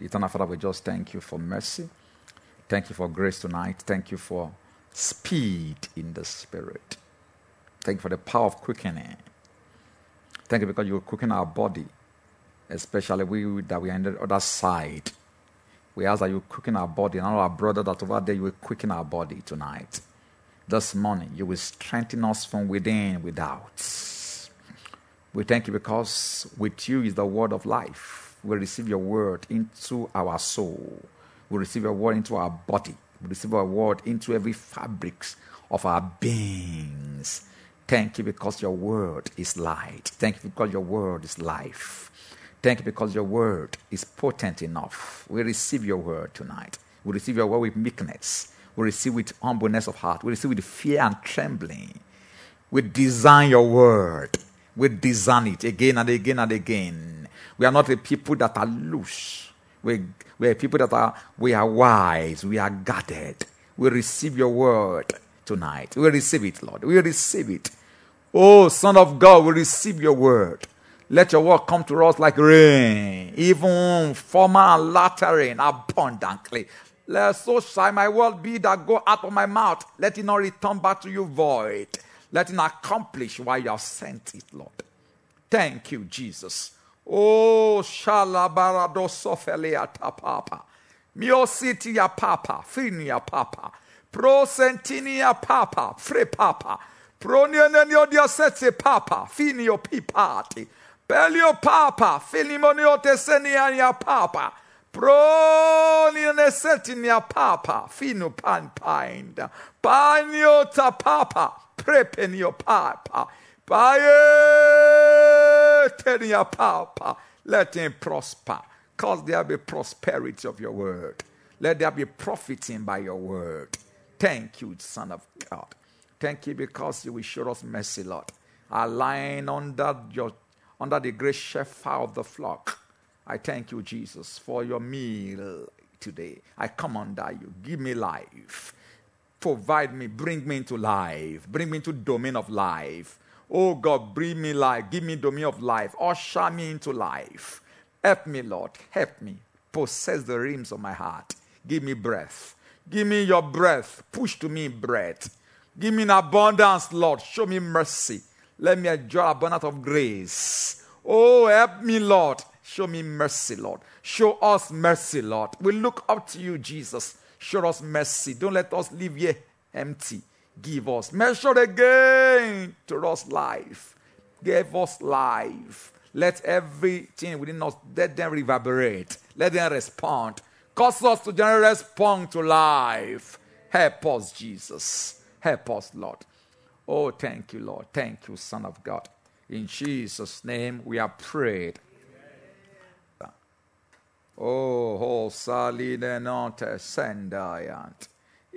Eternal Father, we just thank you for mercy. Thank you for grace tonight. Thank you for speed in the spirit. Thank you for the power of quickening. Thank you because you quicken our body, especially we that we are on the other side. We ask that you quicken our body, and all our brother that over there, you will quicken our body tonight. This morning, you will strengthen us from within, without. We thank you because with you is the word of life. We receive your word into our soul. We receive your word into our body. We receive your word into every fabric of our beings. Thank you because your word is light. Thank you because your word is life. Thank you because your word is potent enough. We receive your word tonight. We receive your word with meekness. We receive with humbleness of heart. We receive with fear and trembling. We design your word. We design it again and again and again. We are not a people that are loose. We, we are people that are we are wise. We are guarded. We receive your word tonight. We receive it, Lord. We receive it. Oh, Son of God, we receive your word. Let your word come to us like rain, even former and latter rain abundantly. Let so shall my word be that go out of my mouth. Let it not return back to you void. Let it accomplish why you have sent it, Lord. Thank you, Jesus. Oh, shalabarado sofeliata papa. Mio city ya papa, finia papa. Pro sentinia papa, fre papa. Nio diosete papa, finio pipati. Pelio papa, filimonio tesenia papa. Pro setinia papa, fino pan pinda. Paniota papa, prepenio papa. Paetenia papa. Let him prosper. Cause there be prosperity of your word. Let there be profiting by your word. Thank you, Son of God. Thank you because you will show us mercy, Lord. Align under your under the great shepherd of the flock. I thank you, Jesus, for your meal today. I come under you. Give me life. Provide me, bring me into life. Bring me into domain of life. Oh God, bring me life. Give me domain of life. Usher me into life. Help me, Lord. Help me. Possess the rims of my heart. Give me breath. Give me your breath. Push to me breath. Give me an abundance, Lord. Show me mercy. Let me enjoy abundance of grace. Oh, help me, Lord. Show me mercy, Lord. Show us mercy, Lord. We look up to you, Jesus. Show us mercy. Don't let us live here empty. Give us. Measure again to us life. Give us life. Let everything within us, let them reverberate. Let them respond. Cause us to generally respond to life. Help us, Jesus. Help us, Lord. Oh, thank you, Lord. Thank you, Son of God. In Jesus' name we are prayed. Oh, oh, saline note sendayant.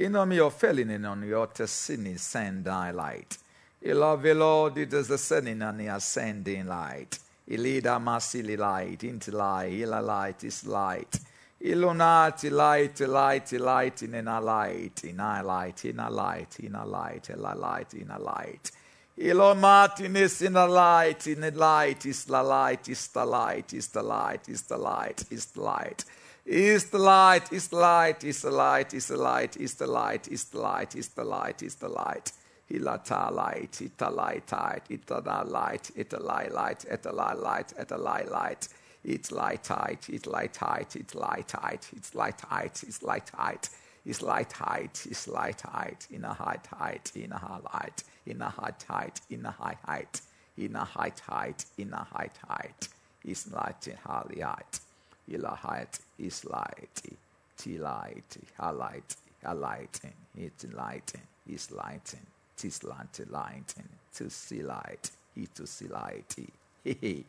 Inom your felling on your tesini send light. love the Lord, it is the sending and the ascending light. Ilida masili light, into light, ila light is light. Ilunati light, light, light, in a light, in a light, in a light, in a light, in a light, in a light. Illuminatiness in a light, in a light, is the light, is the light, is the light, is the light, is the light. Is the light, is the light, is the light, is the light, is the light, is the light, is the light, is the light. is Ilata light, ita light, ita light, ita light, light, ita light, light, ita light, light. It's light height, it's light height, it's light height, it's light height, it's light height, it's light height, it's light height, in a height height, in a high height, in a height height, in a high height, in a height height, in a height height, is light in high height, ila height is light, t light, a light, a lighting, it's lighting, is lighting, tis lighting, lighting, to see light, it to see light, he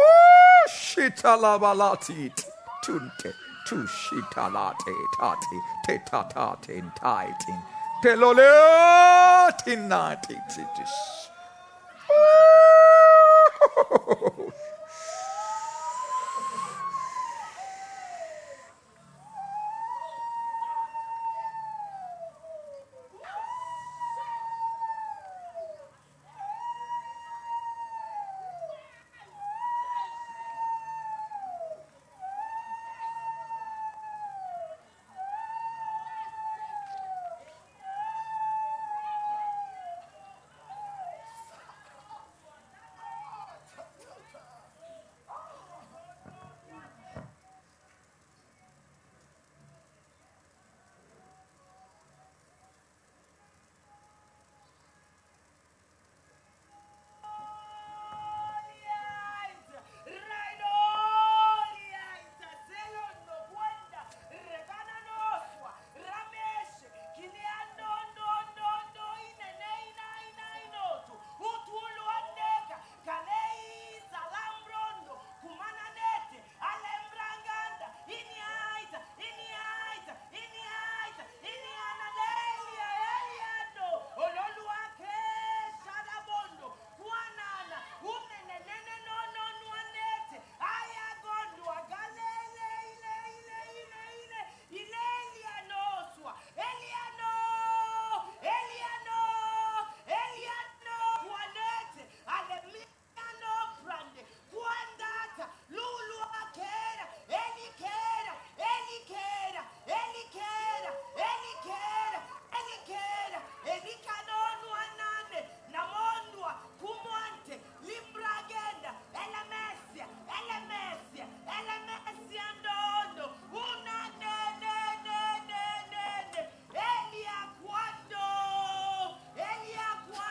oh, Shitalabalati tunte tu shitalate tati te tatatin titin teloleatin natitis. Oh,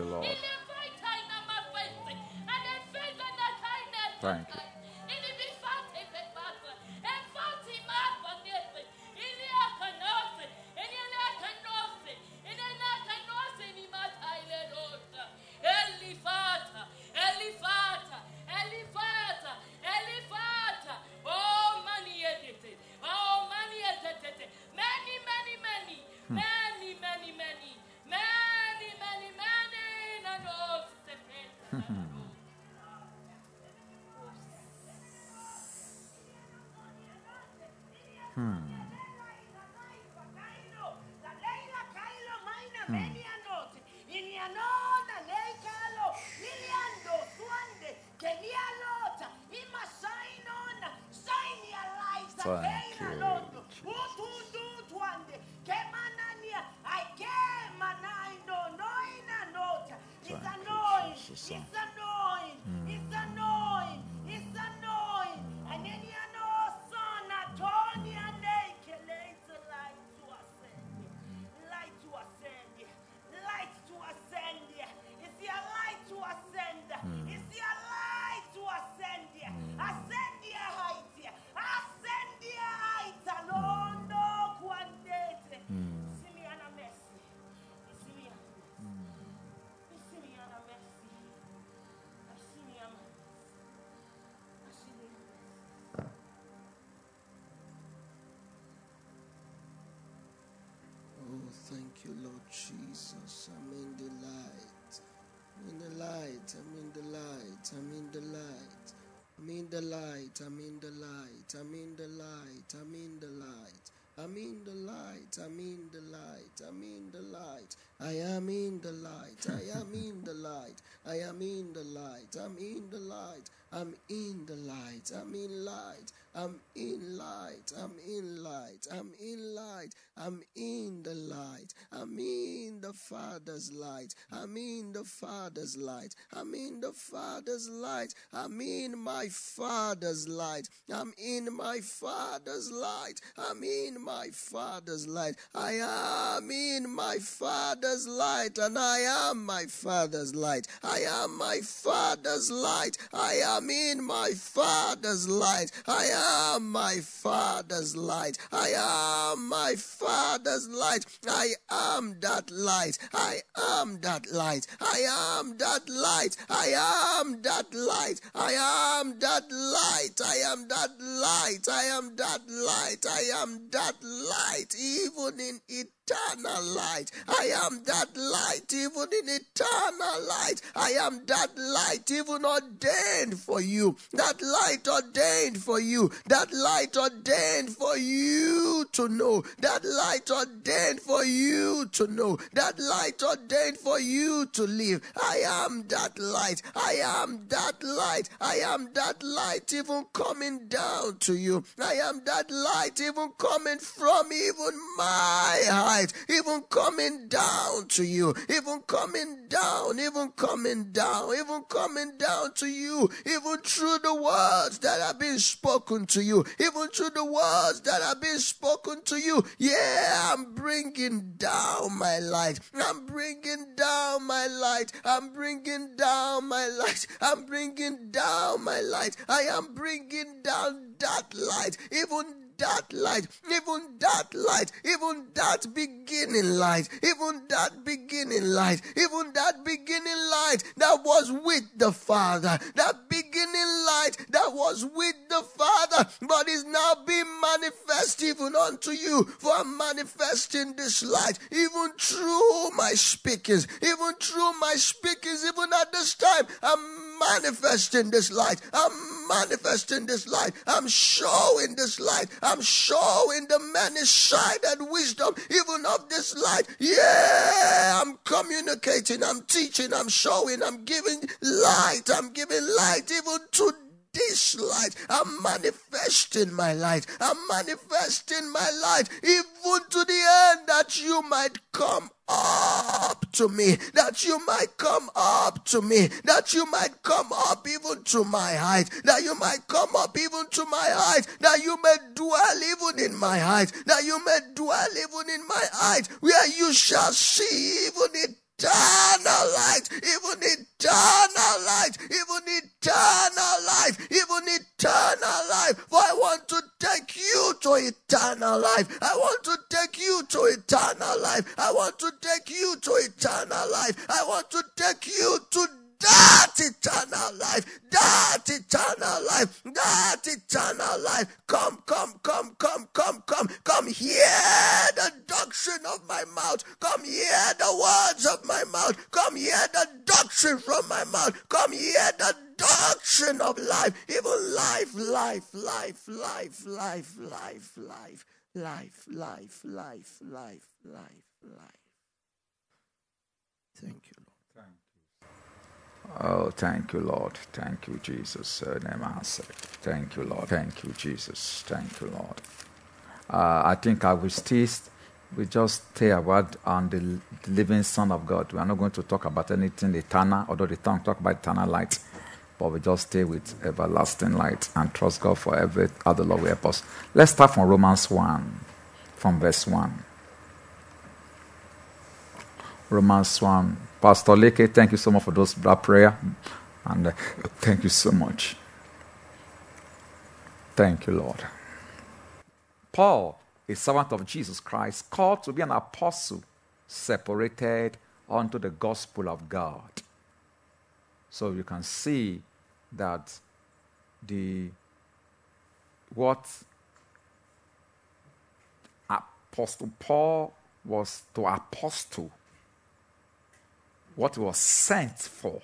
you, Lord. Thank you. Fine. You, Lord Jesus. I'm in the light. I'm in the light. I'm in the light. I'm in the light. I'm in the light. I'm in the light. I'm in the light. I'm in the light. I'm in the light. I'm in the light. I'm in the light. I am in the light. I am in the light. I am in the light. I'm in the light. I'm in the light. I'm in light. I'm in light. I'm in light. I'm in light. I'm in the light. I'm in the Father's light. I'm in the Father's light. I'm in the Father's light. I'm in my Father's light. I'm in my Father's light. I'm in my Father's light. I am in my Father's light, and I am my Father's light. I am my Father's light. I am in my Father's light. I am my Father's light. I am my Father's light. I am that light. I am that light. I am that light. I am that light. I am that light. I am that light. I am that light. I am that light. Even in eternal light. I am that light, even in eternal light. I am that light, even ordained for you. That light ordained for you. That light ordained for you to know. That light ordained for you to know. That light ordained for you to live. I am that light. I am that light. I am that light, even coming down to you. I am that light, even coming from even my height, even coming down to you, even coming down, even coming down, even coming down to you, even through the words that have been spoken to you, even through the words that have been spoken to you. Yeah, I'm bringing down my light. I'm bringing down my light. I'm bringing down my light. I'm bringing down my light. I am bringing down that light, even that light, even that light, even that beginning light, even that beginning light, even that beginning light that was with the Father, that beginning light that was with the Father, but is now being manifest even unto you. For manifesting this light, even through my speakings, even through my speakings, even at this time, I'm manifesting this light. I'm manifesting this light. I'm showing this light. I'm showing the many sided wisdom even of this light. Yeah, I'm communicating, I'm teaching, I'm showing, I'm giving light. I'm giving light even to this light. I'm manifesting my light. I'm manifesting my light even to the end that you might come up to me, that you might come up to me, that you might come up even to my height, that you might come up even to my height, that you may dwell even in my height, that you may dwell even in my height, where you shall see even it eternal light, even eternal life, even eternal life, even eternal life. For I want to take you to eternal life. I want to take you to eternal life. I want to take you to eternal life. I want to take you to that eternal life, that eternal life, that eternal life. Come, come, come, come, come, come, come, hear the doctrine of my mouth. Come, hear the words of my mouth. Come, hear the doctrine from my mouth. Come, hear the doctrine of life. Even life, life, life, life, life, life, life, life, life, life, life, life, life. Thank you. Oh, thank you, Lord. Thank you, Jesus. Thank you, Lord. Thank you, Jesus. Thank you, Lord. Uh, I think I will still we just stay about on the living Son of God. We are not going to talk about anything eternal, although the tongue talk about eternal light, but we just stay with everlasting light and trust God for every other Lord will help us. Let's start from Romans 1, from verse 1. Romans 1, Pastor Leke, thank you so much for those that prayer. And uh, thank you so much. Thank you, Lord. Paul, a servant of Jesus Christ, called to be an apostle, separated unto the gospel of God. So you can see that the what Apostle Paul was to apostle what was sent for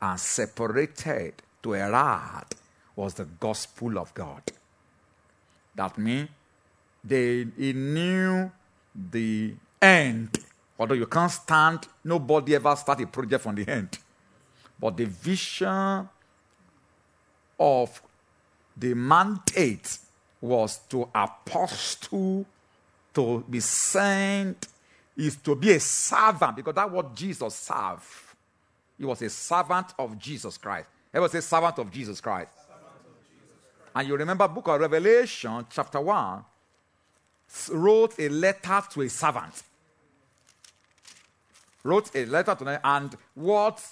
and separated to herald was the gospel of God. That means they he knew the end. Although you can't stand, nobody ever start a project from the end. But the vision of the mandate was to apostle, to be sent is to be a servant because that's what Jesus served. He was a servant of Jesus Christ. He was a servant of Jesus Christ. And you remember book of Revelation, chapter 1, wrote a letter to a servant. Wrote a letter to them, and what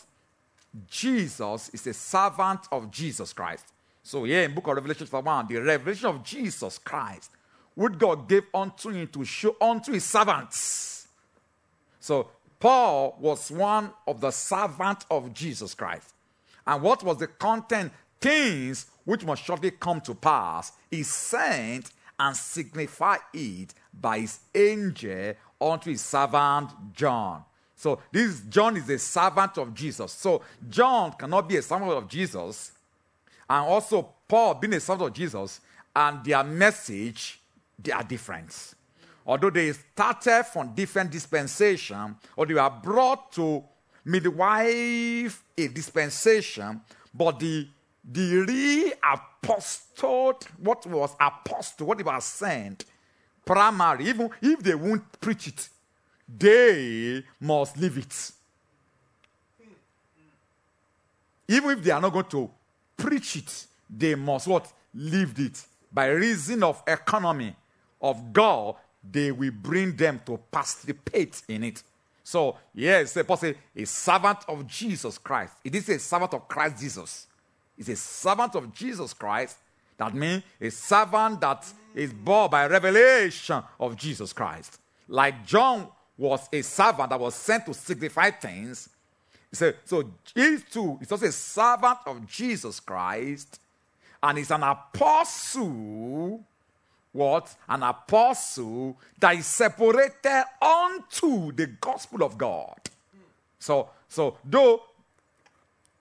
Jesus is a servant of Jesus Christ. So here in book of Revelation, chapter 1, the revelation of Jesus Christ, which God gave unto him to show unto his servants so Paul was one of the servants of Jesus Christ. And what was the content? Things which must shortly come to pass. He sent and signified it by his angel unto his servant John. So this John is a servant of Jesus. So John cannot be a servant of Jesus, and also Paul being a servant of Jesus, and their message they are different although they started from different dispensation, or they were brought to midwife a dispensation, but the the real apostle, what was apostle, what they were sent, primary, even if they won't preach it, they must live it. Even if they are not going to preach it, they must what? Live it. By reason of economy of God, they will bring them to participate in it. So, yes, a person, a servant of Jesus Christ. It is a servant of Christ Jesus. It's a servant of Jesus Christ. That means a servant that is born by revelation of Jesus Christ. Like John was a servant that was sent to signify things. Said, so he too is also a servant of Jesus Christ, and he's an apostle. What? An apostle that is separated unto the gospel of God. So, so though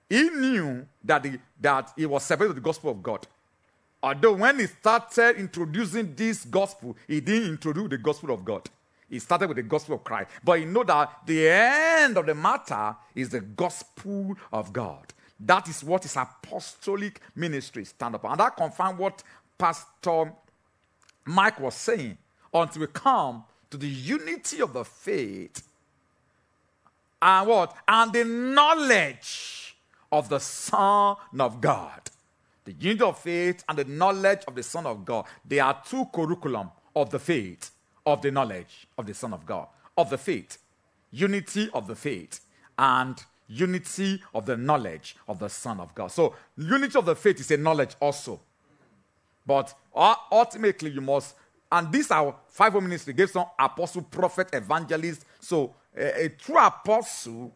he knew that he, that he was separated to the gospel of God, although when he started introducing this gospel, he didn't introduce the gospel of God. He started with the gospel of Christ. But you know that the end of the matter is the gospel of God. That is what his apostolic ministry stand up. And that confirms what Pastor Mike was saying until we come to the unity of the faith and what? And the knowledge of the Son of God. The unity of faith and the knowledge of the Son of God. They are two curriculum of the faith, of the knowledge of the Son of God, of the faith. Unity of the faith and unity of the knowledge of the Son of God. So, unity of the faith is a knowledge also. But ultimately, you must, and these are five ministry gave some apostle, prophet, evangelist. So, a, a true apostle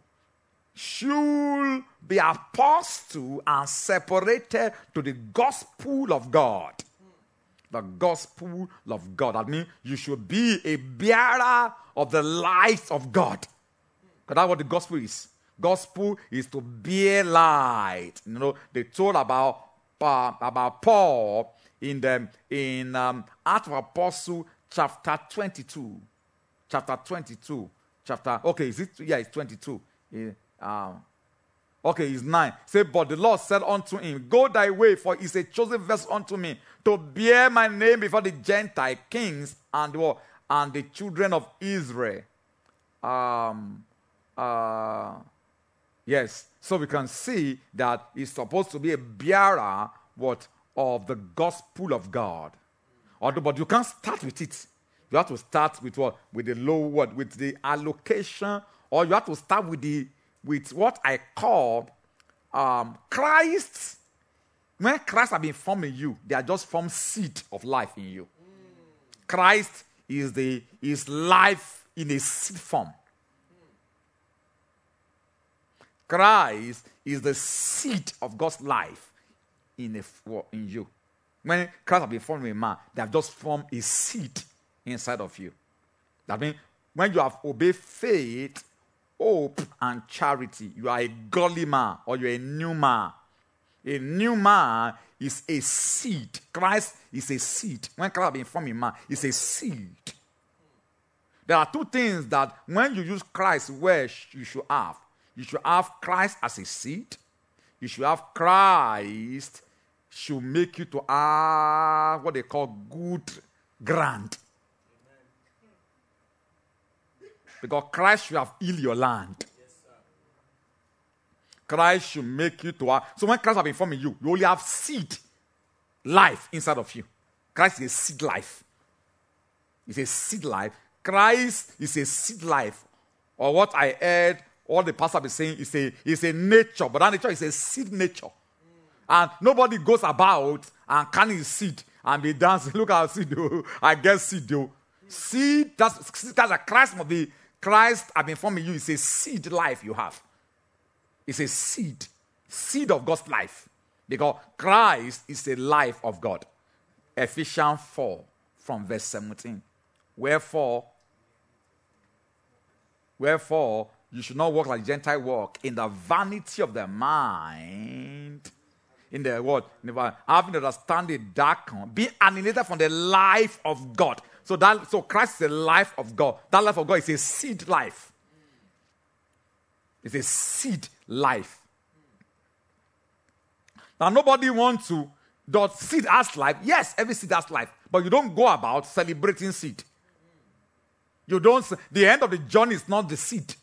should be apostle and separated to the gospel of God. The gospel of God. That means you should be a bearer of the light of God. Because that's what the gospel is. Gospel is to bear light. You know, they told about, uh, about Paul in the in um, Acts of Apostle chapter 22. Chapter 22 chapter. Okay, is it? Yeah, it's 22. Yeah, um, okay, it's 9. Say, but the Lord said unto him, Go thy way, for it's a chosen vessel unto me to bear my name before the Gentile kings and what? And the children of Israel. Um, uh, yes, so we can see that he's supposed to be a bearer what of the gospel of God. But you can't start with it. You have to start with what? With the low word, with the allocation, or you have to start with the with what I call um, Christ. When Christ have been formed in you, they are just formed seed of life in you. Christ is the is life in a seed form. Christ is the seed of God's life in a, in you. When Christ have been formed in man, they have just formed a seed inside of you. That means when you have obeyed faith, hope, and charity, you are a godly man or you're a new man. A new man is a seed. Christ is a seed. When Christ has been formed in man, it's a seed. There are two things that when you use Christ, where you should have. You should have Christ as a seed. You should have Christ should make you to have what they call good ground. Because Christ should have healed your land. Christ should make you to have. So when Christ been forming you, you only have seed life inside of you. Christ is a seed life. It's a seed life. Christ is a seed life. Or what I heard, all the pastor be saying is a, is a nature, but that nature is a seed nature. And nobody goes about and canning seed and be dancing. Look at seed, though. I guess seed, though. Seed, that's, that's a Christ must be Christ, I've been informing you, It's a seed life you have. It's a seed, seed of God's life. Because Christ is the life of God. Ephesians 4 from verse 17. Wherefore, wherefore, you should not walk like Gentile walk in the vanity of the mind. In the word, having understanding dark, be alienated from the life of God. So that so Christ is the life of God. That life of God is a seed life. It's a seed life. Now nobody wants to. Does seed has life? Yes, every seed has life. But you don't go about celebrating seed. You don't. The end of the journey is not the seed.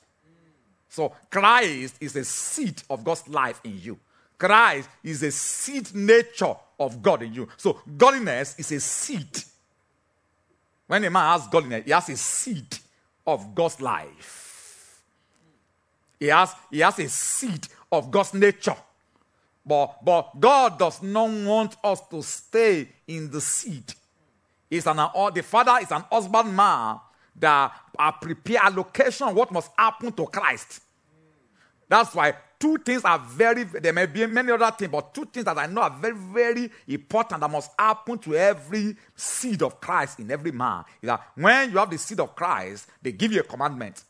So Christ is a seed of God's life in you. Christ is a seed nature of God in you. So godliness is a seed when a man has godliness, he has a seed of God's life. He has, he has a seed of God's nature. But, but God does not want us to stay in the seed. It's an, the father is an husbandman that are prepare allocation what must happen to Christ. That's why two things are very, there may be many other things, but two things that I know are very, very important that must happen to every seed of Christ in every man. Is that when you have the seed of Christ, they give you a commandment.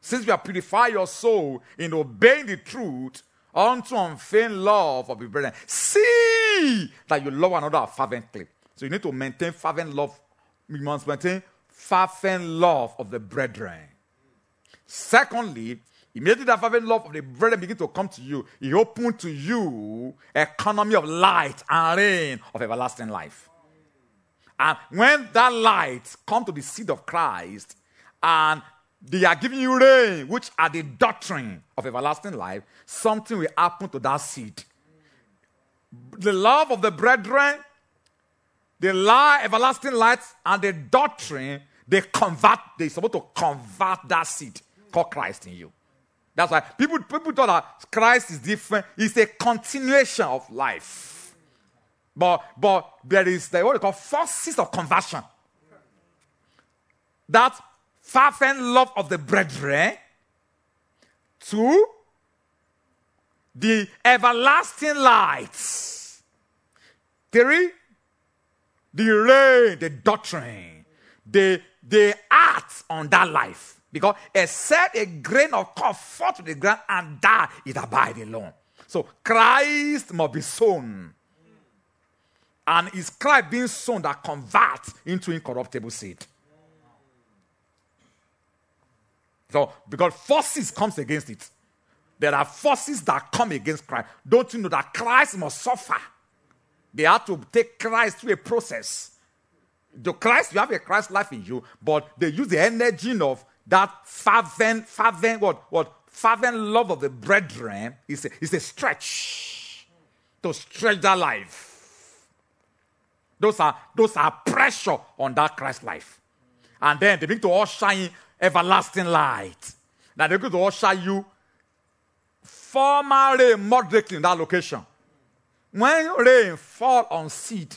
Since you have purified your soul in obeying the truth unto unfeigned love of your brethren, see that you love another fervently. So you need to maintain fervent love. You must maintain fervent love of the brethren. Secondly, immediately that fervent love of the brethren begin to come to you, he open to you economy of light and rain of everlasting life. And when that light come to the seed of Christ, and they are giving you rain, which are the doctrine of everlasting life, something will happen to that seed. The love of the brethren, the light, everlasting light, and the doctrine, they convert, they're supposed to convert that seed called Christ in you. That's why people, people thought that Christ is different. It's a continuation of life. But, but there is the, what they call forces of conversion. That fervent love of the brethren to the everlasting light. Three, the rain, the doctrine, the, the act on that life. Because except a grain of corn fall to the ground and die, it abide alone. So Christ must be sown. And it's Christ being sown that converts into incorruptible seed. So, because forces comes against it. There are forces that come against Christ. Don't you know that Christ must suffer? They have to take Christ through a process. The Christ, you have a Christ life in you, but they use the energy of that fervent, fervent, what, what, fervent love of the brethren is a, is a stretch to stretch that life. Those are, those are pressure on that Christ life. And then they begin to usher in everlasting light. Now they're going to usher you formally, moderately in that location. When rain fall on seed,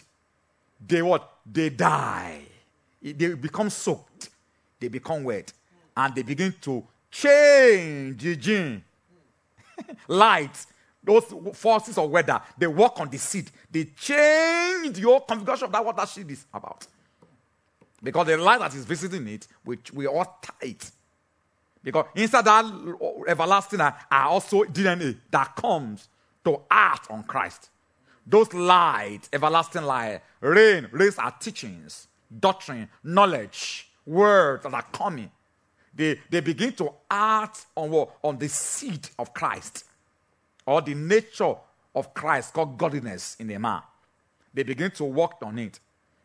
they what? They die. They become soaked. They become wet. And they begin to change. Light. Those forces of weather, they work on the seed. They change the whole configuration of that that seed is about. Because the light that is visiting it, which we all tight. Because inside that everlasting are also DNA that comes to act on Christ. Those light, everlasting light, rain, raise our teachings, doctrine, knowledge, words that are coming. They, they begin to act on what? On the seed of Christ or the nature of Christ called godliness in a man. They begin to work on it.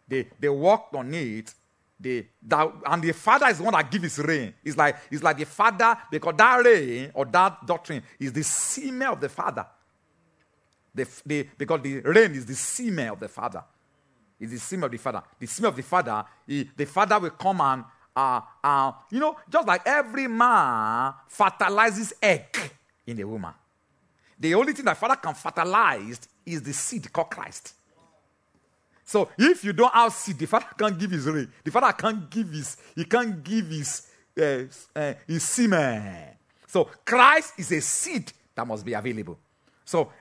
They, they worked on it. They, that, and the father is the one that gives his rain. It's like, it's like the father, because that rain or that doctrine is the semen of the father. The, the, because the rain is the semen of the father. It's the semen of the father. The semen of the father, he, the father will come and, uh, uh, you know, just like every man fertilizes egg in a woman. The only thing that father can fertilize is the seed called Christ. So if you don't have seed, the father can't give his rain. The father can't give his, he can't give his, uh, uh, his semen. So Christ is a seed that must be available. So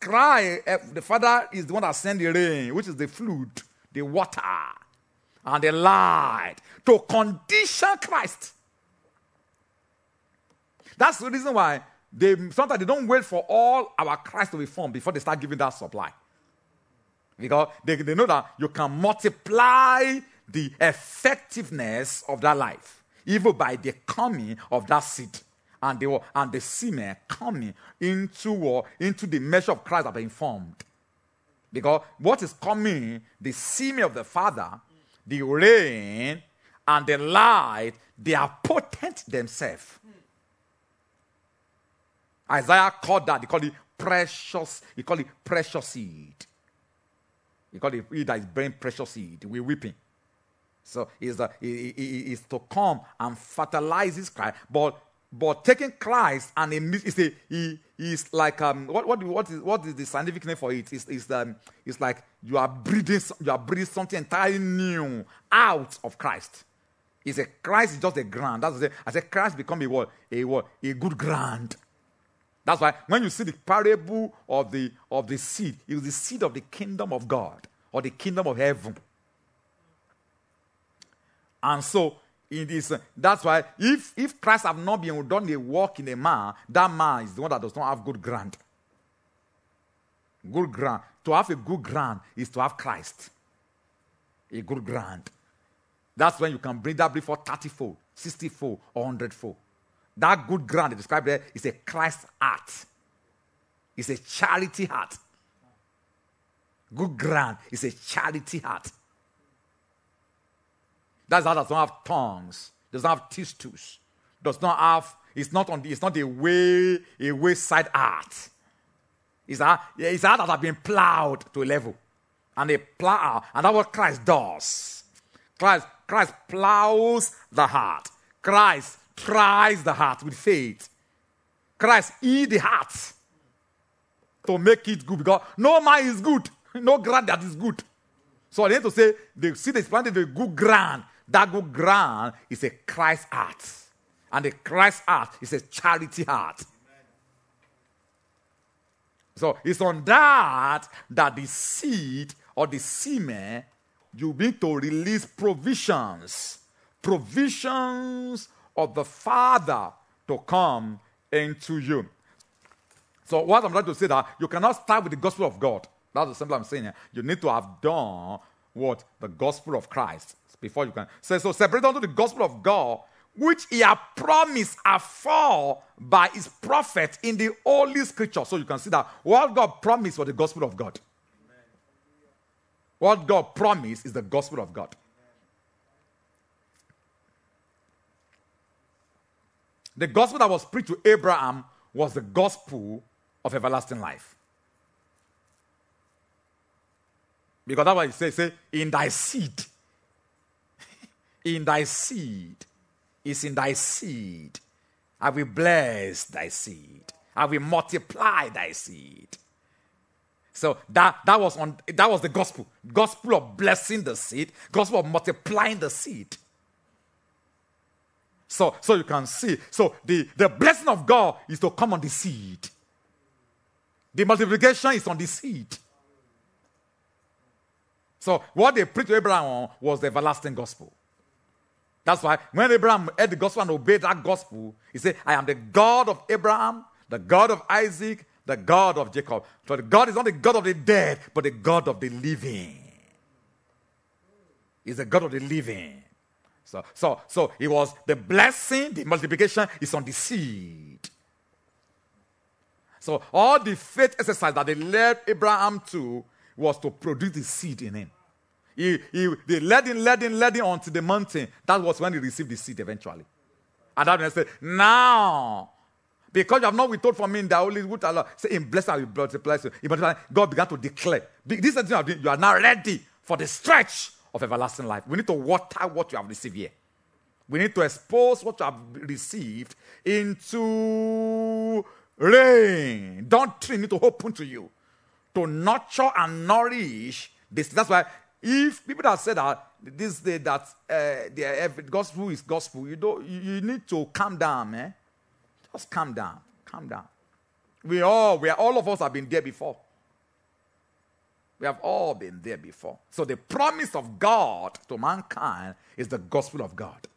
Christ, uh, the father is the one that sends the rain, which is the flood, the water, and the light to condition Christ. That's the reason why they sometimes they don't wait for all our Christ to be formed before they start giving that supply. Because they, they know that you can multiply the effectiveness of that life, even by the coming of that seed and the, and the semen coming into, uh, into the measure of Christ have been formed. Because what is coming, the semen of the Father, the rain, and the light, they are potent themselves. Isaiah called that, they call it precious, he called it precious seed. He called it he that is precious seed. We're weeping. So is uh, is to come and fertilize this Christ, but but taking Christ and a, it's a, he is like um what what what is what is the scientific name for it? It's, it's um it's like you are breathing you are breathing something entirely new out of Christ. It's a Christ is just a ground. That's what I said. Christ become a what a what a good ground. That's why when you see the parable of the of the seed, it's the seed of the kingdom of God or the kingdom of heaven. And so it is uh, that's why if if Christ have not been done a work in a man, that man is the one that does not have good ground. Good ground. To have a good ground is to have Christ. A good ground. That's when you can bring that before 30 fold, 60 fold, or 100 fold. That good ground described there is a Christ heart. It's a charity heart. Good ground is a charity heart. That's how does not have tongues, does not have tissues, does not have, it's not on the, it's not a way, a wayside art. It's a, it's a that has been plowed to a level. And a plow, and that's what Christ does. Christ, Christ plows the heart. Christ tries the heart with faith. Christ eat the heart to make it good because no man is good, no ground that is good. So I need to say the seed is planted a good ground that good ground is a Christ heart. And the Christ heart is a charity heart. So it's on that that the seed or the semen you need to release provisions, provisions of the Father to come into you. So what I'm trying to say that you cannot start with the gospel of God. That's the simple I'm saying. You need to have done what the gospel of Christ before you can. Say so separate unto the gospel of God which he had promised afore by his prophet in the holy scripture. So you can see that what god promised was the gospel of god. What god promised is the gospel of god. The gospel that was preached to abraham was the gospel of everlasting life. Because that's what he says say in thy seed in thy seed. Is in thy seed. I will bless thy seed. I will multiply thy seed. So that, that was on that was the gospel. Gospel of blessing the seed, gospel of multiplying the seed. So, so you can see. So the, the blessing of God is to come on the seed. The multiplication is on the seed. So what they preached to Abraham was the everlasting gospel. That's why when Abraham heard the gospel and obeyed that gospel, he said, I am the God of Abraham, the God of Isaac, the God of Jacob. For the God is not the God of the dead, but the God of the living. He's the God of the living. So, so, so it was the blessing, the multiplication is on the seed. So all the faith exercise that they led Abraham to was to produce the seed in him. He, he, they led him, led him, led him onto the mountain. That was when he received the seed eventually. And that said, Now, because you have not withheld from me in the holy Allah, say, In blessing I will multiply. God began to declare, This is the you are now ready for the stretch of everlasting life. We need to water what you have received here. We need to expose what you have received into rain. Doctrine need to open to you to nurture and nourish this. That's why if people that say that this day that uh, the gospel is gospel, you don't you, need to calm down, man. Just calm down, calm down. We all, we are, all of us have been there before. We have all been there before. So the promise of God to mankind is the gospel of God.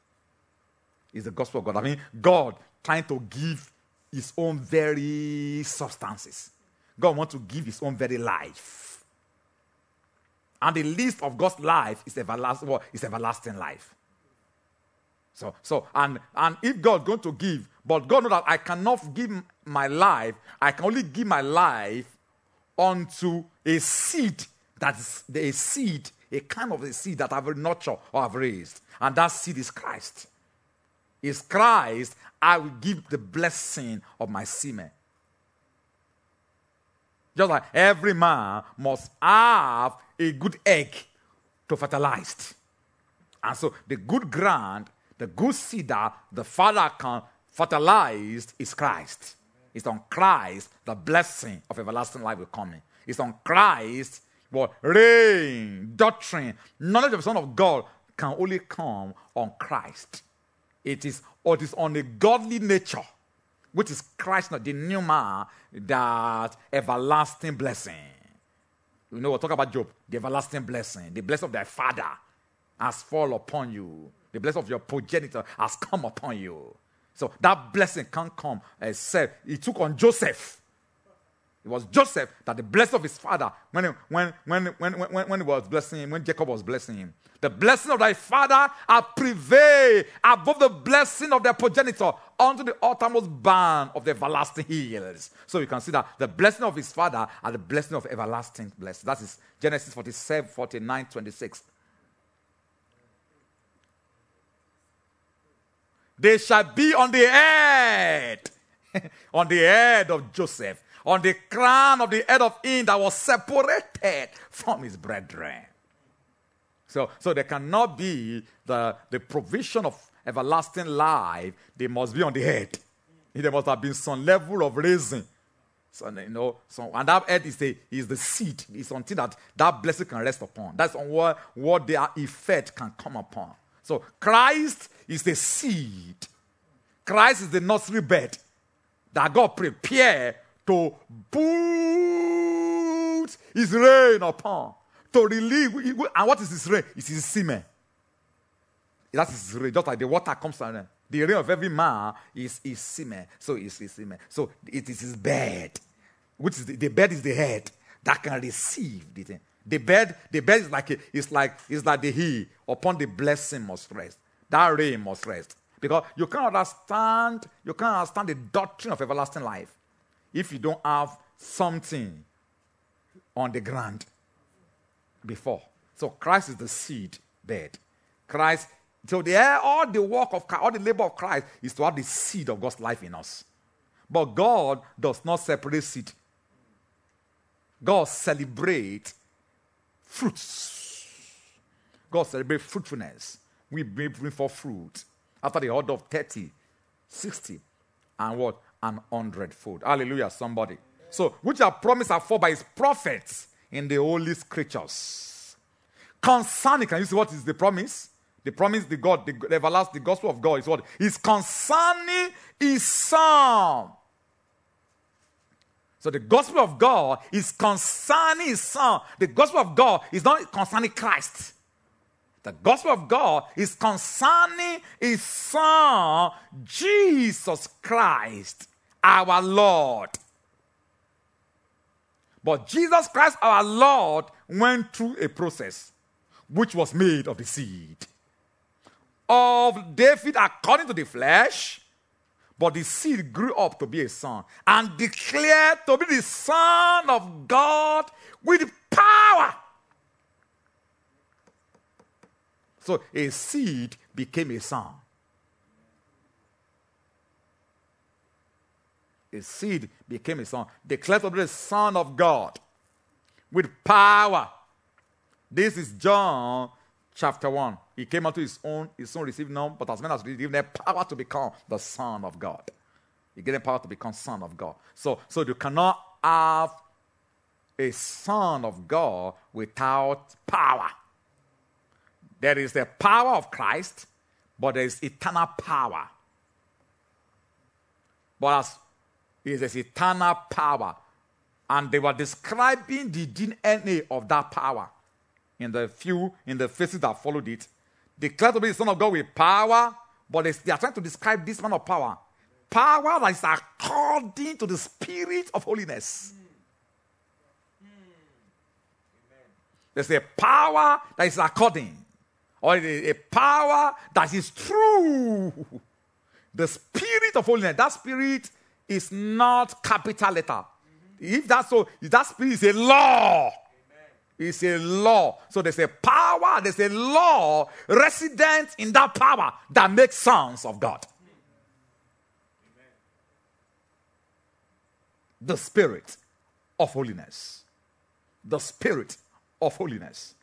Is the gospel of God. I mean, God trying to give his own very substances. God wants to give his own very life. And the least of God's life is everlasting, well, is everlasting life. So, so and, and if God's going to give, but God knows that I cannot give my life, I can only give my life unto a seed that is a seed, a kind of a seed that I've nurtured or I've raised. And that seed is Christ. Is Christ, I will give the blessing of my semen. Just like every man must have a good egg to fertilize. And so the good ground, the good seed that the father can fertilized is Christ. It's on Christ the blessing of everlasting life will come in. It's on Christ what rain, doctrine, knowledge of the Son of God can only come on Christ. It is or it is on a godly nature, which is Christ, not the new man, that everlasting blessing. You know, we'll talk about Job, the everlasting blessing, the blessing of thy father has fallen upon you. The blessing of your progenitor has come upon you. So that blessing can't come eh, except it took on Joseph. It was Joseph that the blessing of his father, when, he, when, when, when, when, when he was blessing him, when Jacob was blessing him, the blessing of thy father are prevail above the blessing of their progenitor unto the uttermost bound of the everlasting hills. So you can see that the blessing of his father are the blessing of everlasting blessing. That is Genesis 47, 49, 26. They shall be on the head, on the head of Joseph, on the crown of the head of him that was separated from his brethren. So, so there cannot be the, the provision of everlasting life. They must be on the head. There must have been some level of raising. So, you know, so, and that head is the, is the seed. It's something that that blessing can rest upon. That's on what, what their effect can come upon. So Christ is the seed. Christ is the nursery bed that God prepared to put his rain upon, to relieve. And what is his rain? It's his semen. That is his rain, just like the water comes down. The rain of every man is his semen. So it's his semen. So it is his bed, which is the, the bed is the head that can receive the thing. The bed, the bed is like a, it's like it's like the he upon the blessing must rest. That rain must rest. Because you can't understand, you can't understand the doctrine of everlasting life if you don't have something on the ground before. So Christ is the seed bed. Christ, so the all the work of all the labor of Christ is to have the seed of God's life in us. But God does not separate seed. God celebrates fruits. God celebrates fruitfulness. We bring forth fruit after the order of 30, 60, and what? An hundredfold. Hallelujah, somebody. So, which are promised are for by his prophets in the holy scriptures. Concerning, can you see what is the promise? The promise, the God, the, the everlasting, gospel of God is what? Is concerning his son. So the gospel of God is concerning his son. The gospel of God is not concerning Christ. The gospel of God is concerning his son, Jesus Christ, our Lord. But Jesus Christ, our Lord, went through a process which was made of the seed of David according to the flesh, but the seed grew up to be a son and declared to be the Son of God with power. So a seed became a son. A seed became a son, declared to be the Son of God with power. This is John chapter 1. He came unto his own, his own received none, but as many as received them power to become the Son of God. He gave them power to become Son of God. So, so you cannot have a Son of God without power. There is the power of Christ, but there is eternal power. But as is this eternal power, and they were describing the DNA of that power in the few in the phases that followed it declared to be the Son of God with power, but they are trying to describe this man of power. Power that is according to the spirit of holiness. There's a power that is according, or a power that is true. The spirit of holiness, that spirit is not capital letter. If that's so, that spirit is a law. It's a law. So there's a power, there's a law resident in that power that makes sons of God. The spirit of holiness. The spirit of holiness.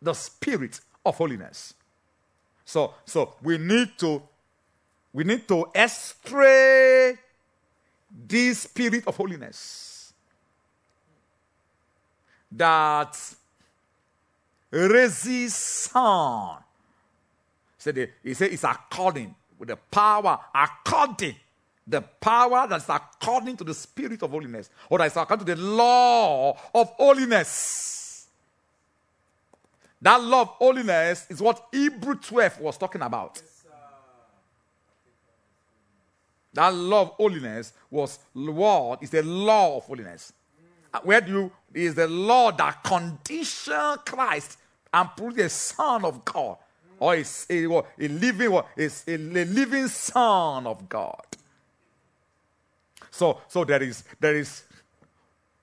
The spirit of holiness. So, so we need to we need to estray this spirit of holiness that raises. He he said it's according with the power, according the power that's according to the spirit of holiness, or that is according to the law of holiness. That law of holiness is what Hebrew 12 was talking about. That law of holiness was what is the law of holiness. Uh, Where do you is the law that condition Christ and prove a Son of God, or is a, a living is a, a living Son of God. So, so there is there is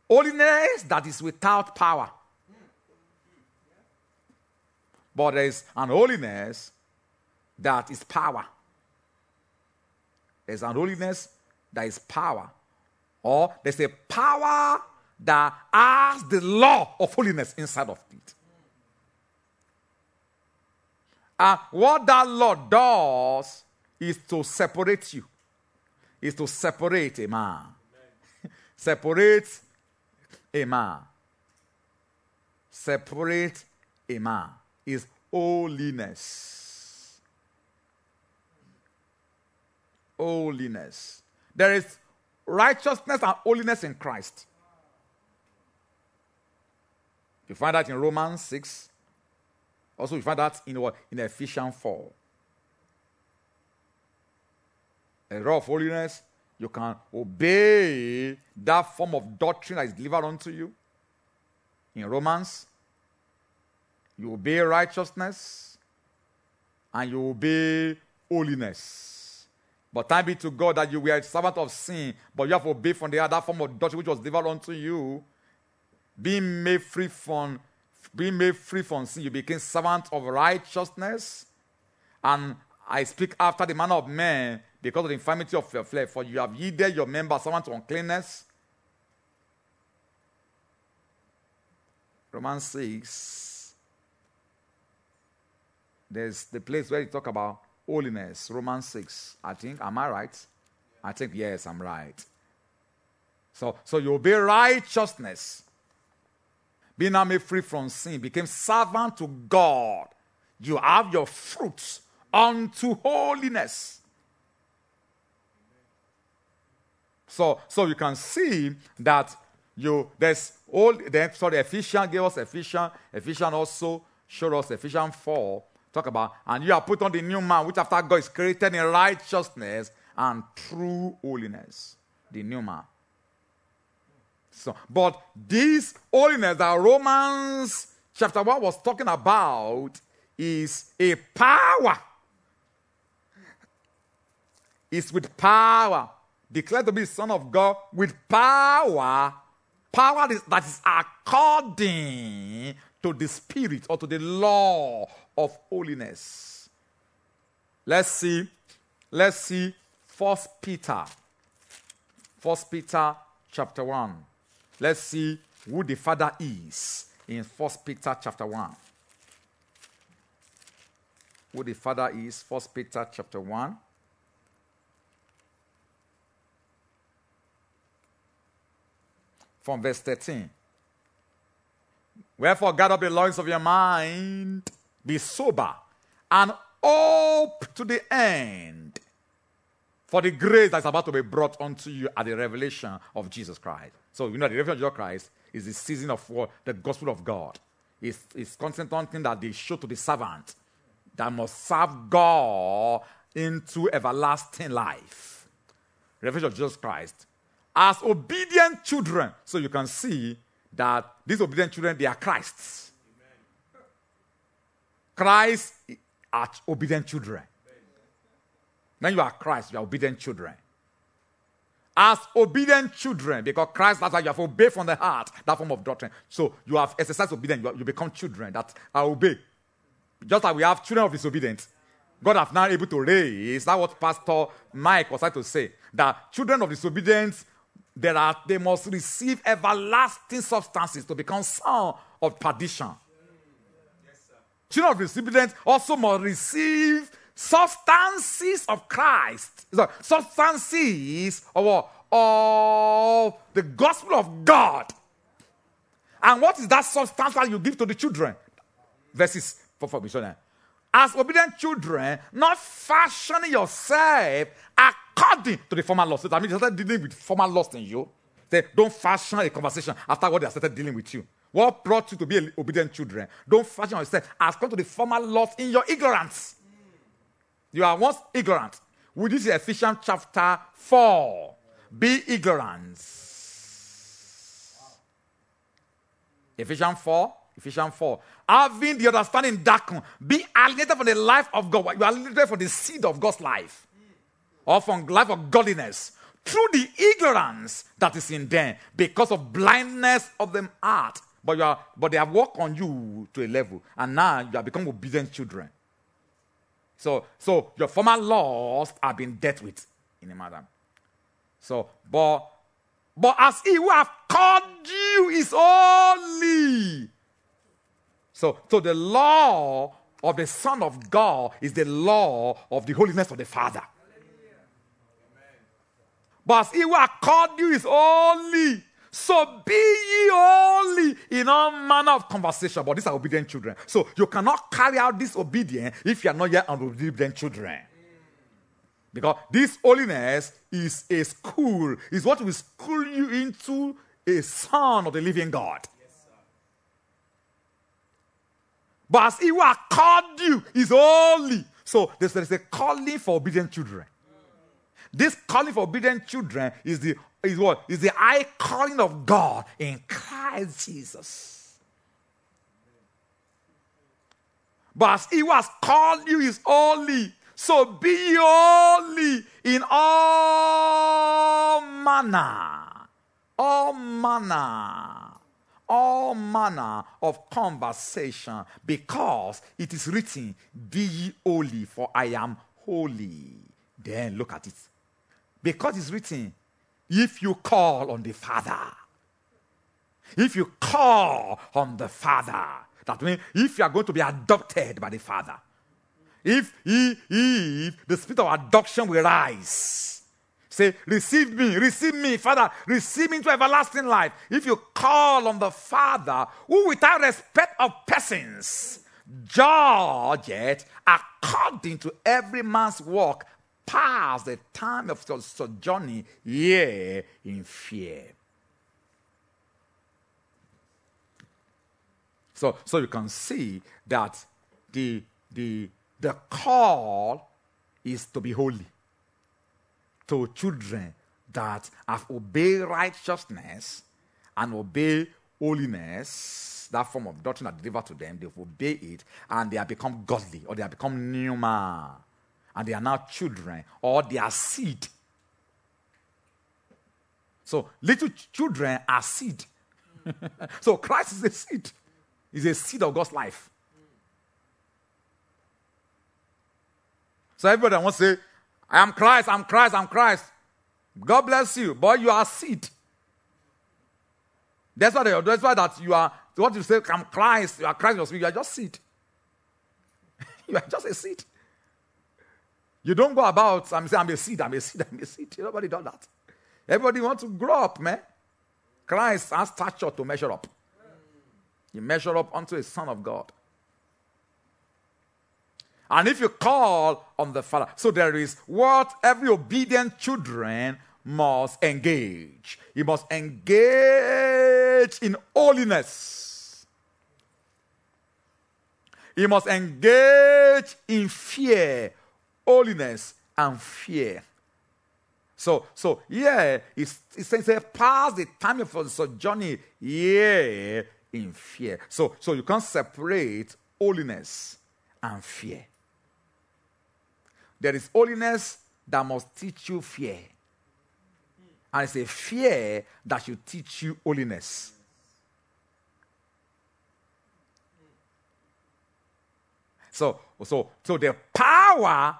holiness that is without power, but there is an holiness that is power. There's an holiness that is power, or there's a power that has the law of holiness inside of it. And what that law does is to separate you, is to separate a man. separate a man. Separate a man is holiness. Holiness. There is righteousness and holiness in Christ. You find that in Romans 6. Also, you find that in? In Ephesians 4. A law of holiness, you can obey that form of doctrine that is delivered unto you. In Romans, you obey righteousness and you obey holiness. But time be to God that you were a servant of sin, but you have obeyed from the other form of doctrine which was delivered unto you being made free from being made free from sin, you became servant of righteousness. And I speak after the manner of men because of the infirmity of your flesh, for you have yielded your members servant to uncleanness. Romans 6. There's the place where you talk about holiness. Romans 6. I think. Am I right? I think yes, I'm right. So, so you obey righteousness being now made free from sin, became servant to God. You have your fruits unto holiness. So, so you can see that you there's all the sorry Ephesians gave us Ephesians, Ephesians also showed us Ephesians 4. Talk about and you are put on the new man, which after God is created in righteousness and true holiness. The new man. So, but this holiness that Romans chapter 1 was talking about is a power. It's with power. Declared to be Son of God with power. Power that is according to the Spirit or to the law of holiness. Let's see. Let's see. First Peter. First Peter chapter 1. Let's see who the Father is in First Peter chapter 1. Who the Father is, First Peter chapter 1. From verse 13. Wherefore, gather up the loins of your mind, be sober, and hope to the end for the grace that's about to be brought unto you at the revelation of Jesus Christ. So, you know, the revelation of Jesus Christ is the season of? The gospel of God. It's, it's constant thing that they show to the servant that must serve God into everlasting life. Revelation of Jesus Christ. As obedient children. So you can see that these obedient children, they are Christ's. Christ are obedient children. When you are Christ, you are obedient children. As obedient children, because Christ, that's why you have obeyed from the heart, that form of doctrine. So you have exercised obedience, you, you become children that are obey. Just like we have children of disobedience. God have now able to raise. That what Pastor Mike was trying to say. That children of disobedience, there are, they must receive everlasting substances to become son of perdition. Children of disobedience also must receive substances of Christ. Substances of, of the gospel of God. And what is that substance that you give to the children? Verses for, missionary. As obedient children, not fashioning yourself according to the former laws. That means you started dealing with former laws in you. Say, don't fashion a conversation after what they started dealing with you. What brought you to be obedient children? Don't fashion yourself as come to the former laws in your ignorance. You are once ignorant. This is Ephesians chapter 4. Be ignorant. Ephesians 4. Ephesians 4. Having the understanding darkened, be alienated from the life of God. You are alienated from the seed of God's life. Or from life of godliness. Through the ignorance that is in them, because of blindness of the heart. But you are, but they have worked on you to a level, and now you have become obedient children. So, so your former laws have been dealt with in a matter. So, but but as he who have called you is holy. So, so the law of the Son of God is the law of the holiness of the Father. But as he who have called you is holy. So be ye holy in all manner of conversation. But these are obedient children. So you cannot carry out this obedience if you are not yet obedient children. Because this holiness is a school, is what will school you into a son of the living God. but as he who called you is holy. So there's, there's a calling for obedient children. This calling for obedient children is the is what? Is the high calling of God in Christ Jesus. But as he who has called you is holy, so be holy in all manner, all manner, all manner of conversation, because it is written, Be holy, for I am holy. Then look at it. Because it's written, if you call on the Father, if you call on the Father, that means if you are going to be adopted by the Father, if, if, the spirit of adoption will rise, say, Receive me, receive me, Father, receive me into everlasting life. If you call on the Father, who without respect of persons, judge it according to every man's work past the time of sojourning here in fear. So, so you can see that the, the, the call is to be holy to children that have obeyed righteousness and obey holiness, that form of doctrine that delivered to them, they've obeyed it and they have become godly or they have become pneuma and they are now children or they are seed. So little children are seed. so Christ is a seed. Is a seed of God's life. So everybody wants to say, I am Christ, I'm Christ, I'm Christ. God bless you, but you are seed. That's why, they, that's why that you are, what you say, I'm Christ, you are Christ, you are just seed. you are just a seed. You don't go about, I'm saying, I'm a seed, I'm a seed, I'm a seed. Nobody does that. Everybody wants to grow up, man. Christ has stature to measure up. You measure up unto a son of God. And if you call on the Father, so there is what every obedient children must engage. He must engage in holiness. He must engage in fear, holiness, and fear. So, so yeah, it's, it's saying pass the time the sojourning yeah in fear. So, so you can't separate holiness and fear. There is holiness that must teach you fear. And it's a fear that should teach you holiness. So, so, so the power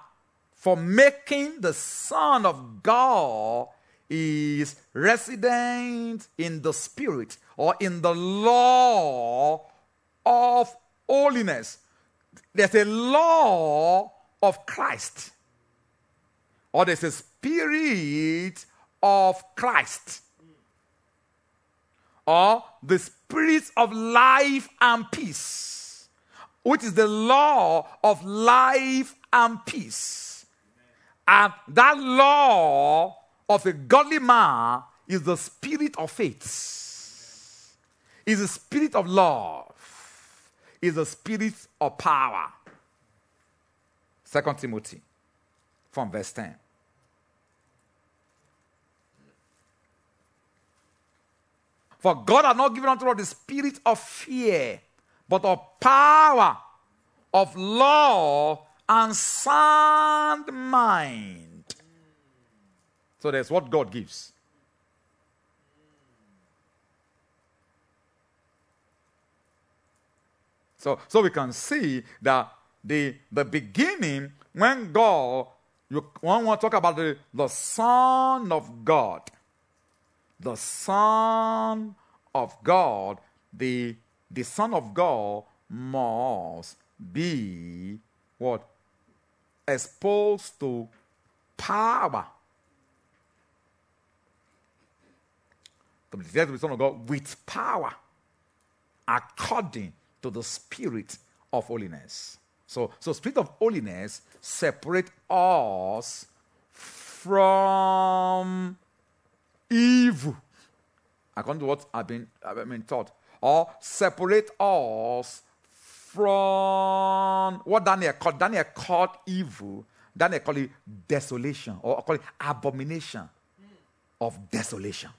for making the Son of God is resident in the Spirit or in the law of holiness. there's a law of Christ, or there's a spirit of Christ, or the spirit of life and peace, which is the law of life and peace. And that law of a godly man is the spirit of faith, is the spirit of love, is the spirit of power. Second Timothy from verse 10. For God has not given unto us the spirit of fear, but of power, of love, and sound mind. So that's what God gives. So, so we can see that the, the beginning, when God, you one want to talk about the, the Son of God, the Son of God, the, the Son of God must be what? Exposed to power. To be the Son of God with power according to the Spirit of holiness. So, so Spirit of holiness separate us from evil, according to what I've been, I've been taught, or separate us from what Daniel called. Daniel called evil. Daniel called it desolation, or call it abomination of desolation.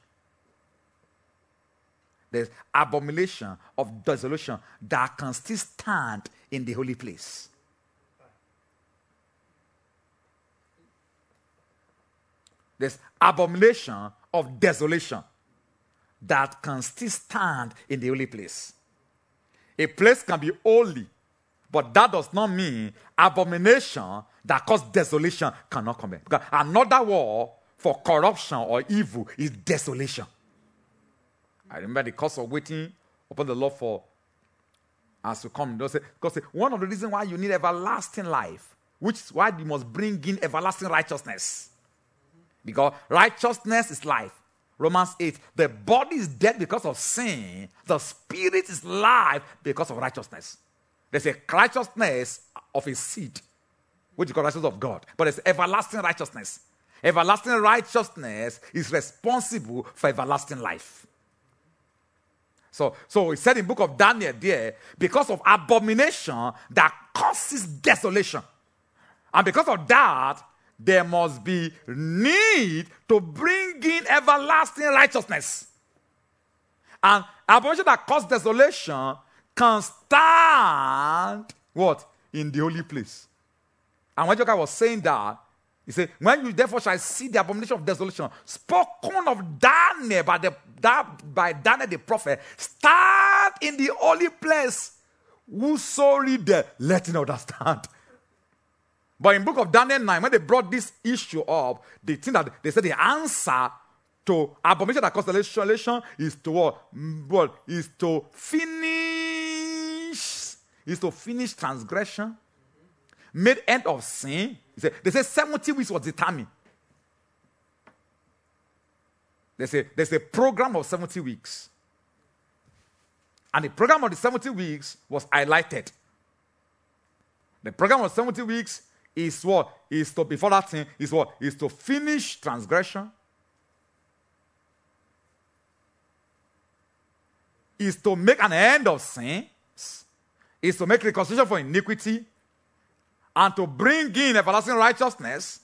There's abomination of desolation that can still stand in the holy place. There's abomination of desolation that can still stand in the holy place. A place can be holy, but that does not mean abomination that causes desolation cannot come in. Because another word for corruption or evil is desolation. I remember the cost of waiting upon the Lord for us to come. Because one of the reasons why you need everlasting life, which is why you must bring in everlasting righteousness. Because righteousness is life. Romans 8. The body is dead because of sin, the spirit is life because of righteousness. There's a righteousness of a seed, which is called righteousness of God, but it's everlasting righteousness. Everlasting righteousness is responsible for everlasting life. So, so he said in book of Daniel there, because of abomination that causes desolation. And because of that, there must be need to bring in everlasting righteousness. And abomination that causes desolation can stand what? In the holy place. And when Joker was saying that, he said, When you therefore shall see the abomination of desolation, spoken of Daniel by, the, by Daniel the prophet, stand in the holy place. Whoso read there, let him understand. But in book of Daniel 9, when they brought this issue up, the thing that they said the answer to abomination that causes desolation is to what? What is to finish, is to finish transgression, made end of sin. They say 70 weeks was determined. There's a, there's a program of 70 weeks. And the program of the 70 weeks was highlighted. The program of 70 weeks is what? Is to, before that thing, is what? Is to finish transgression. Is to make an end of sin. Is to make reconciliation for iniquity. And to bring in everlasting righteousness.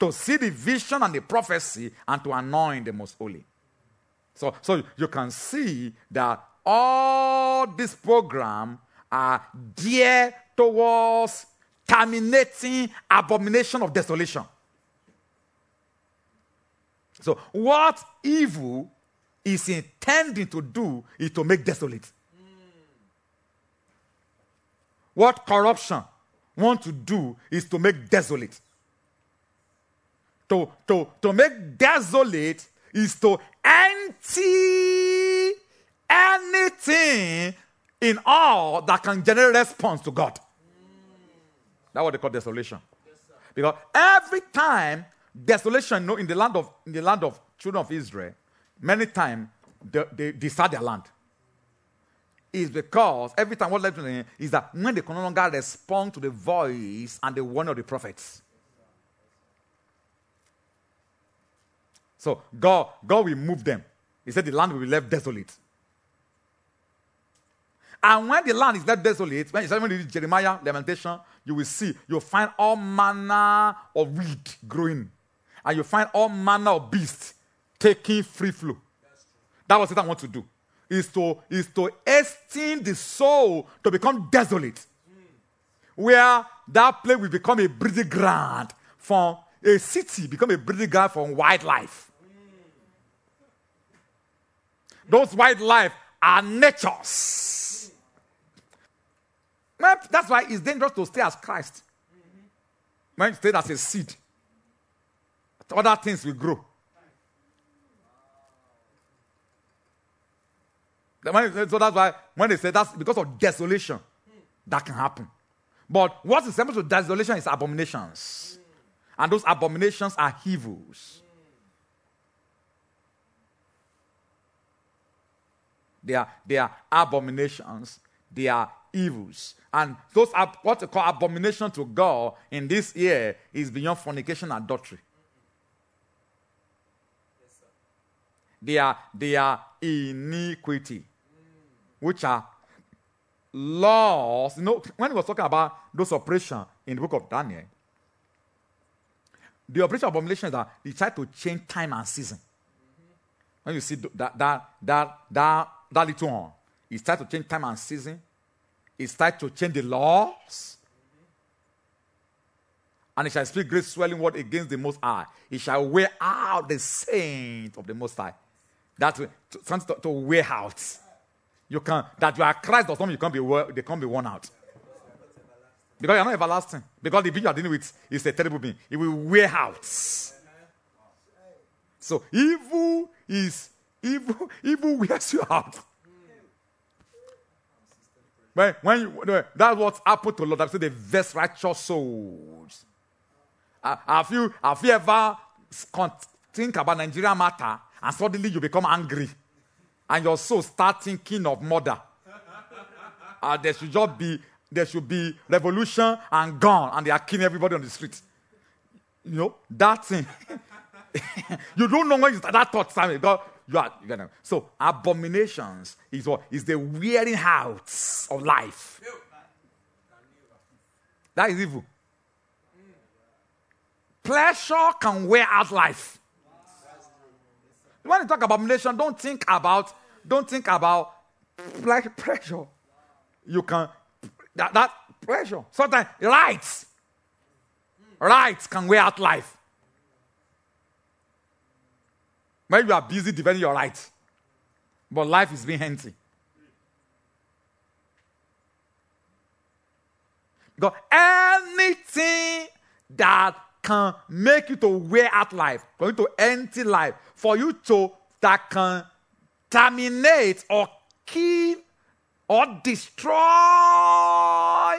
To see the vision and the prophecy. And to anoint the most holy. So, so you can see that all this program are geared towards terminating abomination of desolation. So, what evil is intending to do is to make desolate. What corruption want to do is to make desolate. To, to, to make desolate is to empty anything in all that can generate response to God. That's what they call desolation. Because every time desolation, you know, in the land of in the land of children of Israel, many times they, they desert their land. Is because every time what led to them is that when they can no longer respond to the voice and the warning of the prophets. So God, God will move them. He said the land will be left desolate. And when the land is left desolate, when you read Jeremiah Lamentation, you will see, you'll find all manner of weed growing. And you find all manner of beasts taking free flow. That was what I want to do. Is to, is to hasten the soul to become desolate. Where that place will become a breeding ground for a city, become a breeding ground for wildlife. Those wildlife are natures. Man, That's why it's dangerous to stay as Christ. When you stay as a seed, other things will grow. So that's why when they say that's because of desolation, that can happen. But what is similar to desolation is abominations. And those abominations are evils. They are, they are abominations. They are evils. And those are what they call abomination to God in this year is beyond fornication and adultery. They are, they are iniquity, which are laws. You know, when he was talking about those operations in the book of Daniel, the operation of abomination is that they try to change time and season. When you see that that that that that little one, it's trying to change time and season. It's trying to change the laws. And it shall speak great swelling word against the Most High. It shall wear out the saint of the Most High. That's to, something to, to wear out. You can that you are Christ or something. You can't be they can't be worn out. Because you're not everlasting. Because the being you are dealing with is a terrible being. It will wear out. So evil is evil. Evil wears you out. When, when that's what happened to Lord. I say the best righteous souls. Uh, have you have you ever think about Nigeria matter and suddenly you become angry and your soul start thinking of murder? Uh, there should just be there should be revolution and gone and they are killing everybody on the street. You know that thing. you don't know when you start that thought, Sammy. God, you are, you know. So abominations is what is the wearing out of life. That is evil. Pleasure can wear out life. When you talk about abomination, don't think about don't think about like pleasure. You can that, that pleasure. Sometimes lights. Lights can wear out life. When you are busy defending your right, but life is being empty. Because anything that can make you to wear out life, for you to empty life, for you to that can terminate or kill or destroy, a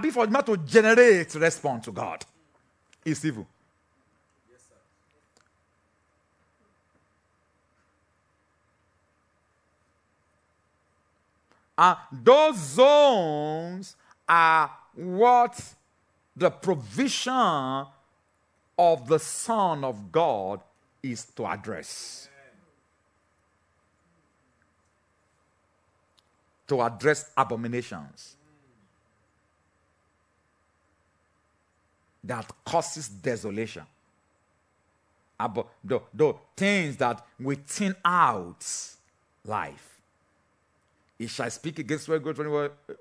bit for man to generate response to God is evil. Those zones are what the provision of the Son of God is to address. To address abominations that causes desolation. Abo- the, the things that will thin out life. He shall speak against the good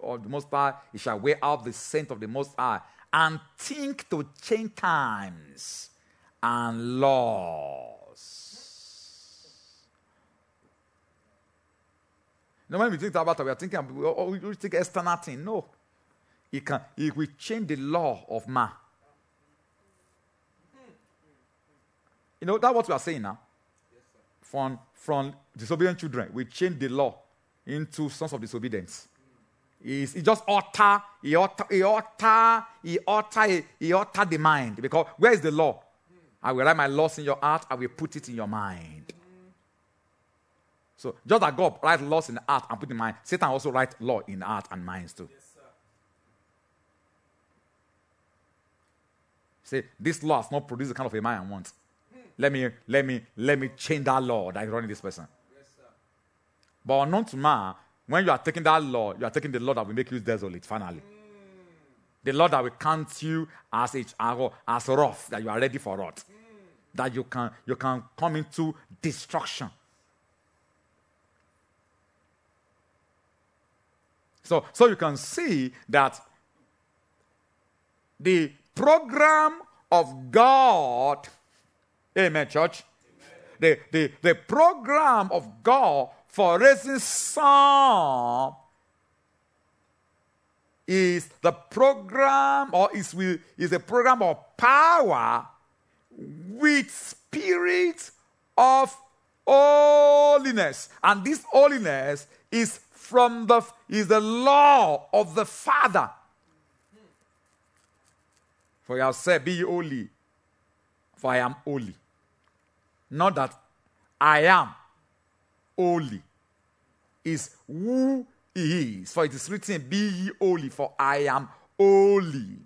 of the Most High. He shall wear out the saint of the Most High and think to change times and laws. Now, when we think about it, we are thinking, oh, we think external thing. No. He can, he will change the law of man. You know, that's what we are saying now. From, from disobedient children, we change the law into sons of disobedience. is he just utter, he utter, he utter, he utter, he utter the mind. Because where is the law? I will write my laws in your heart, I will put it in your mind. So just like God write laws in the heart and put in mind, Satan also write law in the heart and minds too. Say, this law has not produced the kind of a man I want. Let me, let me, let me change that law that is running this person. But unknown to man, when you are taking that law, you are taking the law that will make you desolate finally. Mm. The law that will count you as a, as rough, that you are ready for rot. Mm. That you can you can come into destruction. So, so you can see that the program of God, amen, church. Amen. The, the, the program of God for raising some is the program or is, is a program of power with spirit of holiness. And this holiness is from the is the law of the Father. For you said, Be holy, for I am holy. Not that I am holy, is who he is. For it is written, Be ye holy, for I am holy.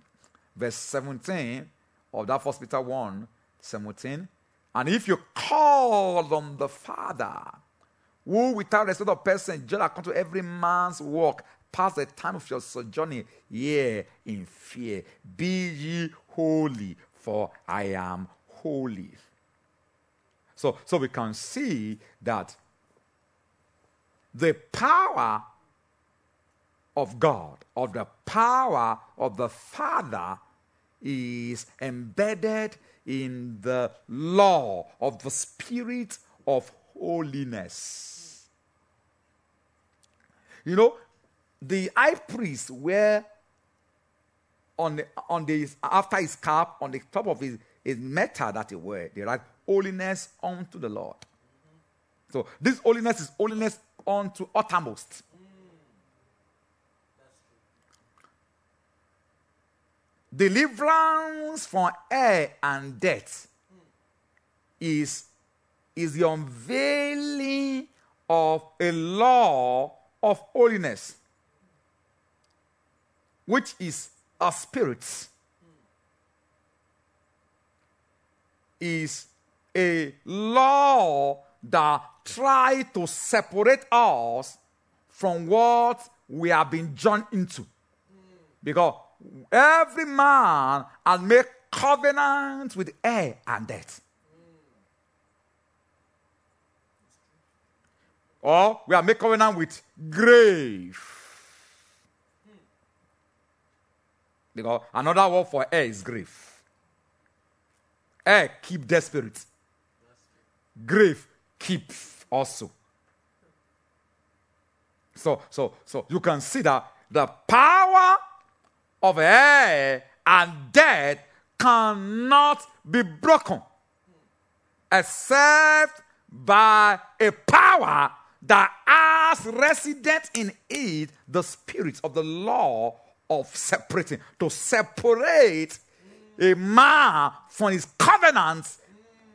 Verse 17 of that first Peter 1 17. And if you call on the Father, who without respect of person judge according to every man's work, pass the time of your sojourning here in fear. Be ye holy, for I am holy. So, so we can see that the power of God, of the power of the Father, is embedded in the law of the Spirit of holiness. You know, the high priest were on the, on the after his cap on the top of his, his metal that he wear, they write holiness unto the Lord. So this holiness is holiness unto uttermost. Deliverance from air and death is, is the unveiling of a law of holiness, which is a spirit, is a law that try to separate us from what we have been joined into. Because every man has made covenant with air and death. Or we are made covenant with grave. Because another word for air is grave. Air keep dead spirits. Grave keep also. So, so, so you can see that the power of air and death cannot be broken except by a power that has resident in it the spirit of the law of separating to separate a man from his covenant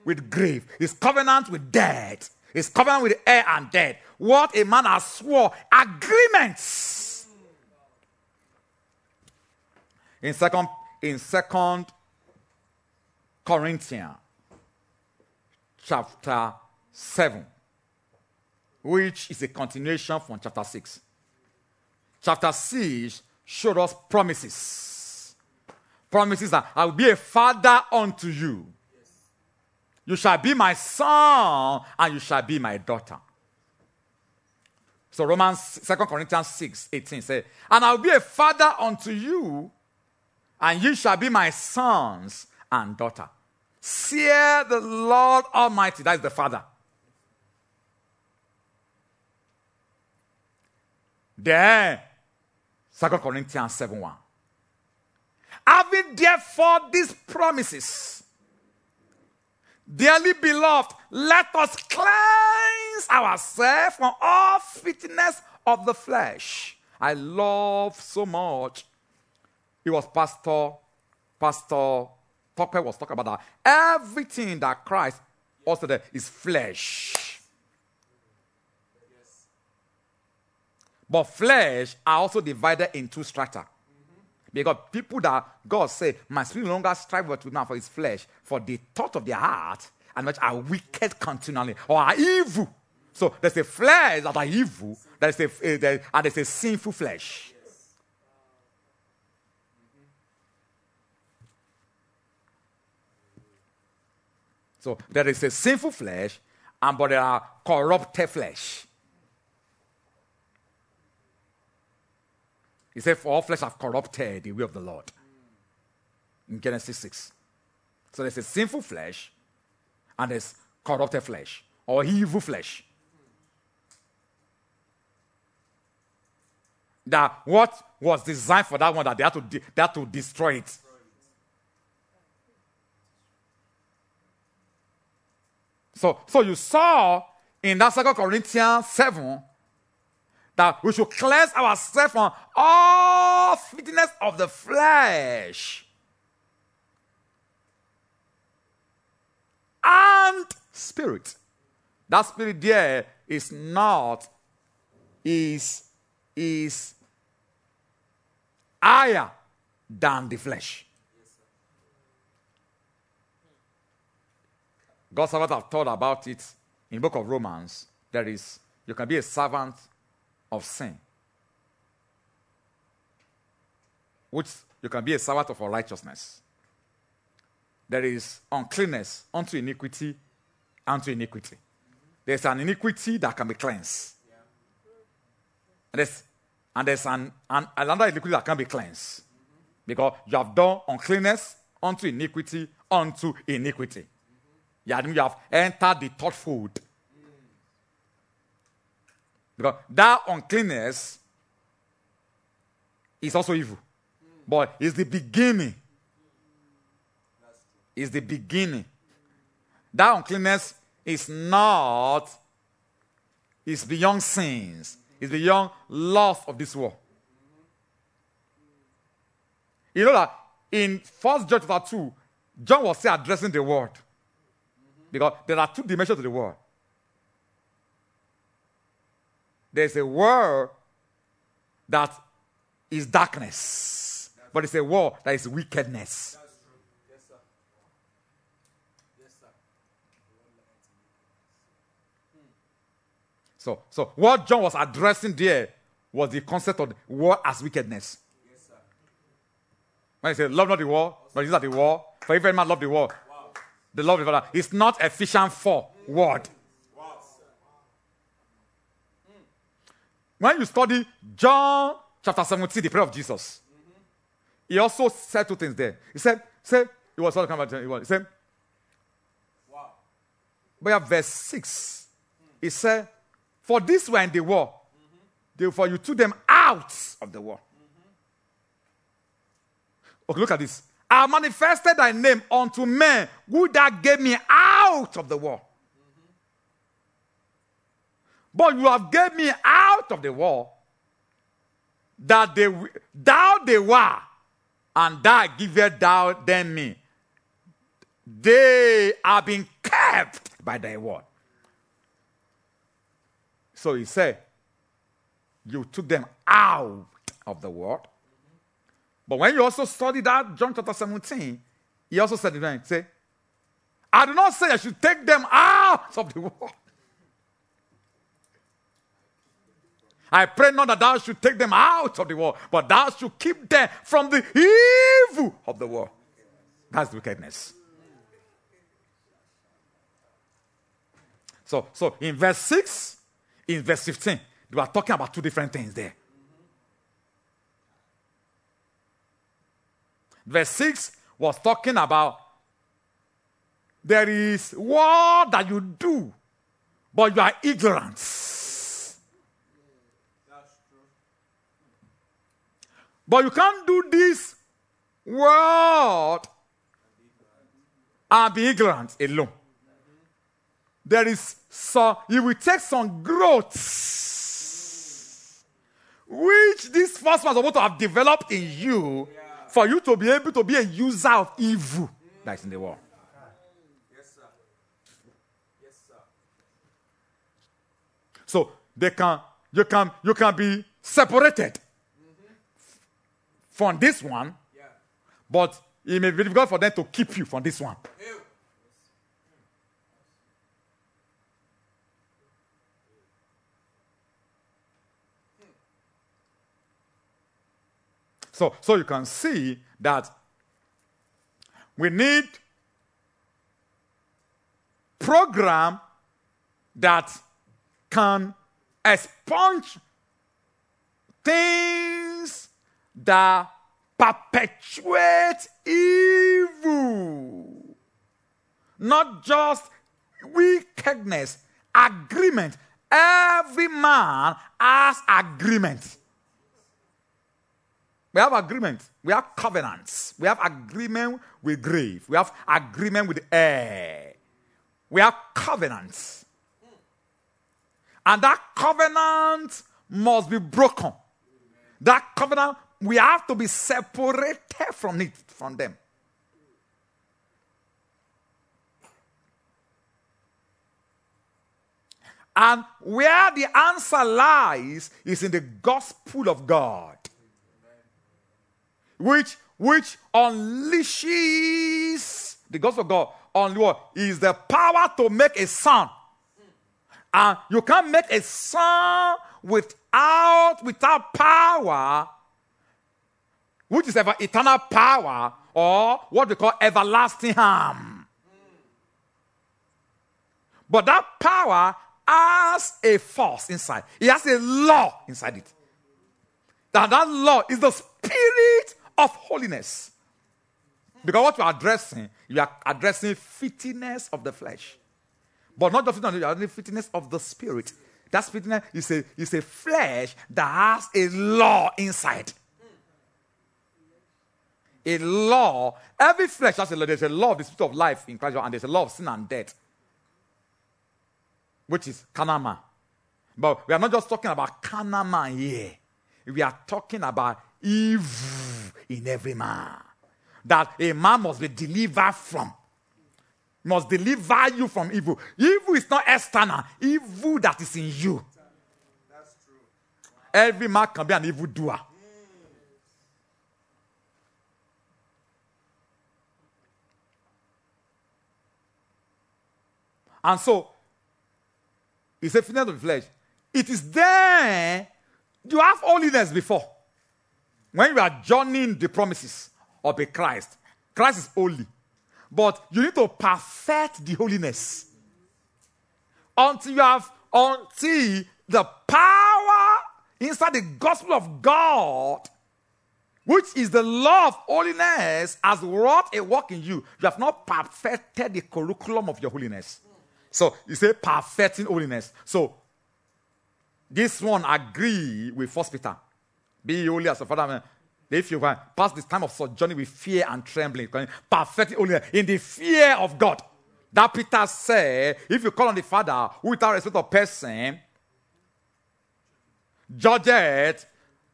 with grave his covenant with death. His covenant with air and death. What a man has swore agreements. In second in second corinthians chapter 7 which is a continuation from chapter 6 chapter 6 showed us promises. Promises that i will be a father unto you you shall be my son and you shall be my daughter so romans 2 corinthians 6 18 says and i will be a father unto you and you shall be my sons and daughter. Fear the Lord Almighty, that is the Father. Then, 2 Corinthians 7 1. Having therefore these promises, dearly beloved, let us cleanse ourselves from all fitness of the flesh I love so much. It was Pastor, Pastor Topper was talking about that. Everything that Christ also there is flesh. But flesh are also divided into strata. Because people that God my spirit no longer strive with man for his flesh, for the thought of their heart, and which are wicked continually, or are evil. So there's a flesh that are evil, there's a, uh, there, and there's a sinful flesh. So there is a sinful flesh, and but there are corrupted flesh. He said, For all flesh have corrupted the way of the Lord. In Genesis 6. So there's a sinful flesh and there's corrupted flesh or evil flesh. That what was designed for that one that they had to, de- they had to destroy it. So, so you saw in that Second Corinthians 7 that we should cleanse ourselves from all fitness of the flesh and spirit. That spirit there is not, is, is higher than the flesh. God's servant have thought about it in book of Romans. There is, you can be a servant of sin. Which you can be a servant of righteousness. There is uncleanness unto iniquity, unto iniquity. There's an iniquity that can be cleansed. And there's, and there's an, an, another iniquity that can be cleansed. Because you have done uncleanness unto iniquity, unto iniquity. You have entered the third fold. Because that uncleanness is also evil. But it's the beginning. It's the beginning. That uncleanness is not, it's beyond sins. It's beyond lust of this world. You know that in First John chapter 2, John was still addressing the world. Because there are two dimensions to the world. There's a world that is darkness, but it's a world that is wickedness. So, so what John was addressing there was the concept of the war as wickedness. When he said, Love not the war, but is not the war. For if any man love the war, the love of the Father. It's not Ephesians 4 word. When you study John chapter 17, the prayer of Jesus, he also said two things there. He said, say, he was talking about he said, wow. but verse 6, he said, For this were in the war, mm-hmm. therefore you took them out of the war. Mm-hmm. Okay, look at this. I manifested thy name unto men who that gave me out of the war. But you have gave me out of the war that they thou they were, and thou giveth thou them me. They are being kept by thy word. So he said, You took them out of the world, but when you also study that, John chapter 17, he also said it say, I do not say I should take them out of the world. I pray not that thou should take them out of the world, but thou should keep them from the evil of the world. That's wickedness. So, so in verse 6, in verse 15, they are talking about two different things there. Verse 6 was talking about there is war that you do, but you are ignorant. But you can't do this word and be ignorant alone. There is so you will take some growth which this first one is supposed to have developed in you for you to be able to be a user of evil that is in the world. Yes, sir. Yes, sir. So they can you can you can be separated from this one, but it may be difficult for them to keep you from this one. So, so you can see that we need program that can expunge things that perpetuate evil, not just wickedness, agreement. Every man has agreement. We have agreement. We have covenants. We have agreement with grave. We have agreement with air. We have covenants. And that covenant must be broken. That covenant, we have to be separated from it, from them. And where the answer lies is in the gospel of God which which unleashes the gospel of God on what is the power to make a son. And you can't make a son without without power, which is ever eternal power, or what we call everlasting harm. But that power has a force inside. It has a law inside it. That that law is the spirit of holiness. Because what you are addressing, you are addressing fitness of the flesh. But not just fitness, you are fitness of the spirit. That fitness is a, is a flesh that has a law inside. A law. Every flesh has a law. There's a law of the spirit of life in Christ, and there's a law of sin and death, which is kanama. But we are not just talking about kanama here. We are talking about evil in every man. That a man must be delivered from. Must deliver you from evil. Evil is not external, evil that is in you. That's true. Every man can be an evil doer. And so, it's a fitness of the flesh. It is there. You have holiness before. When you are joining the promises of a Christ, Christ is holy. But you need to perfect the holiness until you have until the power inside the gospel of God, which is the law of holiness, has wrought a work in you. You have not perfected the curriculum of your holiness. So you say perfecting holiness. So this one agree with First Peter. Be holy as the Father. If you pass this time of sojourning with fear and trembling, perfecting holiness in the fear of God. That Peter said, if you call on the Father without respect of person, judge it,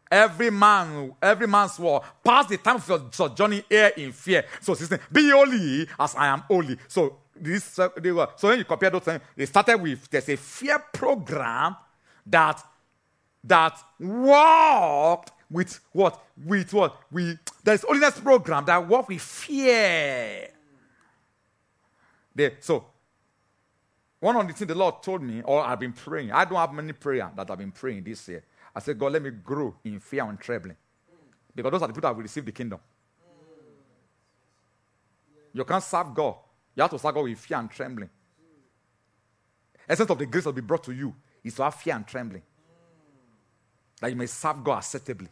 every man, every man's war. Pass the time of your sojourning here in fear. So, sister, be holy as I am holy. So, this, they were, so when you compare those things, they started with there's a fear program that that worked with what? With what? We there's only holiness program that work with fear. There, so one of the things the Lord told me, or I've been praying. I don't have many prayer that I've been praying this year. I said, God, let me grow in fear and trembling. Because those are the people that will receive the kingdom. You can't serve God. You have to God with fear and trembling. Essence of the grace will be brought to you is to have fear and trembling. That you may serve God acceptably.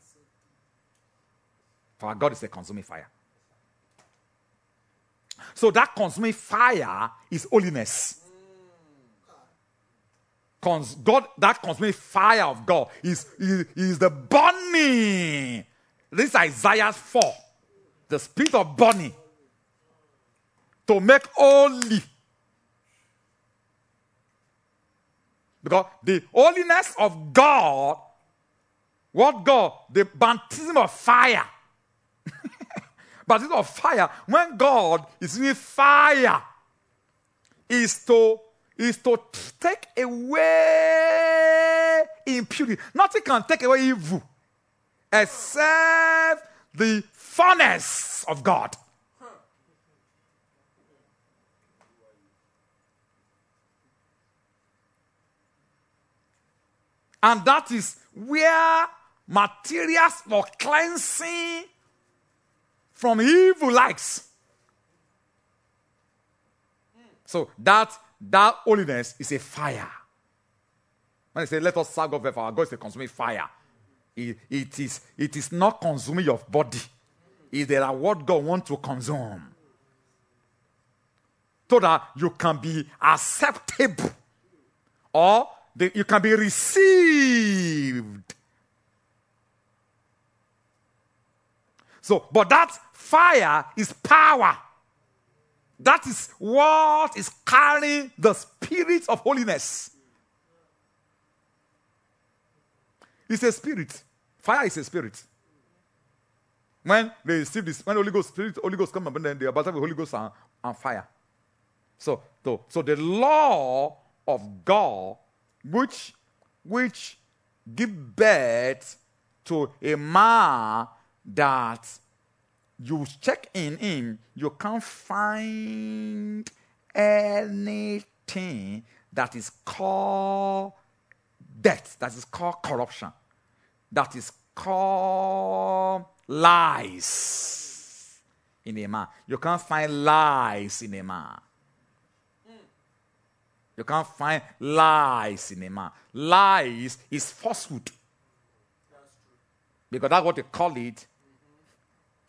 For God is a consuming fire. So that consuming fire is holiness. Cons- God, that consuming fire of God is, is, is the burning. This is Isaiah 4. The spirit of burning. To make holy. Because the holiness of God what God, the baptism of fire. baptism of fire. When God is in fire, is to is to take away impurity. Nothing can take away evil except the furnace of God. And that is where materials for cleansing from evil likes. So that that holiness is a fire. When they say, let us serve God, for our God is a consuming fire. It, it, is, it is not consuming your body. It's that what God wants to consume. So that you can be acceptable or the, you can be received. So, but that fire is power. That is what is carrying the spirit of holiness. It's a spirit. Fire is a spirit. When they receive this, when the Holy Ghost, Spirit, Holy Ghost come and then they are baptized with Holy Ghost and, and fire. So, so, so the law of God, which, which give birth to a man that you check in him, you can't find anything that is called death, that is called corruption, that is called lies in a man. You can't find lies in a man. You can't find lies in a man. Lies is falsehood. Because that's what they call it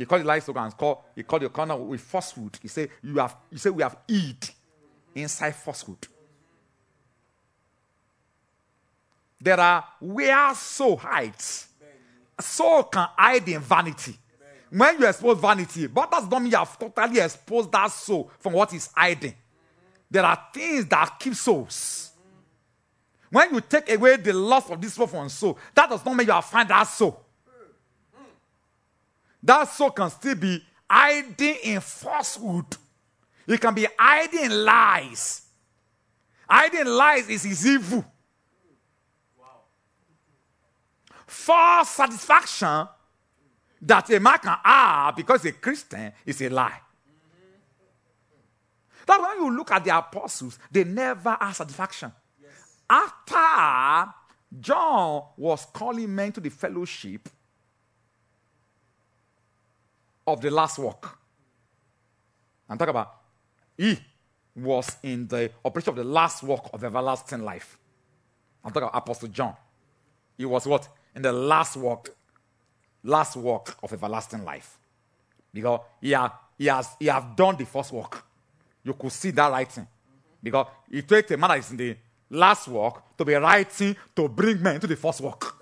he called the livestock call, he called the corner with falsehood. He said, You have you say we have eat inside falsehood. There are where so hides. So can hide in vanity. When you expose vanity, but that's not mean you have totally exposed that soul from what is hiding. There are things that keep souls. When you take away the loss of this soul from soul, that does not mean you have found that soul that soul can still be hiding in falsehood. It can be hiding in lies. Hiding lies is his evil. Wow. False satisfaction that a man can have because a Christian is a lie. That's when you look at the apostles, they never had satisfaction. Yes. After John was calling men to the fellowship, of the last walk. I'm talking about he was in the operation of the last walk of everlasting life. I'm talking about Apostle John. He was what? In the last walk, last walk of everlasting life. Because he, he has he has done the first walk. You could see that writing. Because it takes a man that is in the last walk to be writing to bring men to the first walk.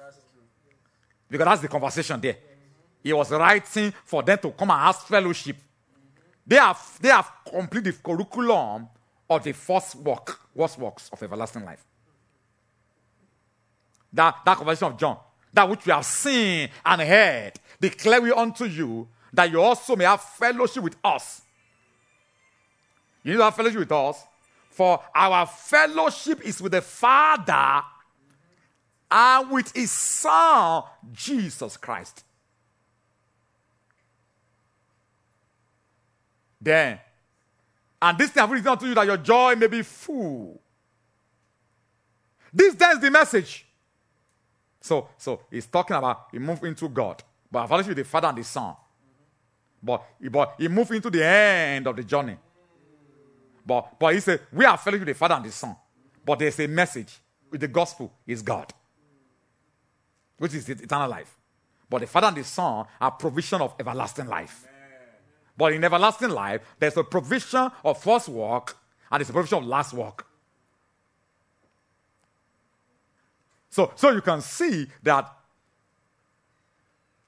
Because that's the conversation there. He was writing for them to come and ask fellowship. They have, they have completed the curriculum of the first work, first works of everlasting life. That, that conversation of John, that which we have seen and heard, declare we unto you, that you also may have fellowship with us. You need to have fellowship with us, for our fellowship is with the Father and with his Son, Jesus Christ. Then, and this thing I've written unto you that your joy may be full. This then is the message. So, so he's talking about he moved into God, but I've with the Father and the Son. But, but he moved into the end of the journey. But, but he said, We are fellowship with the Father and the Son. But there's a message with the gospel is God, which is eternal life. But the Father and the Son are provision of everlasting life. But in everlasting life, there's a provision of first work and there's a provision of last work. So, so you can see that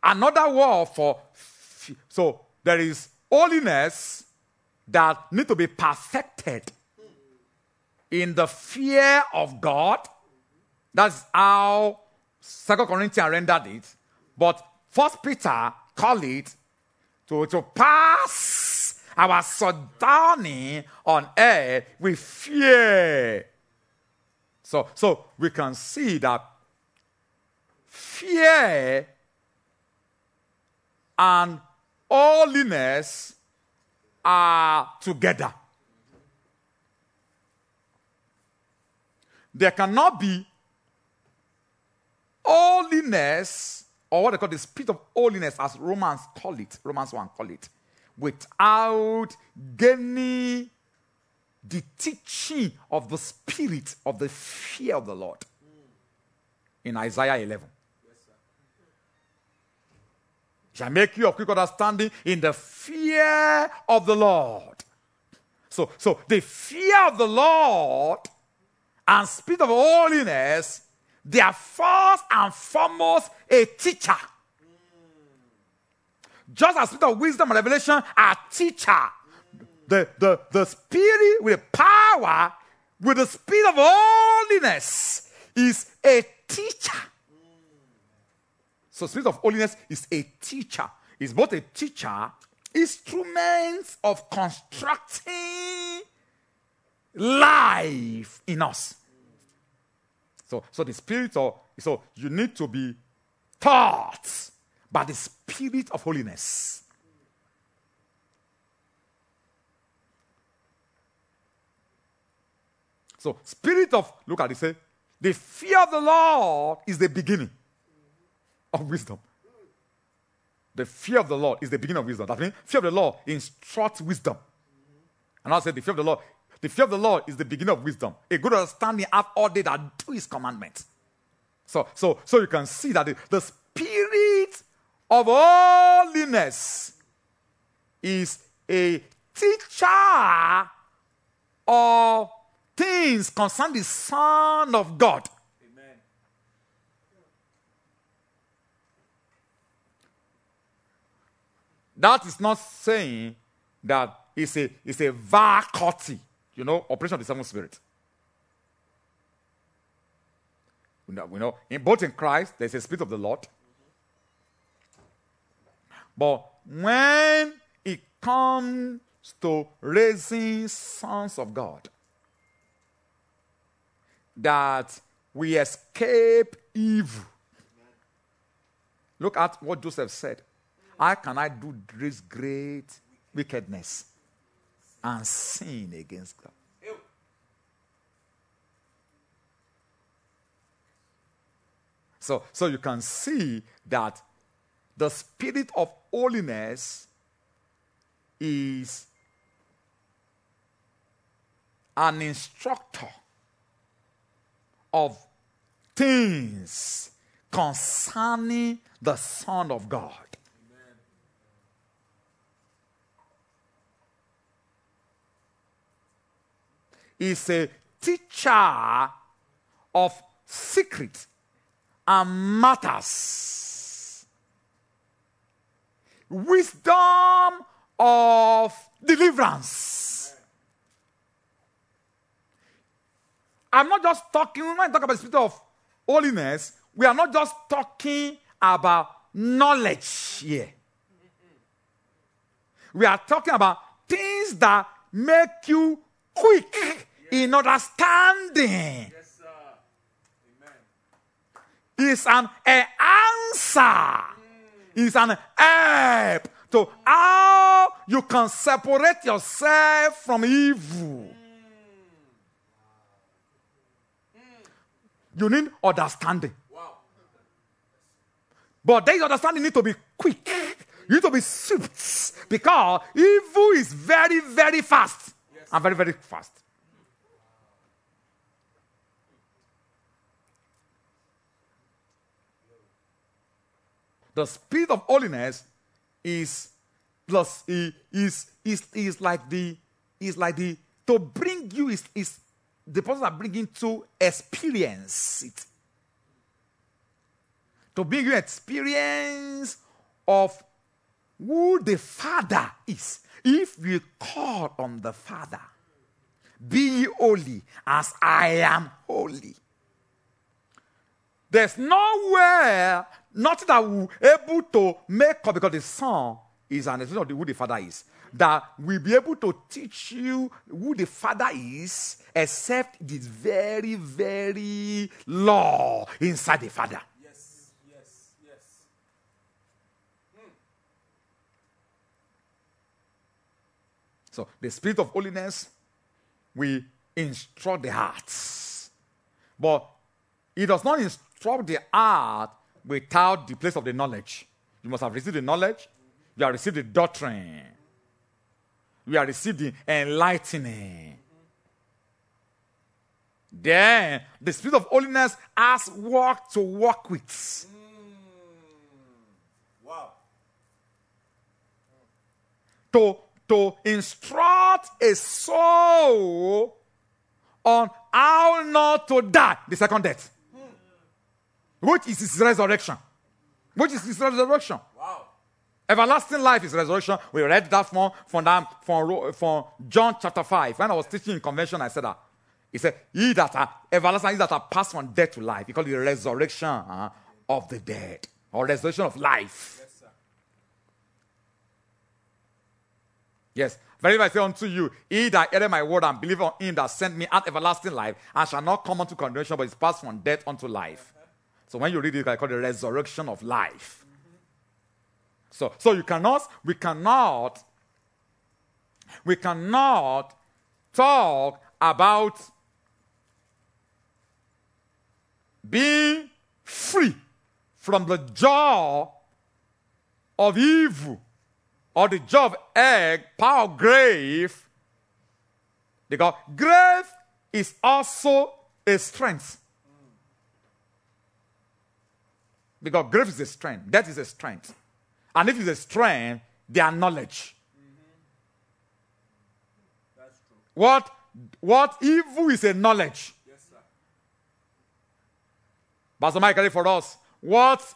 another word for so there is holiness that need to be perfected in the fear of God. That's how Second Corinthians rendered it, but First Peter call it to, to pass our sojourning on earth with fear. So, so we can see that fear and holiness are together. There cannot be holiness, or what they call the spirit of holiness, as Romans call it, Romans 1 call it, without gaining the teaching of the spirit of the fear of the Lord. In Isaiah 11 shall make you of quick understanding in the fear of the Lord. So, so the fear of the Lord and spirit of holiness, they are first and foremost a teacher. Just as spirit of wisdom and revelation are teacher. The, the, the spirit with power, with the spirit of holiness, is a teacher. So, spirit of holiness is a teacher. Is both a teacher, instruments of constructing life in us. So, so the spirit of so you need to be taught by the spirit of holiness. So, spirit of look at it, say, eh? the fear of the Lord is the beginning of wisdom. The fear of the Lord is the beginning of wisdom. That means fear of the Lord instructs wisdom. And I said the fear of the Lord, the fear of the Lord is the beginning of wisdom. A good understanding have all they that do his commandments. So, so, so you can see that the, the spirit of holiness is a teacher of things concerning the Son of God. That is not saying that it's a it's a vacuity, you know, operation of the seven spirit. We know, we know in both in Christ there's a spirit of the Lord. But when it comes to raising sons of God, that we escape evil. Look at what Joseph said. How can I do this great wickedness and sin against God? So, so you can see that the spirit of holiness is an instructor of things concerning the Son of God. Is a teacher of secret and matters. Wisdom of deliverance. I'm not just talking, when I talk about the spirit of holiness, we are not just talking about knowledge here. We are talking about things that make you quick in understanding. Yes, is an a answer. Mm. Is an help to how you can separate yourself from evil. Mm. Mm. You need understanding. Wow. But this understanding need to be quick. You need to be swift because evil is very, very fast. And very, very fast. The spirit of holiness is plus i- is is is like the is like the to bring you is is the person that bring you to experience it to bring you experience of who the Father is. If you call on the Father, be holy as I am holy. There's nowhere, nothing that will able to make up because the son is an expression of who the father is. That we'll be able to teach you who the father is, except this very, very law inside the father. Yes. Yes. Yes. Hmm. So the spirit of holiness will instruct the hearts. But it does not instruct the heart without the place of the knowledge. You must have received the knowledge, you have received the doctrine, you have received the enlightening. Then the spirit of holiness has work to work with. Hmm. Wow. to, to instruct a soul on how not to die the second death, which is his resurrection. Which is his resurrection. Wow. Everlasting life is resurrection. We read that from, from, that, from, from John chapter 5. When I was teaching in convention, I said that. He said, He that are everlasting, he that are passed from death to life. He called it the resurrection uh, of the dead or resurrection of life. Yes, sir. Yes. Very I say unto you, he that heareth my word and believe on him that sent me hath everlasting life, and shall not come unto condemnation, but is passed from death unto life. So when you read it, I call it the resurrection of life. So, so you cannot, we cannot, we cannot talk about being free from the jaw of evil or the jaw of egg, power grave. Because grave is also a strength. Because grave is a strength. That is a strength. And if it's a strength, they are knowledge. That's true. What, what evil is a knowledge. Yes, sir. Pastor read for us. What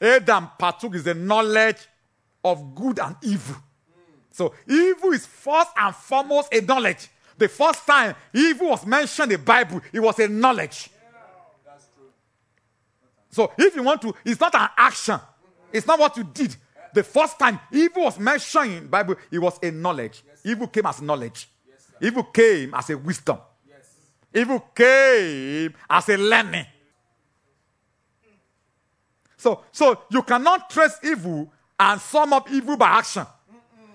Adam partook is the knowledge of good and evil. So evil is first and foremost a knowledge. The first time evil was mentioned in the Bible, it was a knowledge. So if you want to, it's not an action. It's not what you did. The first time evil was mentioned in the Bible, it was a knowledge. Evil came as knowledge. Yes. Evil came as a wisdom. Yes. Evil came as a learning. So, so you cannot trace evil and sum up evil by action.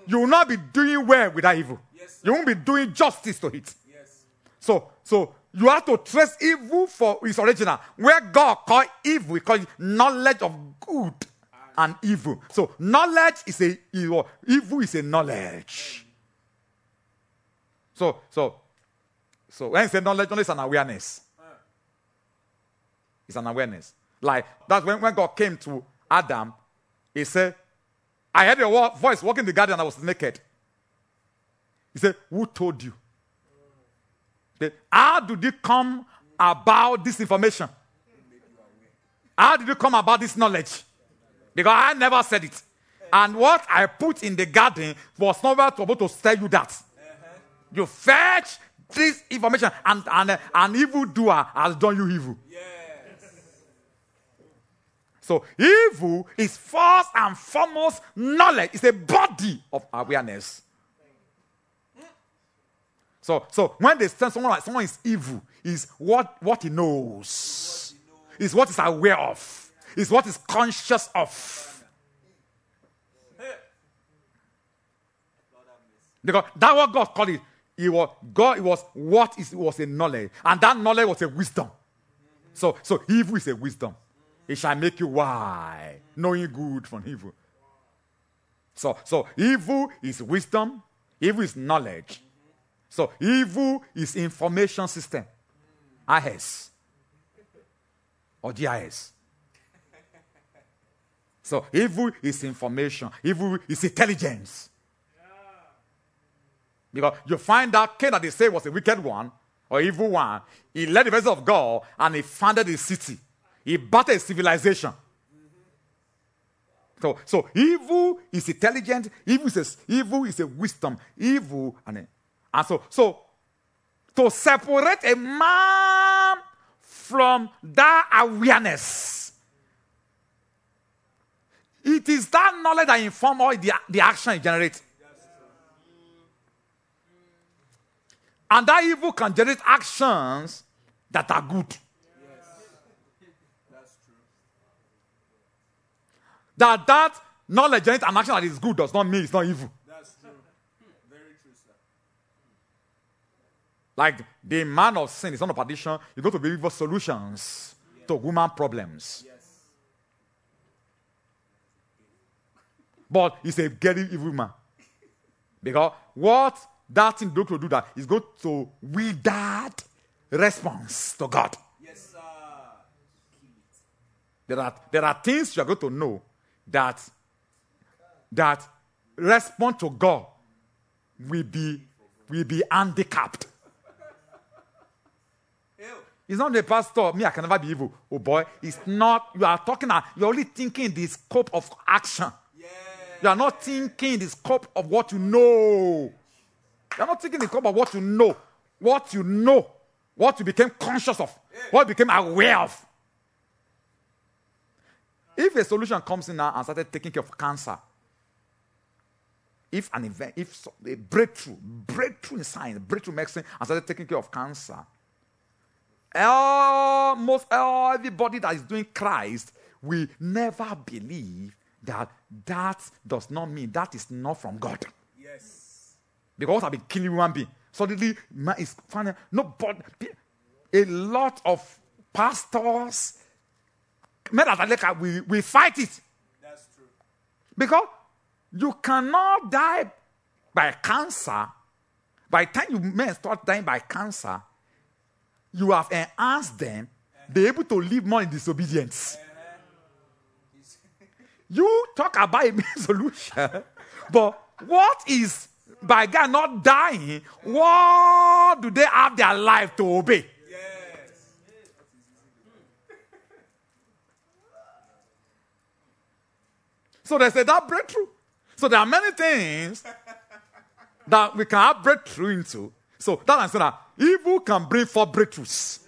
You will not be doing well with that evil. Yes, you won't be doing justice to it. Yes. So, so you have to trace evil for its original. Where God called evil, He called it knowledge of good and evil. So knowledge is a evil. Evil is a knowledge. So, so, so when you say knowledge, knowledge is an awareness. It's an awareness. Like that's when, when God came to Adam, he said, I heard your wo- voice walking in the garden and I was naked. He said, Who told you? How did you come about this information? How did you come about this knowledge? Because I never said it. And what I put in the garden was be able to tell you that. You fetch this information, and, and uh, an evildoer has done you evil. Yes. So evil is first and foremost knowledge. It's a body of awareness. So, so when they say someone like someone is evil, is what, what he knows. Is what he's aware of. Is what he's conscious of. Because that what God called it. It was God, it was what is it was a knowledge. And that knowledge was a wisdom. So, so evil is a wisdom. It shall make you wise, knowing good from evil. So, so evil is wisdom, evil is knowledge. So evil is information system. IS or GIS. So evil is information, evil is intelligence. Because you find out Cain that they say was a wicked one or evil one, he led the presence of God and he founded a city. He battered a civilization. So, so evil is intelligent, evil is evil is a wisdom, evil and, and so so to separate a man from that awareness. It is that knowledge that informs all the, the action it generates. And that evil can generate actions that are good. That's true. That that knowledge generates an action that is good does not mean it's not evil. That's true. Very true, sir. Like the man of sin is not of perdition, you go to be for solutions to human problems. Yes. But he's a very evil man. Because what that thing going to do that is going to wither response to God. Yes, sir. There are, there are things you are going to know that that respond to God will be will be handicapped. It's not the pastor, me, I can never be evil. Oh boy, it's not. You are talking, you're only thinking the scope of action. Yeah. You are not thinking the scope of what you know. You are not thinking the scope of what you know. What you know. What you became conscious of. What you became aware of. If a solution comes in now and started taking care of cancer, if an event, if a breakthrough, breakthrough in science, breakthrough medicine, and started taking care of cancer, almost everybody that is doing Christ will never believe that that does not mean that is not from God. Yes. Because I've been killing human being. Suddenly, man is finding nobody. A lot of pastors, men that are like, we, we fight it. That's true. Because you cannot die by cancer. By the time you men start dying by cancer, you have enhanced them. They're able to live more in disobedience. You talk about a solution, but what is by God not dying? What do they have their life to obey? So they say that breakthrough. So there are many things that we can have breakthrough into. So that I'm that evil can bring forth breakthroughs.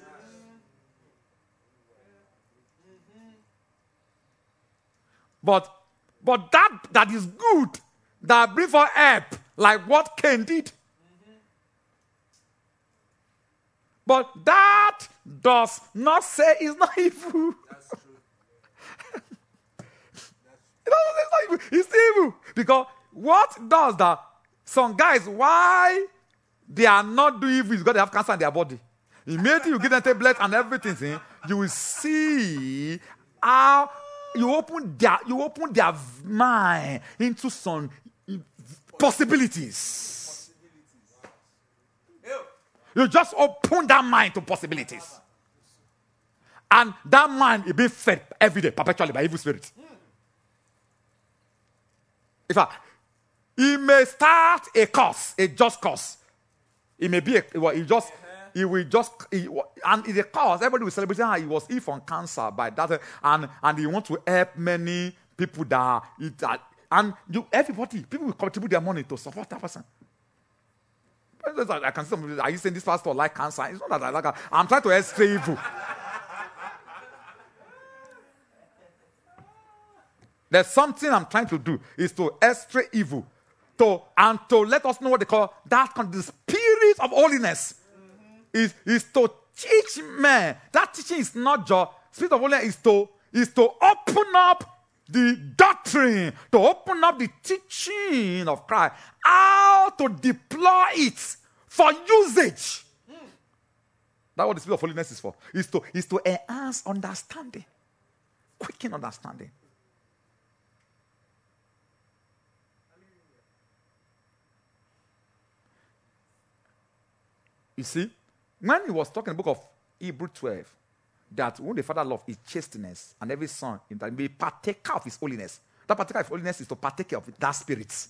But but that that is good that bring for help, like what Cain did. But that does not say it's not evil. That's true. It doesn't say it's not evil. It's evil. Because what does that? Some guys, why they are not doing evil is because they have cancer in their body. Immediately you give them tablet and everything, see, you will see how you open their you open their mind into some possibilities. You just open that mind to possibilities. And that mind is being fed every day, perpetually by evil spirits. In fact, he may start a course, a just course. It may be a, well, he just, he will just, he, and in the course, everybody will celebrate how he was ill from cancer by that, and and he want to help many people that, it, that and you, everybody, people will contribute their money to support that person. I can see some. Are you saying this pastor like cancer? It's not that I like. it. I'm trying to explain evil. There's something I'm trying to do is to extra evil, to and to let us know what they call that con- the spirit of holiness is is to teach men. That teaching is not just spirit of holiness is to is to open up the doctrine, to open up the teaching of Christ, how to deploy it for usage. That's what the spirit of holiness is for. Is to is to enhance understanding, quicken understanding. You see, when he was talking in the book of Hebrew 12, that when the Father love is chasteness, and every son in that may partaker of his holiness. That partaker of holiness is to partake of that spirit.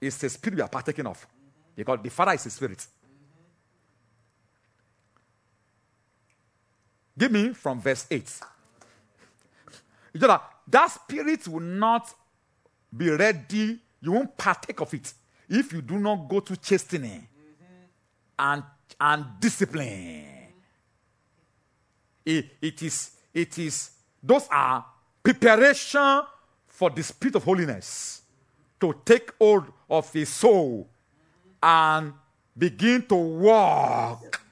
It's the spirit we are partaking of. Because the Father is a spirit. Give me from verse 8. You know that that spirit will not be ready, you won't partake of it if you do not go to chastening and, and discipline it, it is, it is, those are preparation for the spirit of holiness to take hold of his soul and begin to walk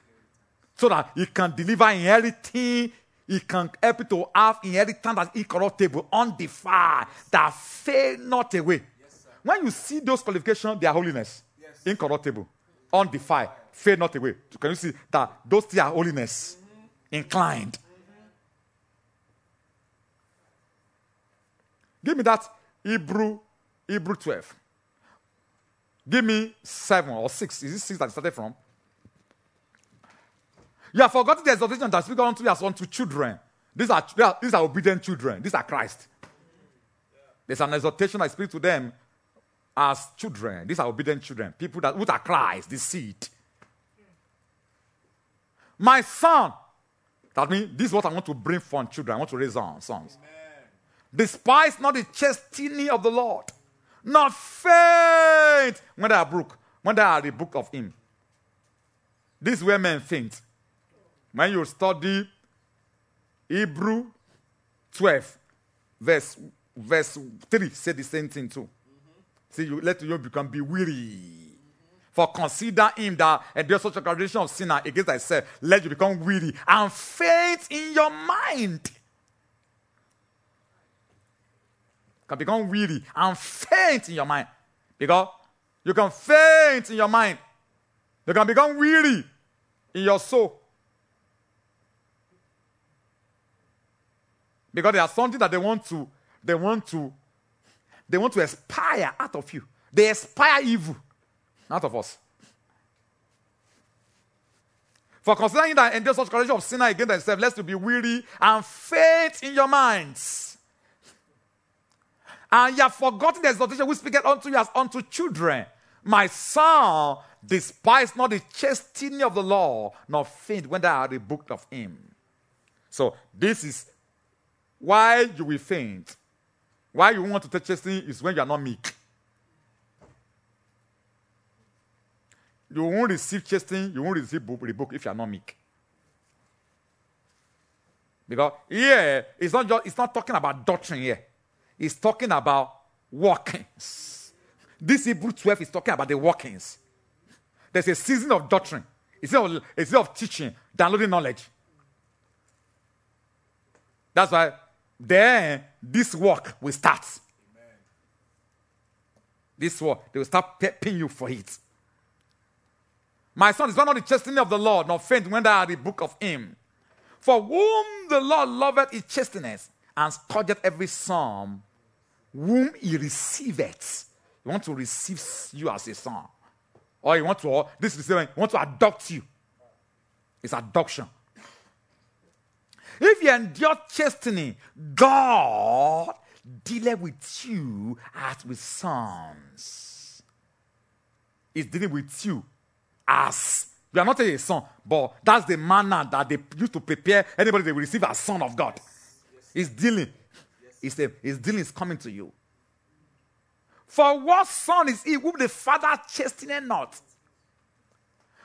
so that he can deliver inheritance. He can help to have inheritance that's incorruptible, undefiled, that fade not away. When you see those qualifications, they are holiness, incorruptible, undefiled, fade not away. Can you see that those three are holiness, mm-hmm. inclined? Mm-hmm. Give me that Hebrew, Hebrew 12. Give me seven or six. Is it six that started from? You have forgotten the exhortation that speaks unto you as unto children. These are- these are obedient children. These are Christ. Mm-hmm. There's an exhortation I speak to them as children. These are obedient children. People that who are Christ, the seed. My son. That means this is what I want to bring from children. I want to raise on sons. Despise not the chastening of the Lord, not faint when they are broke, when they are the book of him. This is where men faint. When you study Hebrew 12, verse, verse 3, say the same thing too. See, you let you become be weary. For consider him that endures such a graduation of sinner against thyself, let you become weary and faint in your mind. Can become weary and faint in your mind. Because you can faint in your mind. You can become weary in your soul. Because there's something that they want to, they want to, they want to aspire out of you. They aspire evil out of us. For considering that endure such correction of sinner against themselves, lest you be weary and faint in your minds. And you have forgotten the exhortation we speak unto you as unto children. My son, despise not the chastening of the law, nor faint when thou art rebuked of him. So this is why you will faint. Why you want to take chastening is when you are not meek. You won't receive chastening, you won't receive bu- rebuke if you are not meek. Because here, it's not just it's not talking about doctrine here. It's talking about workings. This Hebrew 12 is talking about the workings. There's a season of doctrine. It's of, a season of teaching, downloading knowledge. That's why then this work will start. This work, they will start paying you for it. My son, is not the chastening of the Lord, nor faint when thou art the book of him. For whom the Lord loveth his chasteneth, and scourgeth every son whom he receiveth. He want to receive you as a son. Or he want to, this is you want to adopt you. It's adoption. If you endure chastening, God dealeth with you as with sons. He's dealing with you as you are not a son, but that's the manner that they used to prepare anybody they will receive as son of God. He's dealing. He's, a, his dealing is coming to you. For what son is he whom the father chasteneth not?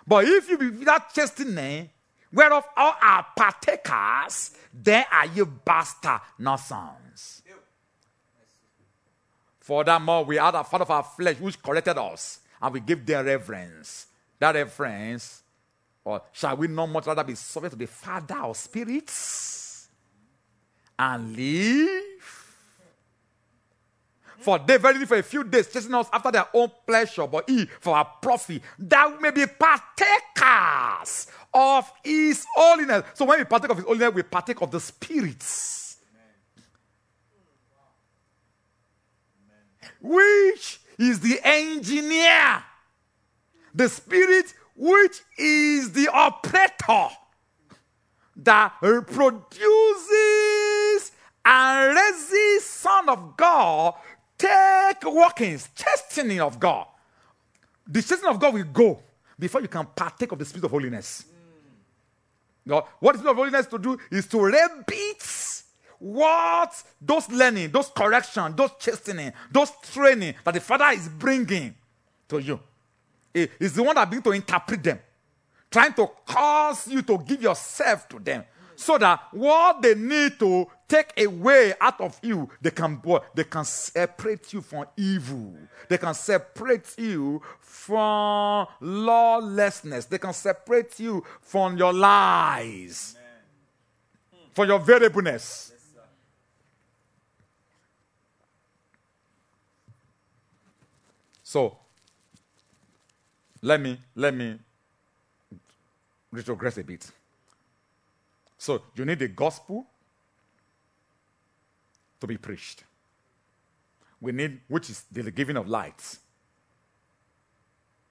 But if you be without chastening, whereof all are partakers, then are you bastard, not sons. Furthermore, we are the father of our flesh, which corrected us, and we give them reverence. That reverence, or shall we not much rather be subject to the Father of spirits and live? For they verily for a few days chasing us after their own pleasure, but he for our profit, that we may be partakers of his holiness. So when we partake of his holiness, we partake of the spirits. Which is the engineer, the spirit which is the operator that produces and raises Son of God, take workings, chastening of God. The chastening of God will go before you can partake of the Spirit of holiness. Mm. Now, what the Spirit of holiness to do is to repeat what those learning, those correction, those chastening, those training that the Father is bringing to you. Is the one that begin to interpret them, trying to cause you to give yourself to them, So that what they need to take away out of you, they can? They can separate you from evil. They can separate you from lawlessness. They can separate you from your lies. From your variableness. So let me let me retrogress a bit. So you need the gospel to be preached. We need, which is the giving of light.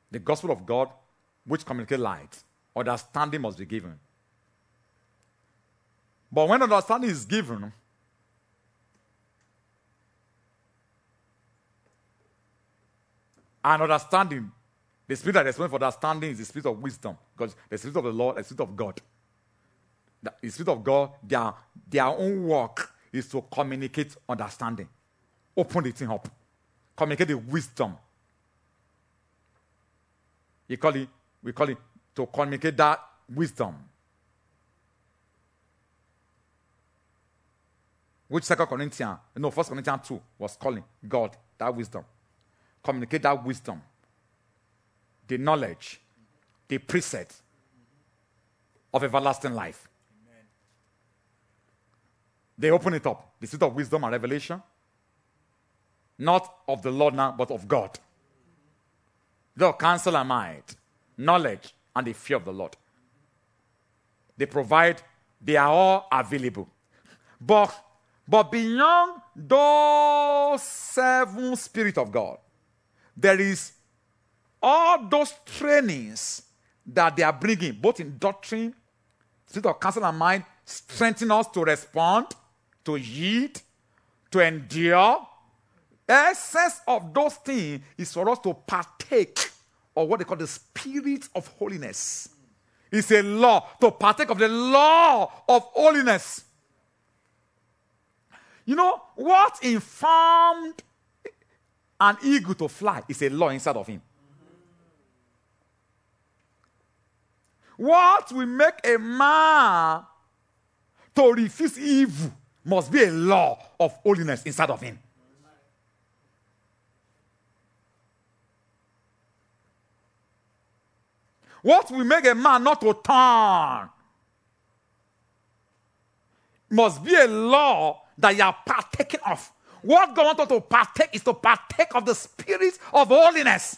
The gospel of God, which communicates light. Understanding must be given. But when understanding is given, and understanding, the spirit that responds for understanding is the spirit of wisdom, because the spirit of the Lord, the spirit of God. The, the spirit of God, their, their own work is to communicate understanding, open the thing up, communicate the wisdom. You call it, we call it to communicate that wisdom. Which Second Corinthians, no, First Corinthians 2 was calling God that wisdom. Communicate that wisdom, the knowledge, the precept of everlasting life. They open it up. The seat of wisdom and revelation. Not of the Lord now, but of God. The counsel and might, knowledge, and the fear of the Lord. They provide, they are all available. But, but beyond those seven spirit of God, there is all those trainings that they are bringing, both in doctrine, spirit of counsel and mind, strengthen us to respond, to yield, to endure. The Essence of those things is for us to partake of what they call the spirit of holiness. It's a law to partake of the law of holiness. You know what informed an eagle to fly is a law inside of him. What will make a man to refuse evil must be a law of holiness inside of him. What will make a man not to turn must be a law that you are partaking of. What God wants us to partake is to partake of the spirit of holiness.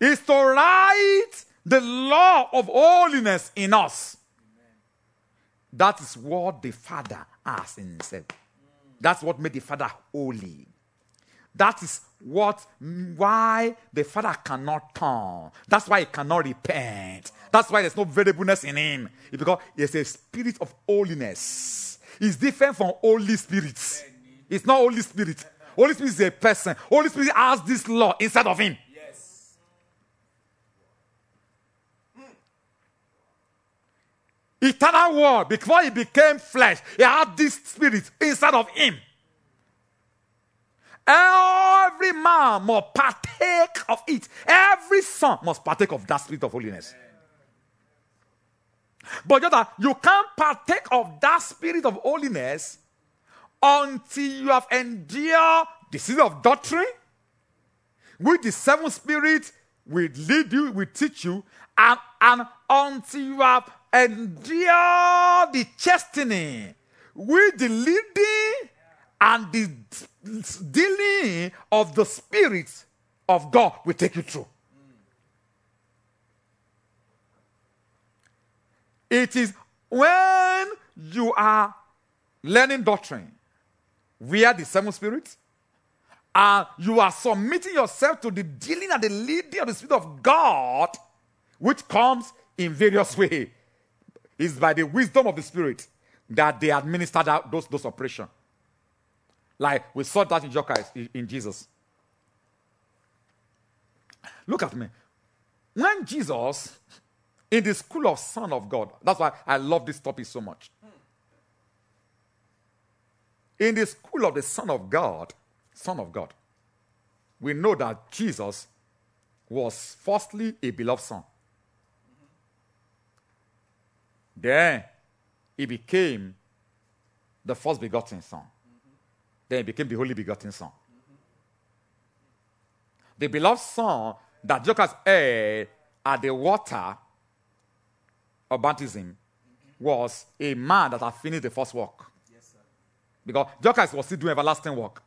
Is to write the law of holiness in us. That is what the Father has in himself. That's what made the Father holy. That is what why the Father cannot turn. That's why he cannot repent. That's why there's no variableness in him. It's because there's a spirit of holiness. It's different from Holy Spirit. It's not Holy Spirit. Holy Spirit is a person. Holy Spirit has this law inside of him. Eternal word, before he became flesh, he had this spirit inside of him. Every man must partake of it. Every son must partake of that spirit of holiness. But just that you can't partake of that spirit of holiness until you have endured the spirit of doctrine, which the seven spirits will lead you, will teach you, and, and until you have endured the chastening, with the leading and the dealing of the Spirit of God will take you through. It is when you are learning doctrine, where the seven spirits, and you are submitting yourself to the dealing and the leading of the Spirit of God, which comes in various ways. It's by the wisdom of the Spirit that they administer that, those, those operations. Like we saw that in Jesus, in Jesus. Look at me. When Jesus, in the school of Son of God, that's why I love this topic so much. In the school of the Son of God, Son of God, we know that Jesus was firstly a beloved son. Then he became the first begotten son. Then he became the holy begotten son. The beloved son that Jocas heard at the water of baptism was a man that had finished the first work. Because Jocas was still doing everlasting work.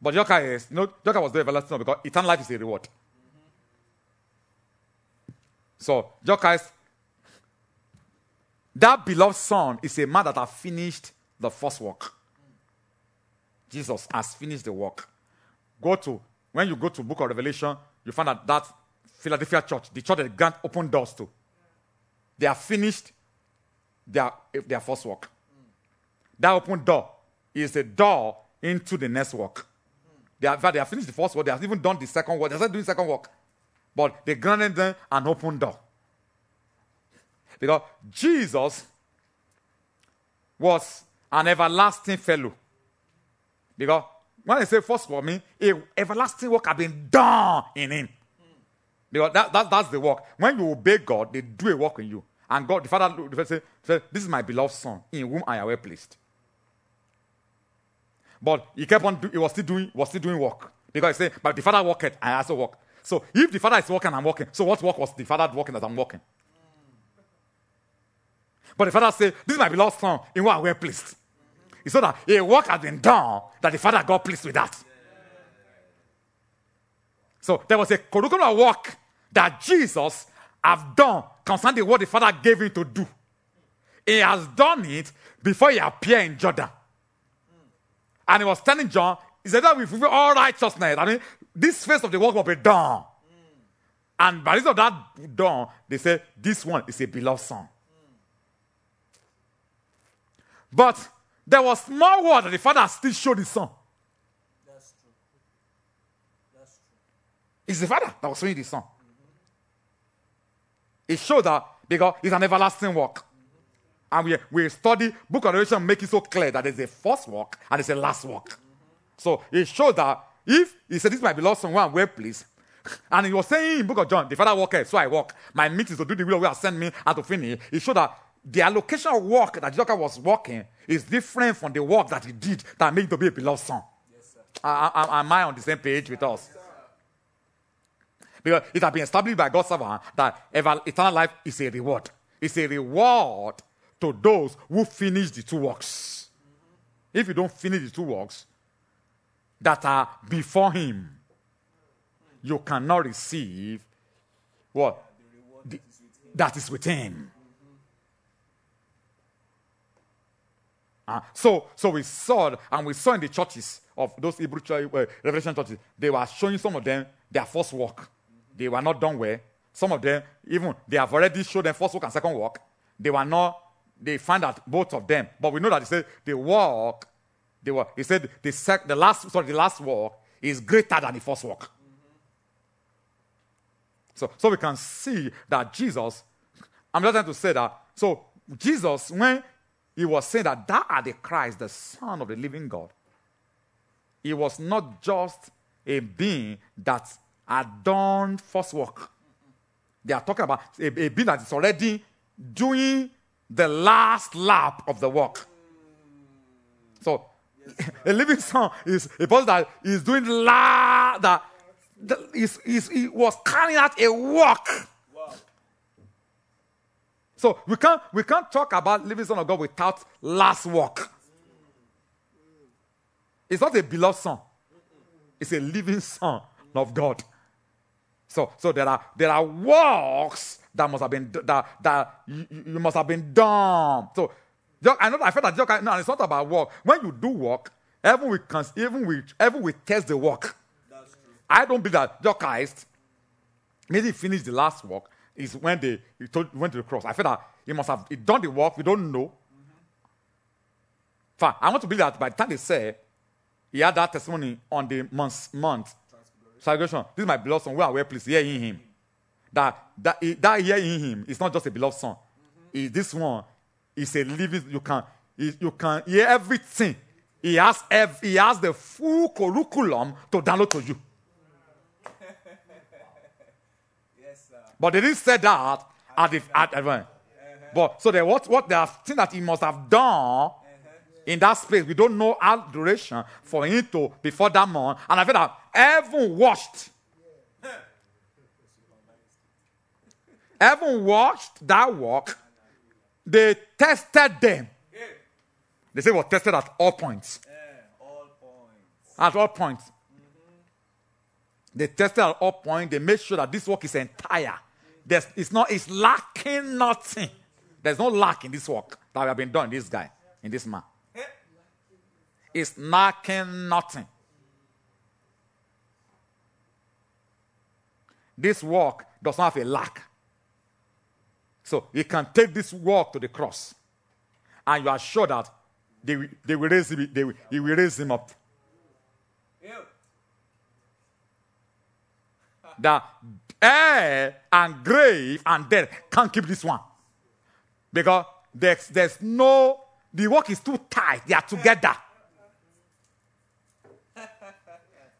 But Jocas is, you know, Jocas was doing everlasting work because eternal life is a reward. So Jocas, that beloved son is a man that has finished the first work. Jesus has finished the work. Go to when you go to Book of Revelation, you find that that Philadelphia church, the church that grant open doors to, they have finished their their first work. That open door is a door into the next work. They have, they have finished the first work. They have even done the second work. They're still doing second work, but they granted them an open door because Jesus was an everlasting fellow. Because when I say first for me, a everlasting work has been done in him. Because that, that, that's the work. When you obey God, they do a work in you. And God, the Father, the Father say, This is my beloved Son, in whom I am well pleased. But he kept on, do, he was still doing, was still doing work. Because he said, But the Father worked, I also work. So if the Father is working, I'm working. So what work was the Father working that I'm working? But the Father said, This is my beloved Son, in what we're pleased. He said that a work has been done that the Father got pleased with that. So there was a curriculum work that Jesus have done concerning what the Father gave him to do. He has done it before he appeared in Jordan. And he was telling John, he said that we fulfill all righteousness. I mean, this phase of the work will be done. And by reason of that done, they said, this one is a beloved son. But there was more word that the father still showed his son. That's true. That's true. It's the father that was showing the son. It showed that because it's an everlasting work. Mm-hmm. And we, we study Book of Revelation make it so clear that there's a first work and there's a last work. Mm-hmm. So it showed that if he said, This might be lost one where please. And he was saying in Book of John, the father worked, so I work. My meat is to do the will of God send me and to finish. It showed that the allocation of work that Jesus was working is different from the work that he did that made him to be a beloved son. I- I- am I on the same page with us? Because it has been established by God's servant that eternal life is a reward. It's a reward to those who finish the two works. Mm-hmm. If you don't finish the two works that are before Him, you cannot receive what? The- that is with Him. Ah, so, so we saw, and we saw in the churches of those Hebrew church, uh, Revelation churches, they were showing some of them their first work. They were not done well. Some of them, even they have already showed them first work and second work. They were not. They found out both of them, but we know that he said the work. They were. He said the sec, the last sorry the last work is greater than the first work. So, so we can see that Jesus. I'm just trying to say that. So Jesus, when he was saying that thou art the Christ, the Son of the living God, he was not just a being that had done first work. They are talking about a, a being that is already doing the last lap of the work. So, a living son is a person that is doing la that, that is, is, he was carrying out a work. So we can't we can't talk about living son of God without last work. It's not a beloved son. It's a living son of God. So, so there are there are works that must have been that that you, you must have been done. So, I know I felt that just, no, it's not about work. When you do work, even we can even we even we test the work. That's true. I don't believe that Christ maybe he finished the last work is when they he told, went to the cross. I feel that he must have he done the work. We don't know. Fine. I want to believe that by the time they say he had that testimony on the month month salvation. This is my beloved son. Where are we please hear in him? That that that hear in him is not just a beloved son. Is this one is a living. You can you can hear everything. He has he has the full curriculum to download to you. Yes, sir. But they didn't say that at the at, at when. Uh-huh. But so they what what they have seen that he must have done uh-huh. in that space. We don't know how duration for him to before that month. And I feel that heaven watched. Heaven watched that work. They tested them. They say was tested at all points. All points. At all points. Mm-hmm. They tested at all points. They made sure that this work is entire. There's, it's not. It's lacking nothing. There's no lack in this work that we have been done. This guy, in this man, it's lacking nothing. This work does not have a lack. So you can take this work to the cross, and you are sure that they, they will raise him. They will, will raise him up. That air and grave and death can't keep this one. Because there's, there's no, the work is too tight. They are together.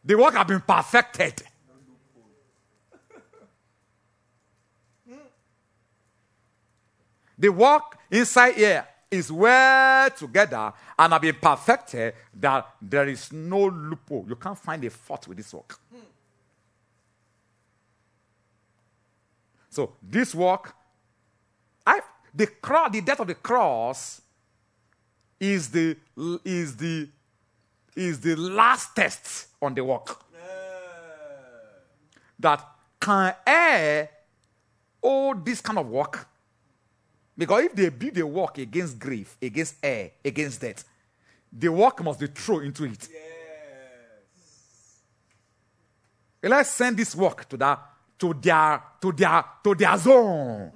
The work has been perfected. The work inside here is well together and have been perfected that there is no loophole. You can't find a fault with this work. So this work, I, the cross, the death of the cross, is the is the is the last test on the work that can air all this kind of work. Because if they build a work against grief, against air, against death, the work must be thrown into it. Let's send this work to that to their to their to their zone.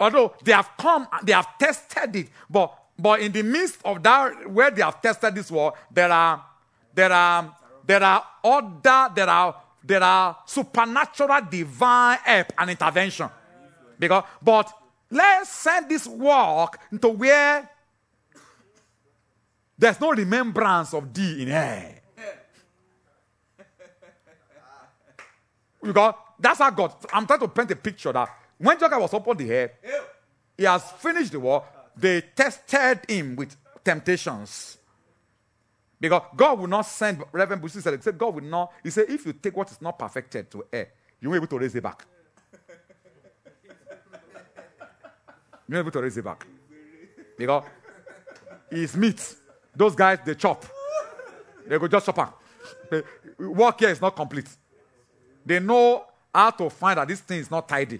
Although they have come, they have tested it, but but in the midst of that, where they have tested this work, there are there are there are other there are there are supernatural divine help and intervention. Because but let's send this work into where there's no remembrance of thee in air. Because that's how God. I'm trying to paint a picture that when Joker was upon the air, he has finished the war. They tested him with temptations. Because God will not send, Reverend Bushi said, he said, God will not, he said, if you take what is not perfected to air, you won't be able to raise it back. you won't be able to raise it back. Because it's meat. Those guys, they chop. They go just chop Work here is not complete. They know how to find that this thing is not tidy.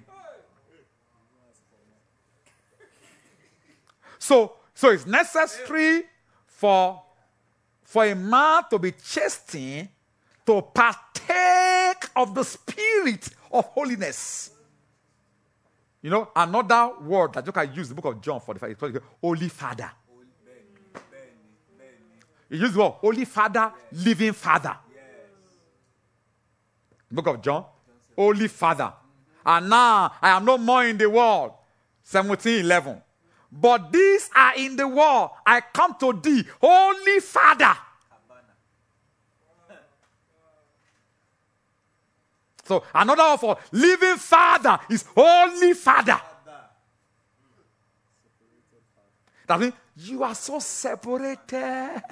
So, so it's necessary for, for a man to be chastened to partake of the spirit of holiness. You know, another word that you can use the book of John 45 is Holy Father. He used the word Holy Father, Living Father. Book of John, Holy Father. And now I am no more in the world. 1711. But these are in the world. I come to thee, Holy Father. So another word for living Father is Holy Father. That means you are so separated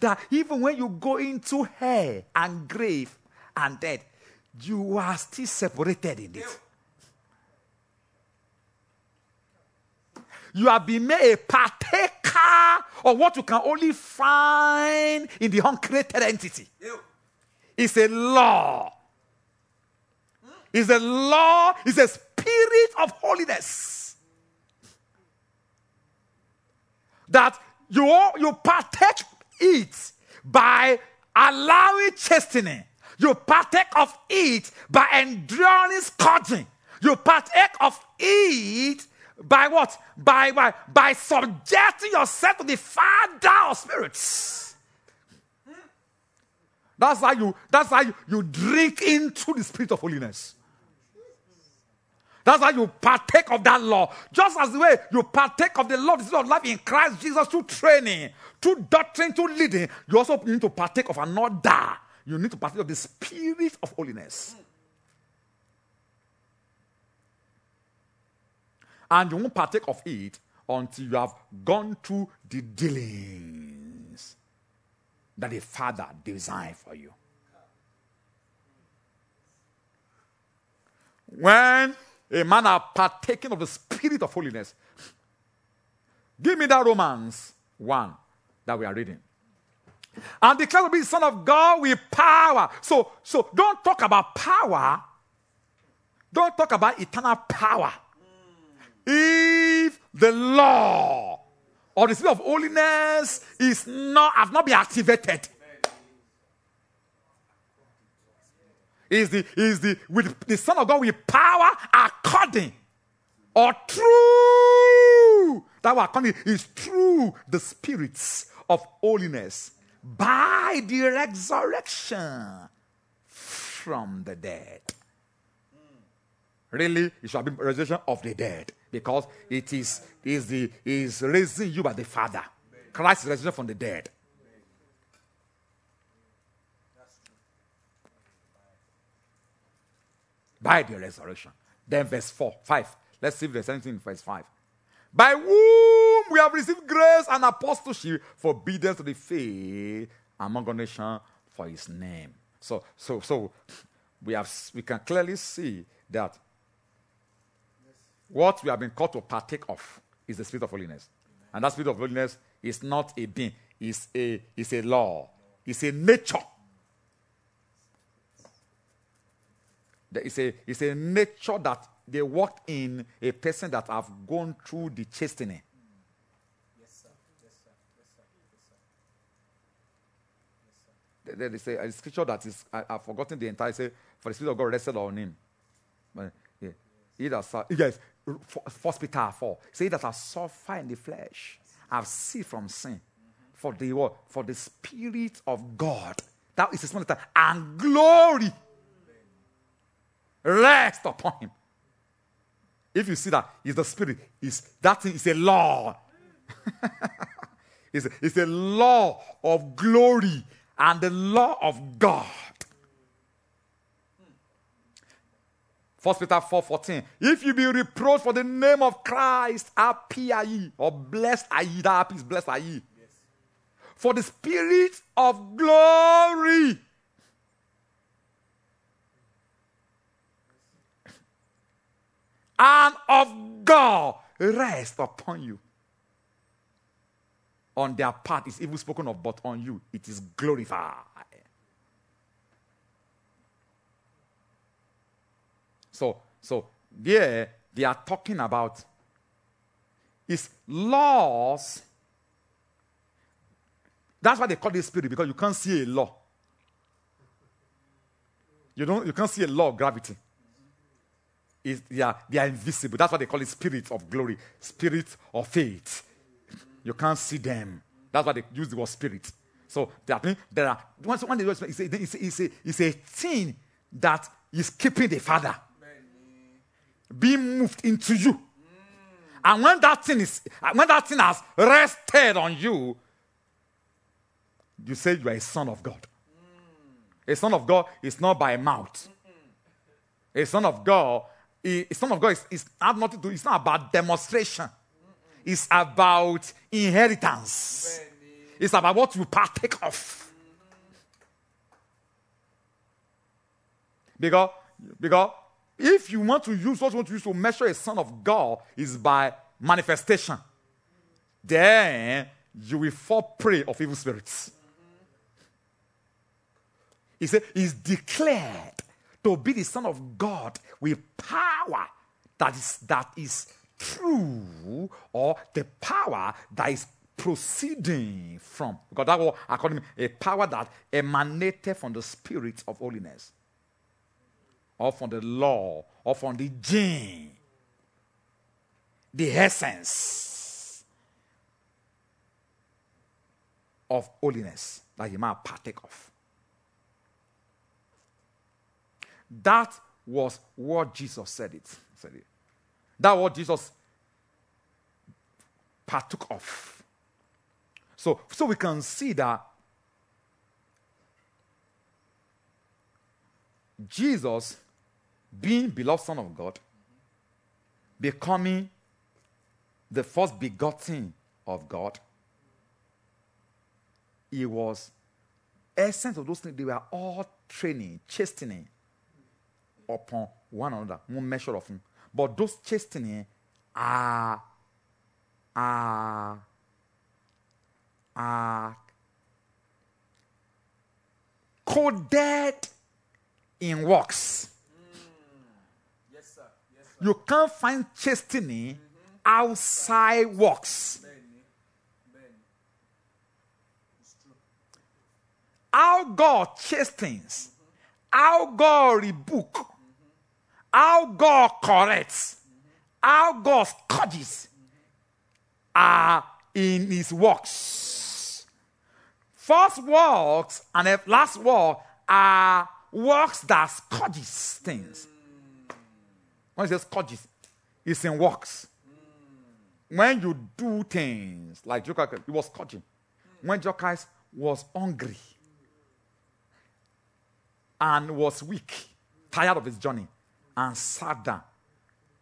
that even when you go into hell and grave and death, you are still separated in it. You have been made a partaker of what you can only find in the uncreated entity. It's a law. It's a law, it's a spirit of holiness. That you, you partake it by allowing chastening. You partake of it by enduring scourging. You partake of it by what? By, by, by subjecting yourself to the Father of spirits. That's how you that's how you, you drink into the spirit of holiness. That's how you partake of that law. Just as the way you partake of the law, the of life in Christ Jesus through training, through doctrine, through leading, you also need to partake of another. You need to partake of the spirit of holiness. And you won't partake of it until you have gone through the dealings that the Father designed for you. When a man are partaking of the spirit of holiness, give me that Romans 1 that we are reading. And declare to be the Son of God with power. So, so don't talk about power. Don't talk about eternal power. If the law or the spirit of holiness is not have not been activated, is the is the with the Son of God with power according or true. That word according is true the spirits of holiness by the resurrection from the dead. Really, it have been resurrection of the dead because it is, is, the, is raising you by the Father. Christ is resurrection from the dead. By the resurrection. Then verse 4, 5. Let's see if there's anything in verse 5. By whom we have received grace and apostleship for obedience to the faith among all nations for his name. So, so, so we have we can clearly see that what we have been called to partake of is the spirit of holiness. And that spirit of holiness is not a being, it's a, it's a law, it's a nature. It's a, it's a nature that they work in a person that have gone through the chastening. There- There is a, a scripture that is, I, I've forgotten the entire, say, for the Spirit of God rested on him. But, yeah. He that, yes, First Peter 4. Say that I suffer in the flesh, I've ceased from sin. For the what? For the Spirit of God. That is his letter. And glory rest upon him. If you see that, is the spirit, is that thing is a law. it's, a, it's a law of glory and the law of God. First Peter 4:14. If you be reproached for the name of Christ, happy are ye, or blessed are ye. That happy is blessed are ye. For the spirit of glory and of God rest upon you. On their part is evil spoken of, but on you it is glorified. So, so there they are talking about is laws. That's why they call it spirit because you can't see a law. You don't. You can't see a law of gravity is they are, they are invisible. That's why they call it spirit of glory, spirit of faith. You can't see them. That's why they use the word spirit. So there are, there are once they use it's a, it's, a, it's, a, it's a thing that is keeping the Father being moved into you. And when that thing is when that thing has rested on you, you say you are a son of God. A son of God is not by mouth. A son of God a son of God is, is have nothing to. It's not about demonstration. It's about inheritance. It's about what you partake of. Because, because if you want to use what you want to use to measure a son of God is by manifestation, then you will fall prey of evil spirits. He said, "Is declared to be the Son of God with power that is, that is true, or the power that is proceeding from. Because that was, according to a power that emanated from the spirit of holiness, or from the law, or from the gene, the essence of holiness that you might partake of. That was what Jesus said it. Said it. That what Jesus partook of. So, so we can see that Jesus, being beloved Son of God, becoming the first begotten of God. He was essence of those things, they were all training, chastening upon one another, one measure of them. But those chastening are are are coded in works. Mm. Yes, sir. Yes, sir. You can't find chastening mm-hmm. outside works. Bẹ́ẹ̀ni. Eh? Bẹ́ẹ̀ni. It's true. How God chastens, how God rebuke, how God corrects, how God scourges are in his works. First works and last work are works that scourges things. When it says scourges, it's in works. When you do things like Jokai, he was scourging. When Jokai was hungry and was weak, tired of his journey, and sat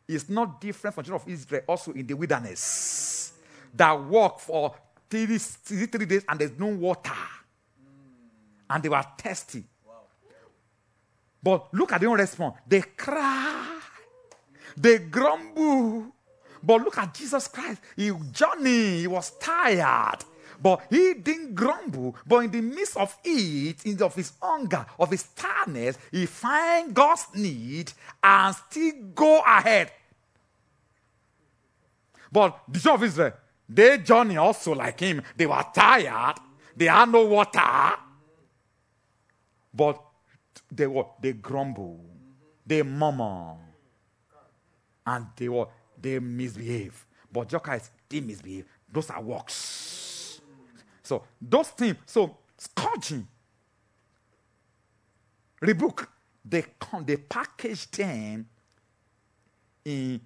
is not different from the children of Israel also in the wilderness that walk for three, three days and there's no water. And they were thirsty. But look at they don't. They cry. They grumble. But look at Jesus Christ. He journey. He was tired. But he didn't grumble. But in the midst of it, in of his hunger, of his tiredness, he find God's need and still go ahead. But the children of Israel, they journey also like him. They were tired. They had no water. But they were they grumble, they murmur, and they were they misbehave. But Jokai they misbehave. Those are works. So those things, so scourging, rebuke, they come, they package them in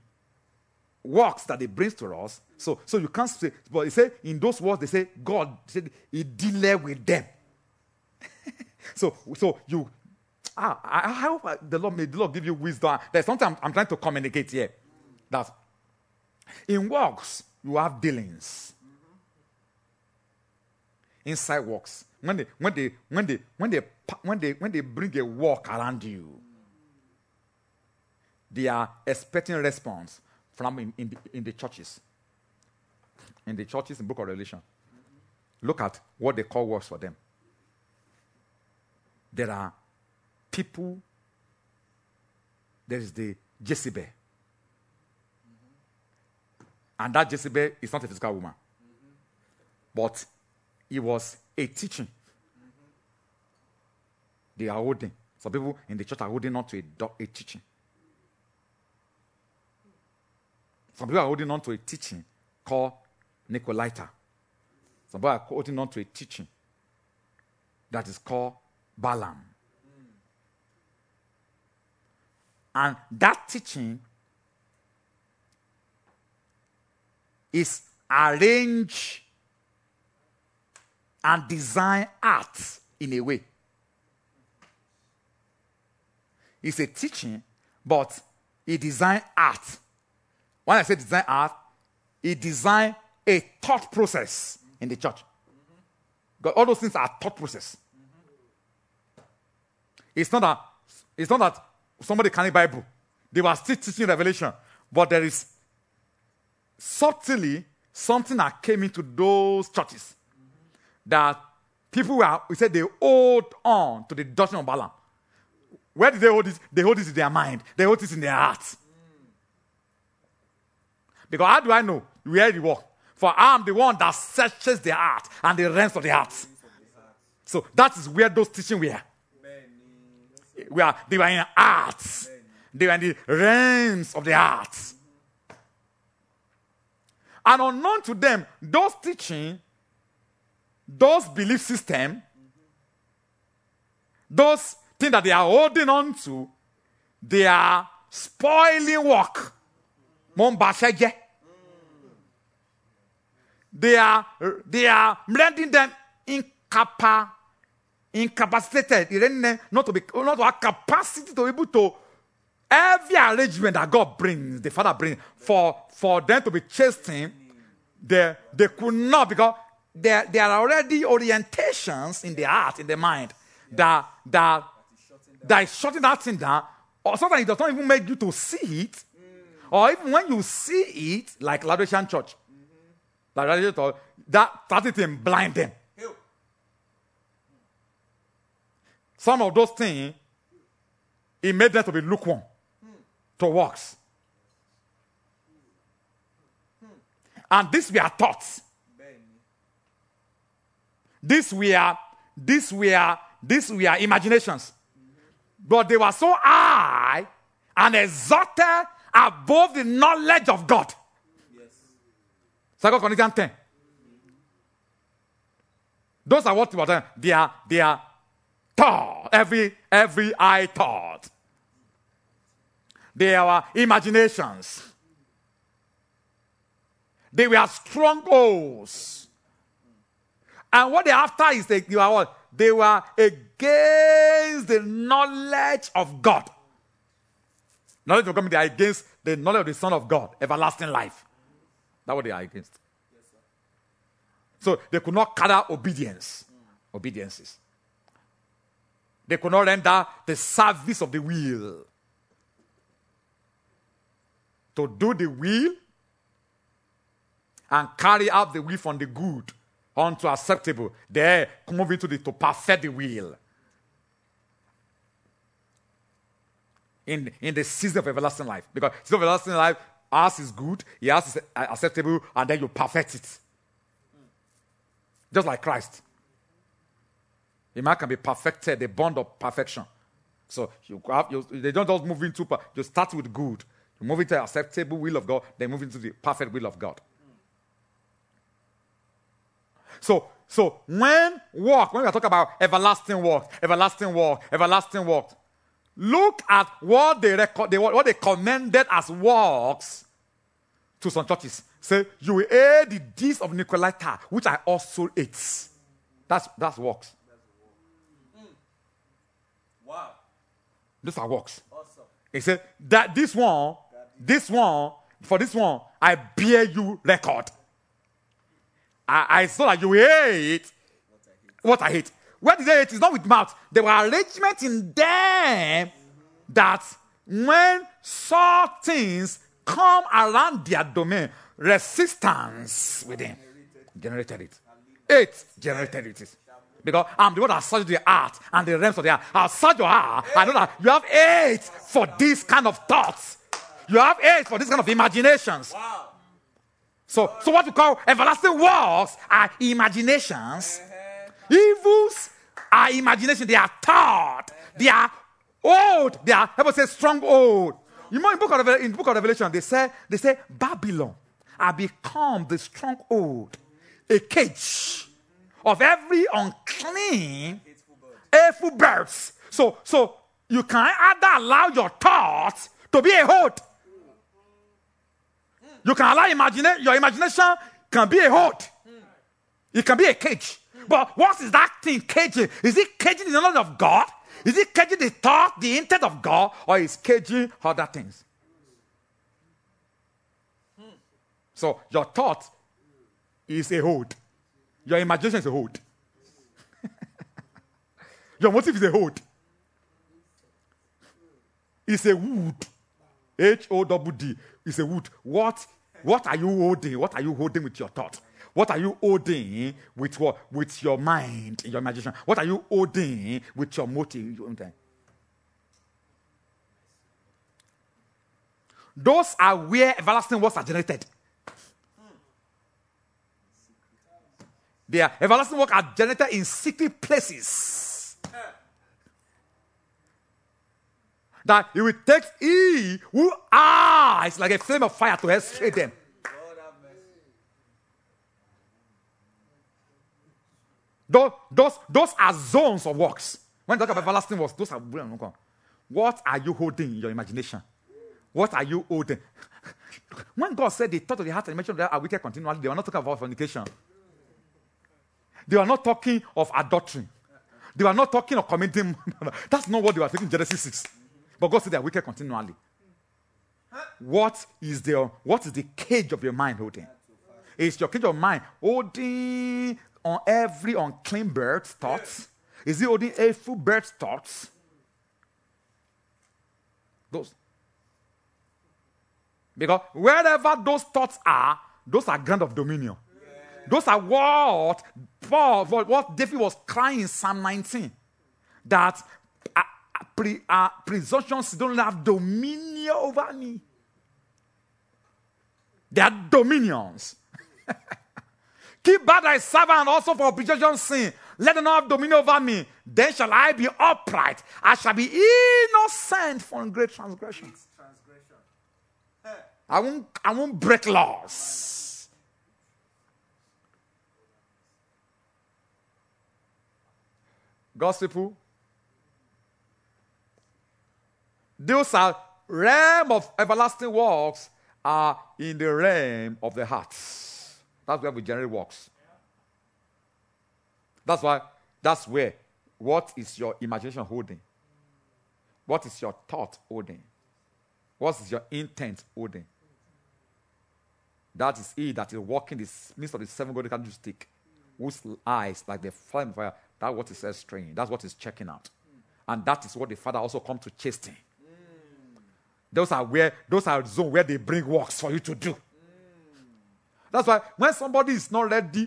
works that they bring to us. So, so you can't say, but they say in those words, they say God said he deal with them. so, so you, ah, I, I hope uh, the Lord may the Lord give you wisdom. There's something I'm, I'm trying to communicate here. That in works you have dealings. Inside works, when they when they when they when they when they when they bring a walk around you, they are expecting response from in, in, the, in the churches. In the churches in Book of Revelation. Look at what they call works for them. There are people, there is the Jezebel. And that Jezebel is not a physical woman. But it was a teaching. They are holding. Some people in the church are holding on to a, a teaching. Some people are holding on to a teaching called Nicolaita. Some people are holding on to a teaching that is called Balaam. And that teaching is arranged and design art in a way. It's a teaching, but it design art. When I say design art, it design a thought process in the church. Because all those things are thought process. It's not that it's not that somebody can carrying Bible. They were still teaching Revelation, but there is subtly something that came into those churches that people were, we said they hold on to the doctrine of Balaam. Where did they hold this? They hold this in their mind. They hold this in their hearts. Because how do I know where you walk? For I am the one that searches the heart and the realms of the heart. So that is where those teaching were. Where they were in arts. They were in the realms of the arts. And unknown to them, those teaching, those belief system, those things that they are holding on to, they are spoiling work. They are, they are rendering them incapa, incapacitated, not to be, not to have capacity to be able to every arrangement that God brings, the Father brings, for, for them to be chastened, they, they could not because there, there are already orientations in the heart, in the mind, that, that, that is shutting that thing down, or sometimes it does not even make you to see it, mm. or even when you see it, like Laodicean Church, mm-hmm. like Laodicean Church, that started to blind them. Some of those things, it made them to be lukewarm hmm. to works. Hmm. Hmm. And these were thoughts. These were, these were, these were imaginations. But they were so high and exalted above the knowledge of God. Yes. Second Corinthians 10. Those are what. They are, they are thought. Every, every eye thought. They are imaginations. They were strongholds. And what they after is they, they were what? They were against the knowledge of God. Knowledge of God, they are against the knowledge of the Son of God, everlasting life. That's what they are against. So they could not carry obedience. Obediences. They could not render the service of the will. To do the will and carry out the will from the good unto acceptable. They move into the to perfect the will. In, in the season of everlasting life. Because season of everlasting life, ours is good, yours is acceptable, and then you perfect it. Just like Christ. A man can be perfected, the bond of perfection. So you have, you, they don't just move into, you start with good. You move into the acceptable will of God, then move into the perfect will of God. So, so when walk, when we are talking about everlasting walk, everlasting walk, everlasting walk, look at what they record, they, what they commended as walks to some churches. Say, you will aid the deeds of Nicolaitan, which I also ate. That's that's works. Hmm. Wow. Those are works. Awesome. He said that this one, this one, for this one, I bear you record. I, I saw that you hate what I hate. What is it? It's not with mouth. There were arrangements in them that when saw things come around their domain, resistance within generated it. It generated it. Because I'm the one that searched the heart and the realms of the heart. I'll search your heart. I know that you have eight for this kind of thoughts. You have eight for this kind of imaginations. Wow. So, so what we call everlasting works are imaginations. Evils are imagination. They are thought. They are old. They are, let us say, strong old. You know, in book of in book of Revelation, they say they say Babylon are become the stronghold, a cage of every unclean, hateful birds. So, so you can either allow your thoughts to be a hold. You can allow imagine your imagination can be a hold. It can be a cage. But what is that thing caging? Is it caging the knowledge of God? Is it caging the thought, the intent of God, or is caging other things? So your thought is a hold. Your imagination is a hold. your motive is a hold. It's a wood. H O W D. It's a wood. What, what are you holding? What are you holding with your thought? What are you holding with what? With your mind, your imagination? What are you holding with your motive? Those are where everlasting works are generated. Their everlasting work are generated in secret places. That it will take he who it's like a flame of fire to escape them. Those, those, those are zones of works. When you talk about everlasting works, those are what are you holding in your imagination? What are you holding? When God said the thought of the heart and of the are wicked continually, they were not talking about fornication. They were not talking of adultery. They were not talking of committing. That's not what they were talking in Genesis 6. But God said they are wicked continually. What is the what is the cage of your mind holding? Is your cage of mind holding on every unclean bird's thoughts? Is it holding a full bird's thoughts? Those. Because wherever those thoughts are, those are ground of dominion. Those are what Paul, what, David was crying in Psalm 19. That pre, uh, presumptions don't have dominion over me. They are dominions. Keep back thy servant also for presumption's sin. Let them not have dominion over me. Then shall I be upright. I shall be innocent from great transgressions. Transgression. I won't, I won't break laws. God's people, those are realm of everlasting works are in the realm of the hearts. That's where we generate works. That's why, that's where, what is your imagination holding? What is your thought holding? What is your intent holding? That is he that is walking the midst of the seven golden candlestick, whose eyes like the flame fire. That's what is says. That's what is checking out. And that is what the Father also come to chasten. Those are where those are zones where they bring works for you to do. That's why when somebody is not ready,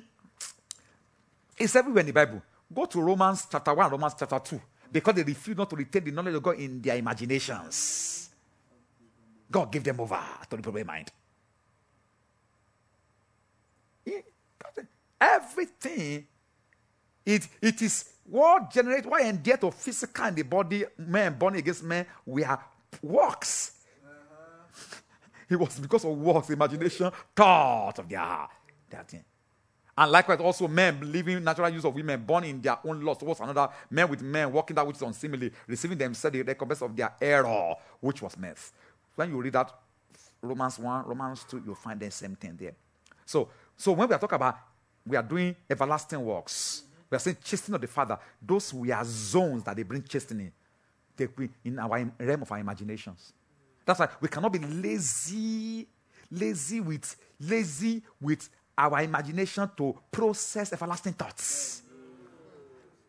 it's everywhere in the Bible. Go to Romans chapter 1, Romans chapter 2. Because they refuse not to retain the knowledge of God in their imaginations. God gave them over to the problem mind. Everything, it, it is what generates, what endear to physical in the body, men born against men, we are works. It was because of works, imagination, thought of their heart. And likewise, also men believing natural use of women born in their own lust towards another, men with men walking that which is unseemly, receiving themselves the recompense of their error, which was meth. When you read that Romans 1, Romans 2, you'll find the same thing there. So, so when we are talking about we are doing everlasting works, we are saying chastening of the Father, those we are zones that they bring chastening. They in our realm of our imaginations. That's why we cannot be lazy, lazy with lazy with our imagination to process everlasting thoughts.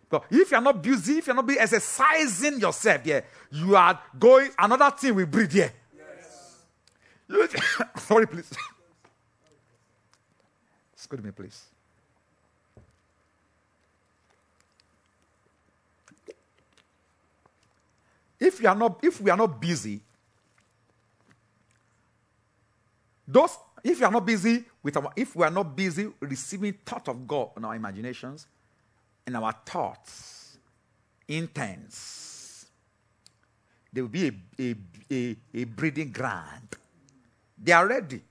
But if you're not busy, if you're not be exercising yourself, yeah, you are going another thing will breathe here. You- Sorry, please. Excuse me, please. If you are not, if we are not busy, those if you are not busy with our if we are not busy receiving thought of God in our imaginations, in our thoughts, intents, there will be a, a, a, a breeding ground. They are ready.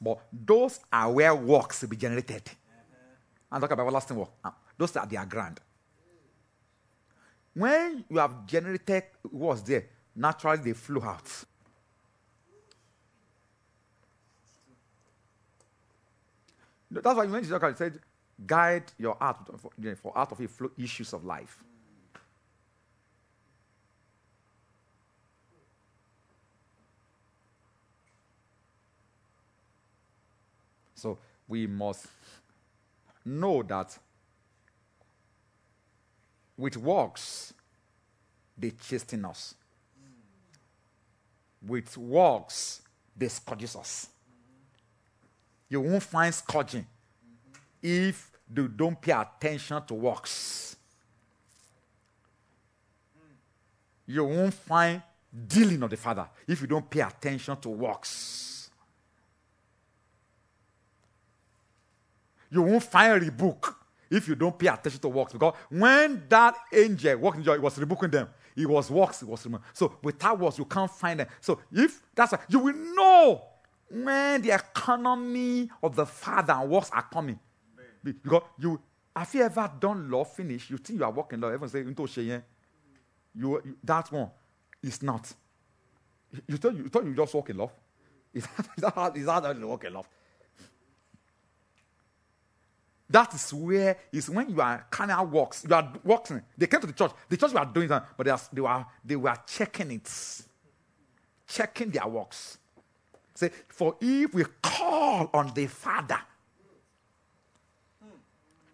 But those are where works will be generated. I'm talking about everlasting work. Those are their ground. When you have generated what's there, naturally they flow out. That's why when Jesus said, guide your heart, for, for out of it flow issues of life. So we must know that with works, they chasten us. With works, they scourges us. You won't find scourging if you don't pay attention to works. You won't find dealing of the Father if you don't pay attention to works. You won't find a rebuke if you don't pay attention to works. Because when that angel walked in joy, was rebuking them. It was works, it was. So without works, you can't find them. So if that's why you will know when the economy of the Father and works are coming. Be- Because you have you ever done law finish? You think you are working law, everyone say. You, you that one is not. You- You thought you, thought you just walk in love? Is that, is that how, is that how you walk in love? That is where is when you are carnal works. You are working. They came to the church. The church were doing that, but they, they were they were checking it, checking their works. Say, for if we call on the Father,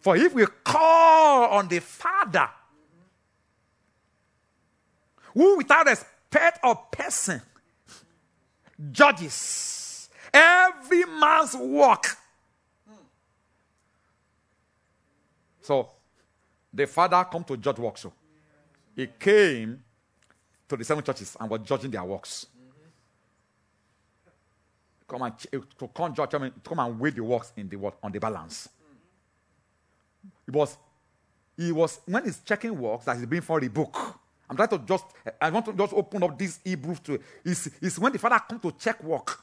for if we call on the Father, who without respect of person judges every man's work. So the Father come to judge works. He came to the seven churches and was judging their works. Come and to come judge, I mean, come and weigh the works in the on the balance. It was, he was when he's checking works that he's being for the book. I'm trying to just, I want to just open up this Hebrew to it's, it's when the father come to check work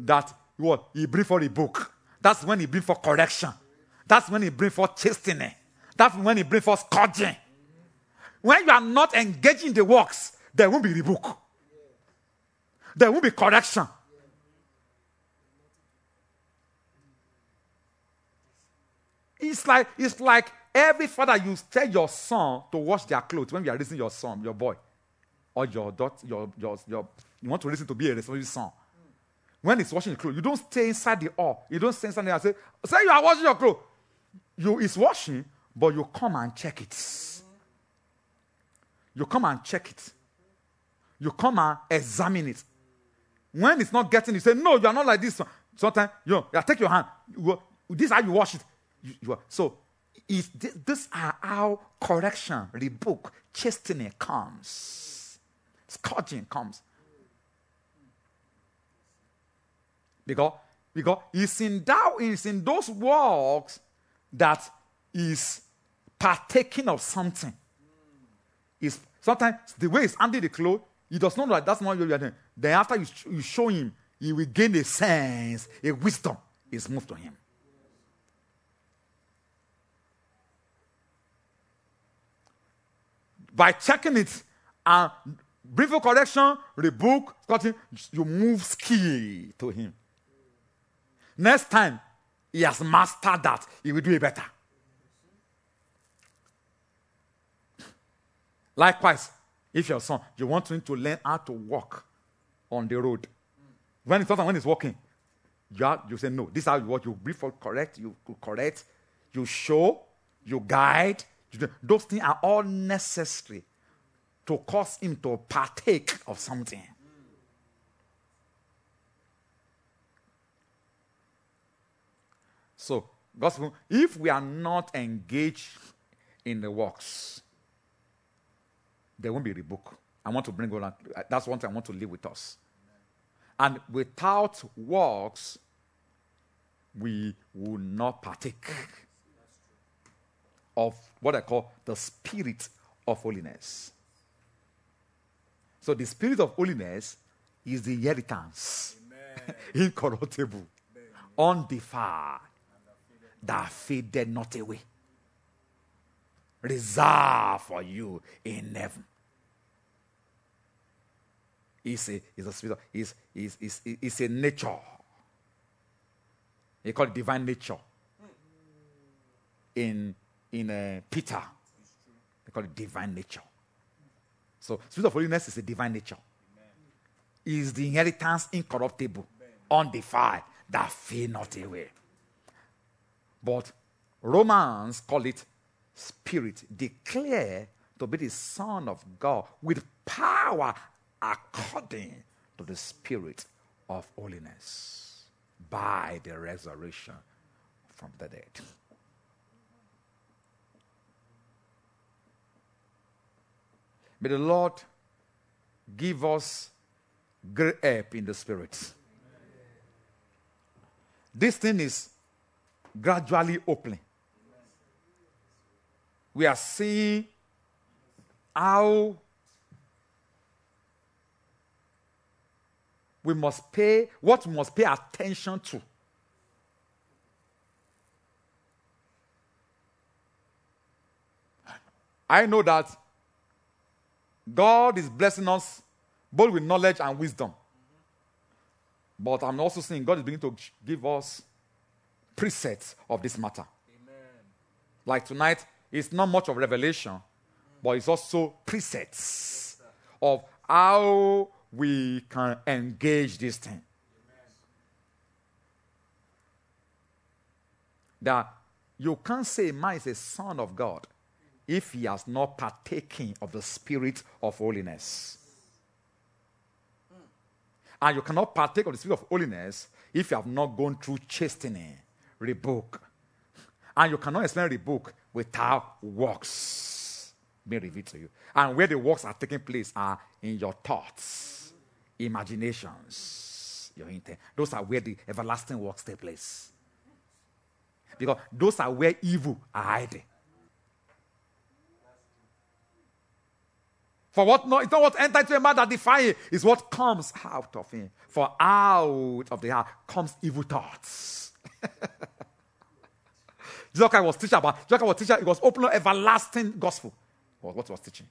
that what he bring for the book. That's when he bring for correction. That's when he bring for chastening. That's when he bring for scourging. When you are not engaging the works, there won't be rebuke. There won't be correction. It's like it's like every father you tell your son to wash their clothes when you are raising your son, your boy, or your daughter, your, your, your you want to listen to be a responsible son. When he's washing the clothes, you don't stay inside the hall. You don't stay inside there and say, say you are washing your clothes. You is washing, but you come and check it. You come and check it. You come and examine it. When it's not getting, you say, No, you are not like this. Sometimes, you know, you take your hand. You, this is how you wash it. You, you are, so, is this, are how correction, rebuke, chastening comes. Scourging comes. Because, because it's in that it's in those works that is partaking of something. Is sometimes the way he's handling the clothes, he does not know that that's not what you are doing. Then after you, you show him, he will gain a sense, a wisdom is moved to him. By checking it and bring for correction, rebuke, you move skill to him. Next time he has mastered that, he will do it better. Likewise, if your son, you want him to learn how to walk on the road. When it's when he's walking, you, are, you say, no, this is how you walk. You brief correct, you correct, you show, you guide. You those things are all necessary to cause him to partake of something. So, gospel, if we are not engaged in the works, there won't be a book. I want to bring on that's one thing I want to leave with us. And without works, we will not partake of what I call the spirit of holiness. So the spirit of holiness is the inheritance, incorruptible, undefiled, that faded not away, reserved for you in heaven. It's a, it's a spirit, it's, it's, it's, it's a nature. They call it divine nature. In, in uh, Peter, they call it divine nature. So, spirit of holiness is a divine nature. Is the inheritance incorruptible, undefiled, that fade not away. But Romans call it spirit, declare to be the Son of God with power according to the spirit of holiness by the resurrection from the dead. May the Lord give us great help in the spirit. This thing is gradually opening. We are seeing how we must pay, what we must pay attention to. I know that God is blessing us both with knowledge and wisdom. But I'm also seeing God is beginning to give us presets of this matter. Amen. Like tonight, it's not much of revelation, but it's also presets of how we can engage this thing. That you can't say man is a son of God if he has not partaken of the spirit of holiness. Mm. And you cannot partake of the spirit of holiness if you have not gone through chastening, rebuke. And you cannot explain rebuke without works being revealed to you. And where the works are taking place are in your thoughts, imaginations, your intent. Those are where the everlasting works take place. Because those are where evil are hiding. For what no, it's not what enters into a man that defy it, it's what comes out of him. For out of the heart comes evil thoughts. Jesus Christ was teaching about, Jesus Christ was teaching, it was opening everlasting gospel. What, what was teaching?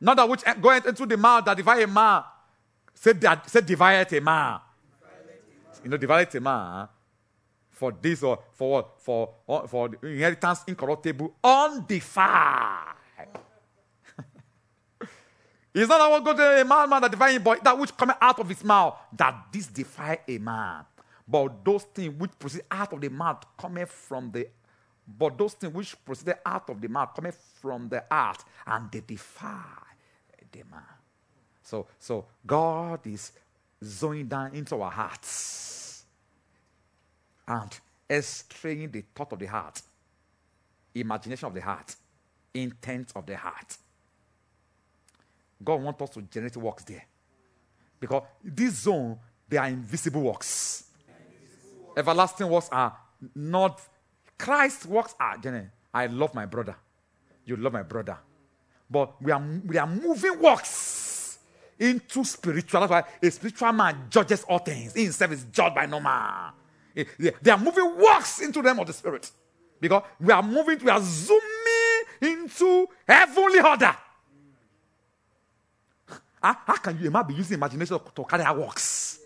Not that which going into the mouth that divide a man, say, that, say divide a man. You know, divide a man for this or for what? For, for the inheritance incorruptible, undefiled. It's not what go to a man, man that him, but that which coming out of his mouth, that this defy a man. But those things which proceed out of the mouth coming from the but those things which proceed out of the mouth coming from the heart, and they defy the man. So, so God is zoning down into our hearts and extraying the thought of the heart, imagination of the heart, intent of the heart. God wants us to generate works there. Because this zone, they are invisible works. Everlasting works are not. Christ's works are. I love my brother. You love my brother. But we are, we are moving works into spiritual. That's why a spiritual man judges all things. In himself is judged by no man. They are moving works into them of the spirit. Because we are moving, we are zooming into heavenly order. How, how can you be using imagination to carry out works?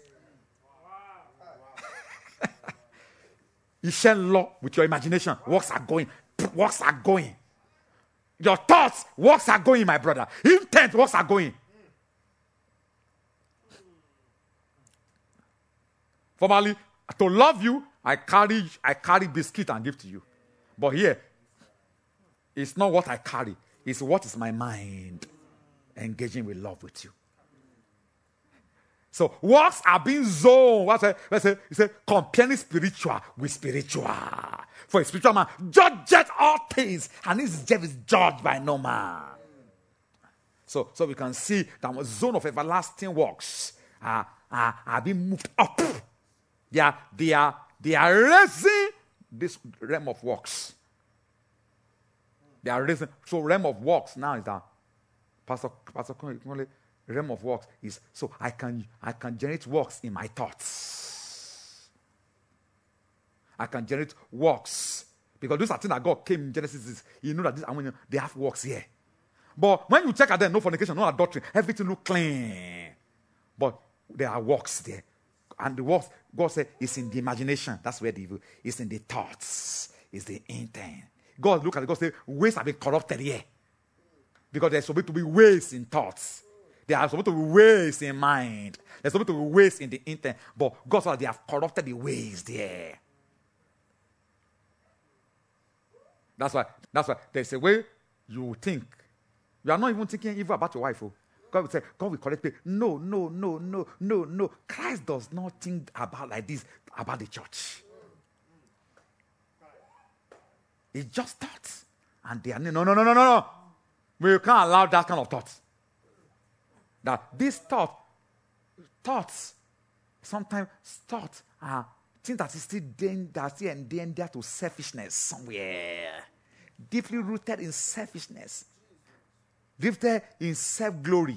You share law with your imagination. Works are going. Works are going. Your thoughts, works are going, my brother. Intent, works are going. Formally, to love you, I carry, I carry biscuit and give to you. But here, it's not what I carry, it's what is my mind engaging with love with you. So works are being zoned. What's it? Let's say, it's a comparing spiritual with spiritual. For a spiritual man, judges all things, and his death is judged by no man. So, so we can see that a zone of everlasting works are, are, are being moved up. They are, they are, they are raising this realm of works. They are raising. So realm of works now is that Pastor, Pastor realm of works is so I can I can generate works in my thoughts. I can generate works because those are things that God came in Genesis. Is, you know that this, I mean, they have works here. But when you check at them, no fornication, no adultery, everything look clean. But there are works there. And the works, God said, is in the imagination. That's where the evil is in the thoughts, is the intent. God look at it, God say, ways have been corrupted here. Because there's supposed to be ways in thoughts. There are supposed to be ways in mind. There's supposed to be ways in the intent. But God said they have corrupted the ways there. That's why, that's why there's a way you think. You are not even thinking evil about your wife. Oh. God will say, God will correct me. No, no, no, no, no, no. Christ does not think about like this about the church. It's just thoughts. And they are no, no, no, no, no, no. We can't allow that kind of thought. That these thought, thoughts, sometimes thoughts are things that is still still danger to selfishness somewhere. Deeply rooted in selfishness. Lifted in self glory.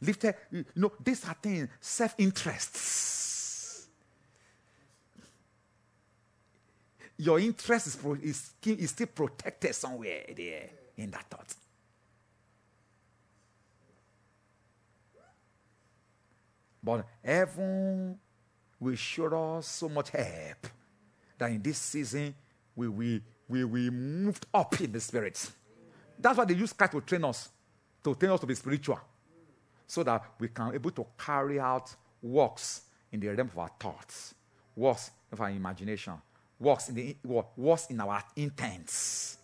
Lifted, you know, these are things, self interests. Your interest is, is, is still protected somewhere there in that thought. But heaven will show us so much help that in this season we will we, we moved up in the spirit. That's why they use Christ to train us, to train us to be spiritual, so that we can able to carry out works in the realm of our thoughts, works of our imagination, works in the works in our intents.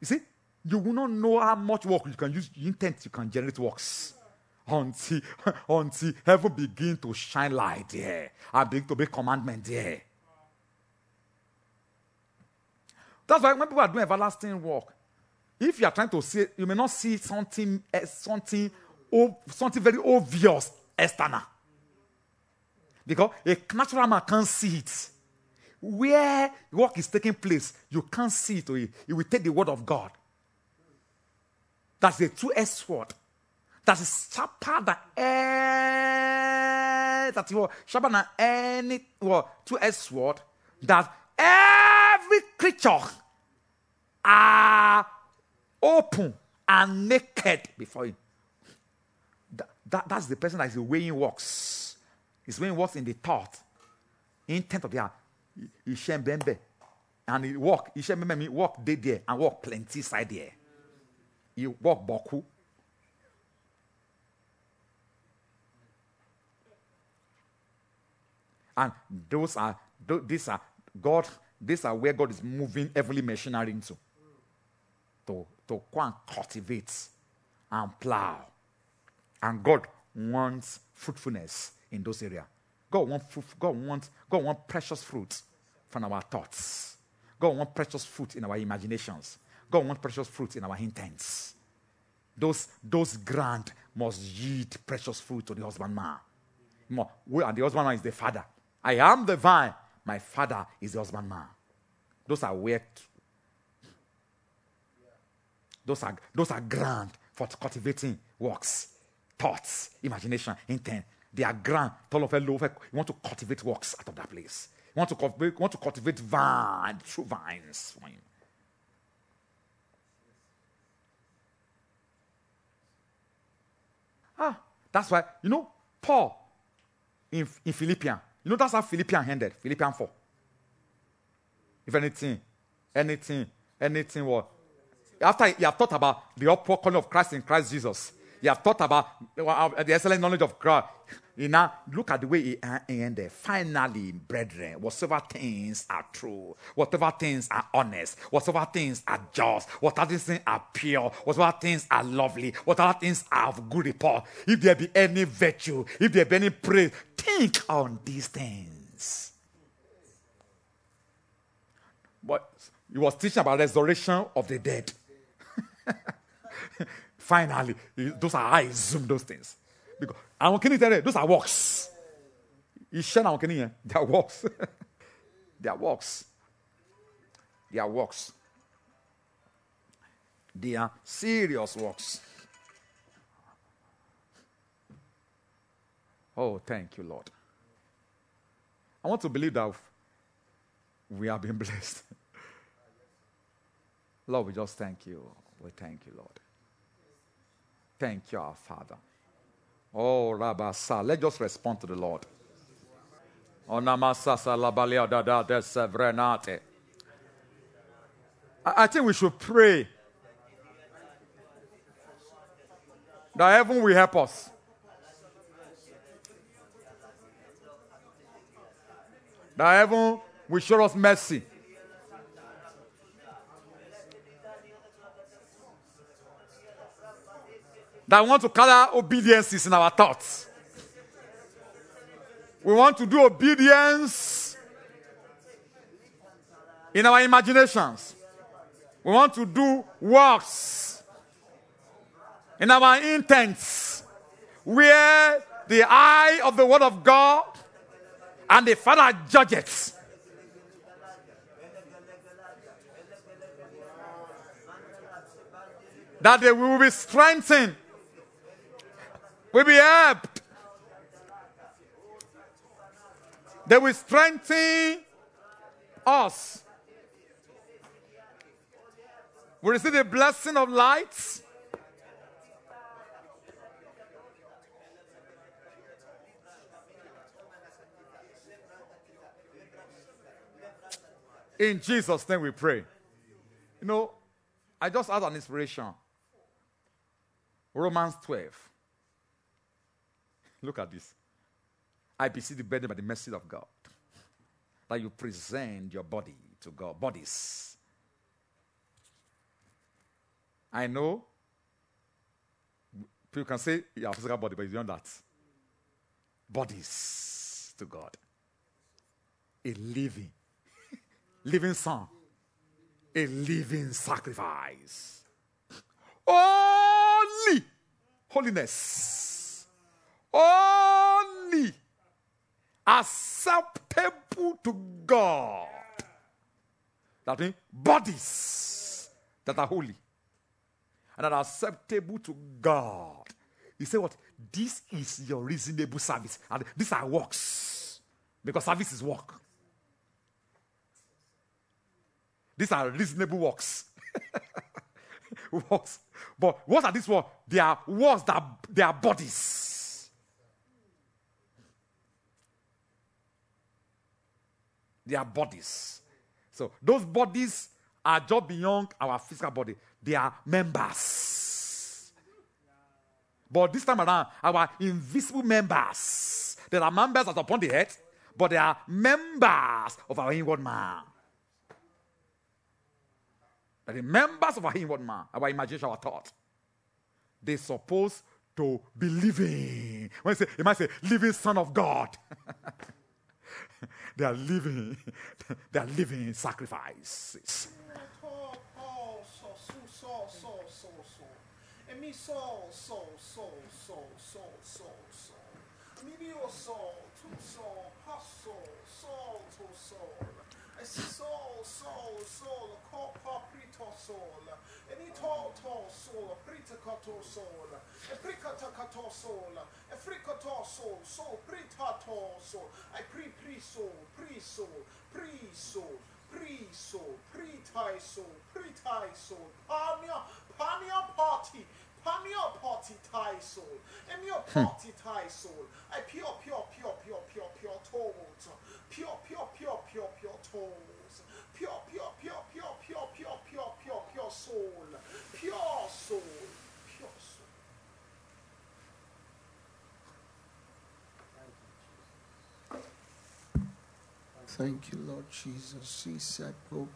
You see, you will not know how much work you can use intent you can generate works until until heaven begin to shine light there and begin to make commandment there. That's why when people are doing everlasting work, if you are trying to see, you may not see something, uh, something, something very obvious external. Because a natural man can't see it. Where work is taking place, you can't see it. It will take the word of God. That's the two-edged sword. That is sharper than any, that is sharper than any well, two-edged sword. That every creature are open and naked before him. That, that, that's the person that is weighing works. He's weighing works in the thought, intent of the heart. He shame bembe. And he walk, he shame bembe, walk day there and walk plenty side there. He walk boku. And those are, these are God, these are where God is moving heavenly machinery into. To, to go and cultivate and plow. And God wants fruitfulness in those areas. God wants, God wants, God wants precious fruit from our thoughts. God wants precious fruit in our imaginations. God wants precious fruit in our intents. Those, those grant must yield precious fruit to the husbandman. And the husbandman is the father. I am the vine. My father is the husbandman. Those are where those are those are grand for cultivating works, thoughts, imagination, intent. They are grand. You want to cultivate works out of that place. You want to cultivate, want to cultivate vine, true vines for him. Ah, that's why, you know, Paul in, in Philippians, you know, that's how Philippians ended. Philippians 4. If anything, anything, anything, what? After you have thought about the upward calling of Christ in Christ Jesus, you have thought about uh, the excellent knowledge of God. You now look at the way he ended. Finally, brethren, whatsoever things are true, whatever things are honest, whatever things are just, whatever things are pure, whatever things are lovely, whatever things are of good report, if there be any virtue, if there be any praise, think on these things. But he was teaching about resurrection of the dead. Finally, those are I zoom those things. Àwọn tẹ́lẹ̀ those are works. Iṣẹ́ náà àwọn yẹn they are works. they are works. They are works. They are serious works. Oh, thank you, Lord. I want to believe that we have been blessed. Lord, we just thank you. We thank you, Lord. Thank you, our Father. Oh, Rabasa. Let's just respond to the Lord. Oh, I think we should pray that heaven will help us. That heaven will show us mercy. That want to color obediences in our thoughts. We want to do obedience in our imaginations. We want to do works in our intents where the eye of the Word of God and the Father judges. That they will be strengthened will be helped. They will strengthen us. We receive the blessing of light. In Jesus' name we pray. You know, I just had an inspiration. Romans 12. Look at this. I beseech the brethren by the mercy of God that you present your body to God, bodies. I know people can say you have physical body, but it's beyond that. Bodies to God. A living, living son, a living sacrifice. Holy, holiness. Only acceptable to God. That means bodies that are holy and are acceptable to God. He said, What? This is your reasonable service. And these are works. Because service is work. These are reasonable works. works. But what are these works? They are works that they are bodies. They are bodies. So those bodies are just beyond our physical body. They are members. But this time around, our invisible members. There are members that are upon the head, but they are members of our inward man. That the members of our inward man, our imagination, our thought, they supposed to be living. When I say, you might say, living son of God. they are living, they are living sacrifices. Medio soul, soul, soul, soul, corpo prito soul. Tall, tall soul, priticato soul. A pricatacato soul. A fricato soul, soul, pritato soul. I pre pre soul, pre soul, pre soul. Pre soul, pre tie soul, pre tie soul, pania, pania party, Pamio party Thai soul. And your party Thai soul. I pure, pure, pure, pure, pure, pure toes. Pure, pure, pure, pure, pure toes. Pure, pure, pure, pure, pure, pure, pure, pure, pure soul. Pure soul. Pure soul. Thank you, Lord Jesus. He said, poor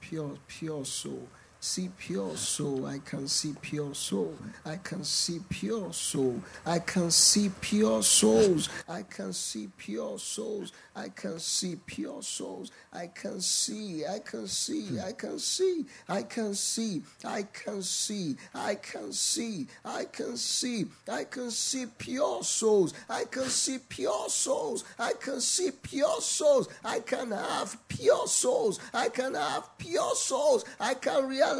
pure, pure soul see pure soul. I can see pure soul. I can see pure soul. I can see pure souls. I can see pure souls. I can see pure souls. I can see. I can see. I can see. I can see. I can see. I can see. I can see. I can see pure souls. I can see pure souls. I can see pure souls. I can have pure souls. I can have pure souls. I can realize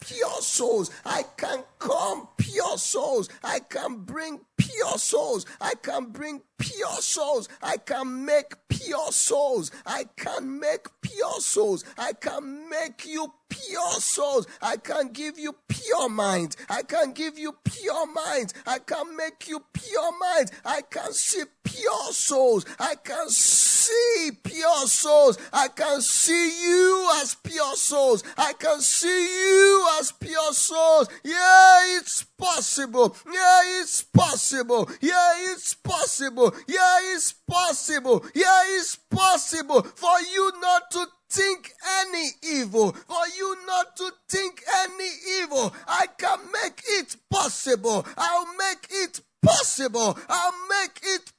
pure souls. I can come pure souls. I can bring pure souls. I can bring pure souls. I can make pure souls. I can make pure souls. I can make you pure souls. I can give you pure minds. I can give you pure minds. I can make you pure minds. I can see pure souls. I can see pure souls. I can see you as pure souls. I can see you as pure souls. Yeah, it's possible. Yeah, it's possible. Yeah, it's possible. Yeah, it's possible. Yeah, it's possible for you not to think any evil, for you not to think any evil. I can make it possible. I'll make it possible. I'll make it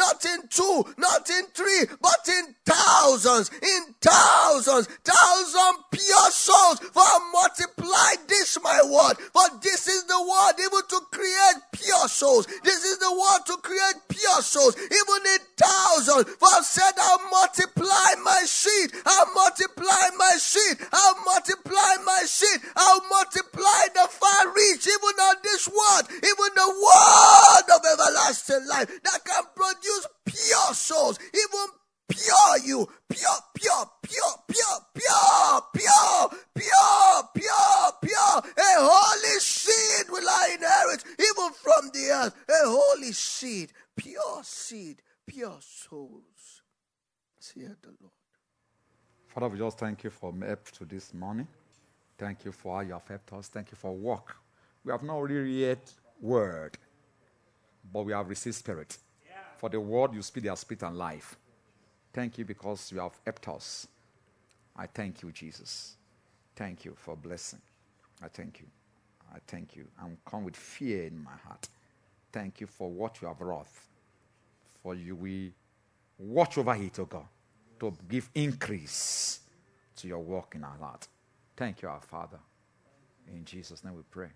not in two, not in three, but in thousands, in thousands, thousand pure souls. For multiply this my word. For this is the word even to create pure souls. This is the word to create pure souls, even in thousands. For I've said, I'll multiply my seed. I'll multiply my seed. I'll multiply my seed. I'll multiply the far reach, even on this word, even the word of everlasting life that can produce pure souls, even pure you, pure, pure, pure, pure, pure, pure, pure, pure, pure. A holy seed will I inherit, even from the earth. A holy seed, pure seed, pure souls. Say the Lord. Father, we just thank you for help to this morning. Thank you for how you have helped us. Thank you for work. We have not really yet word, but we have received spirit. For the word you speak, their spirit and life. Thank you because you have helped us. I thank you, Jesus. Thank you for blessing. I thank you. I thank you. I'm come with fear in my heart. Thank you for what you have wrought. For you we watch over it, O God, to give increase to your work in our heart. Thank you, our Father. In Jesus' name we pray.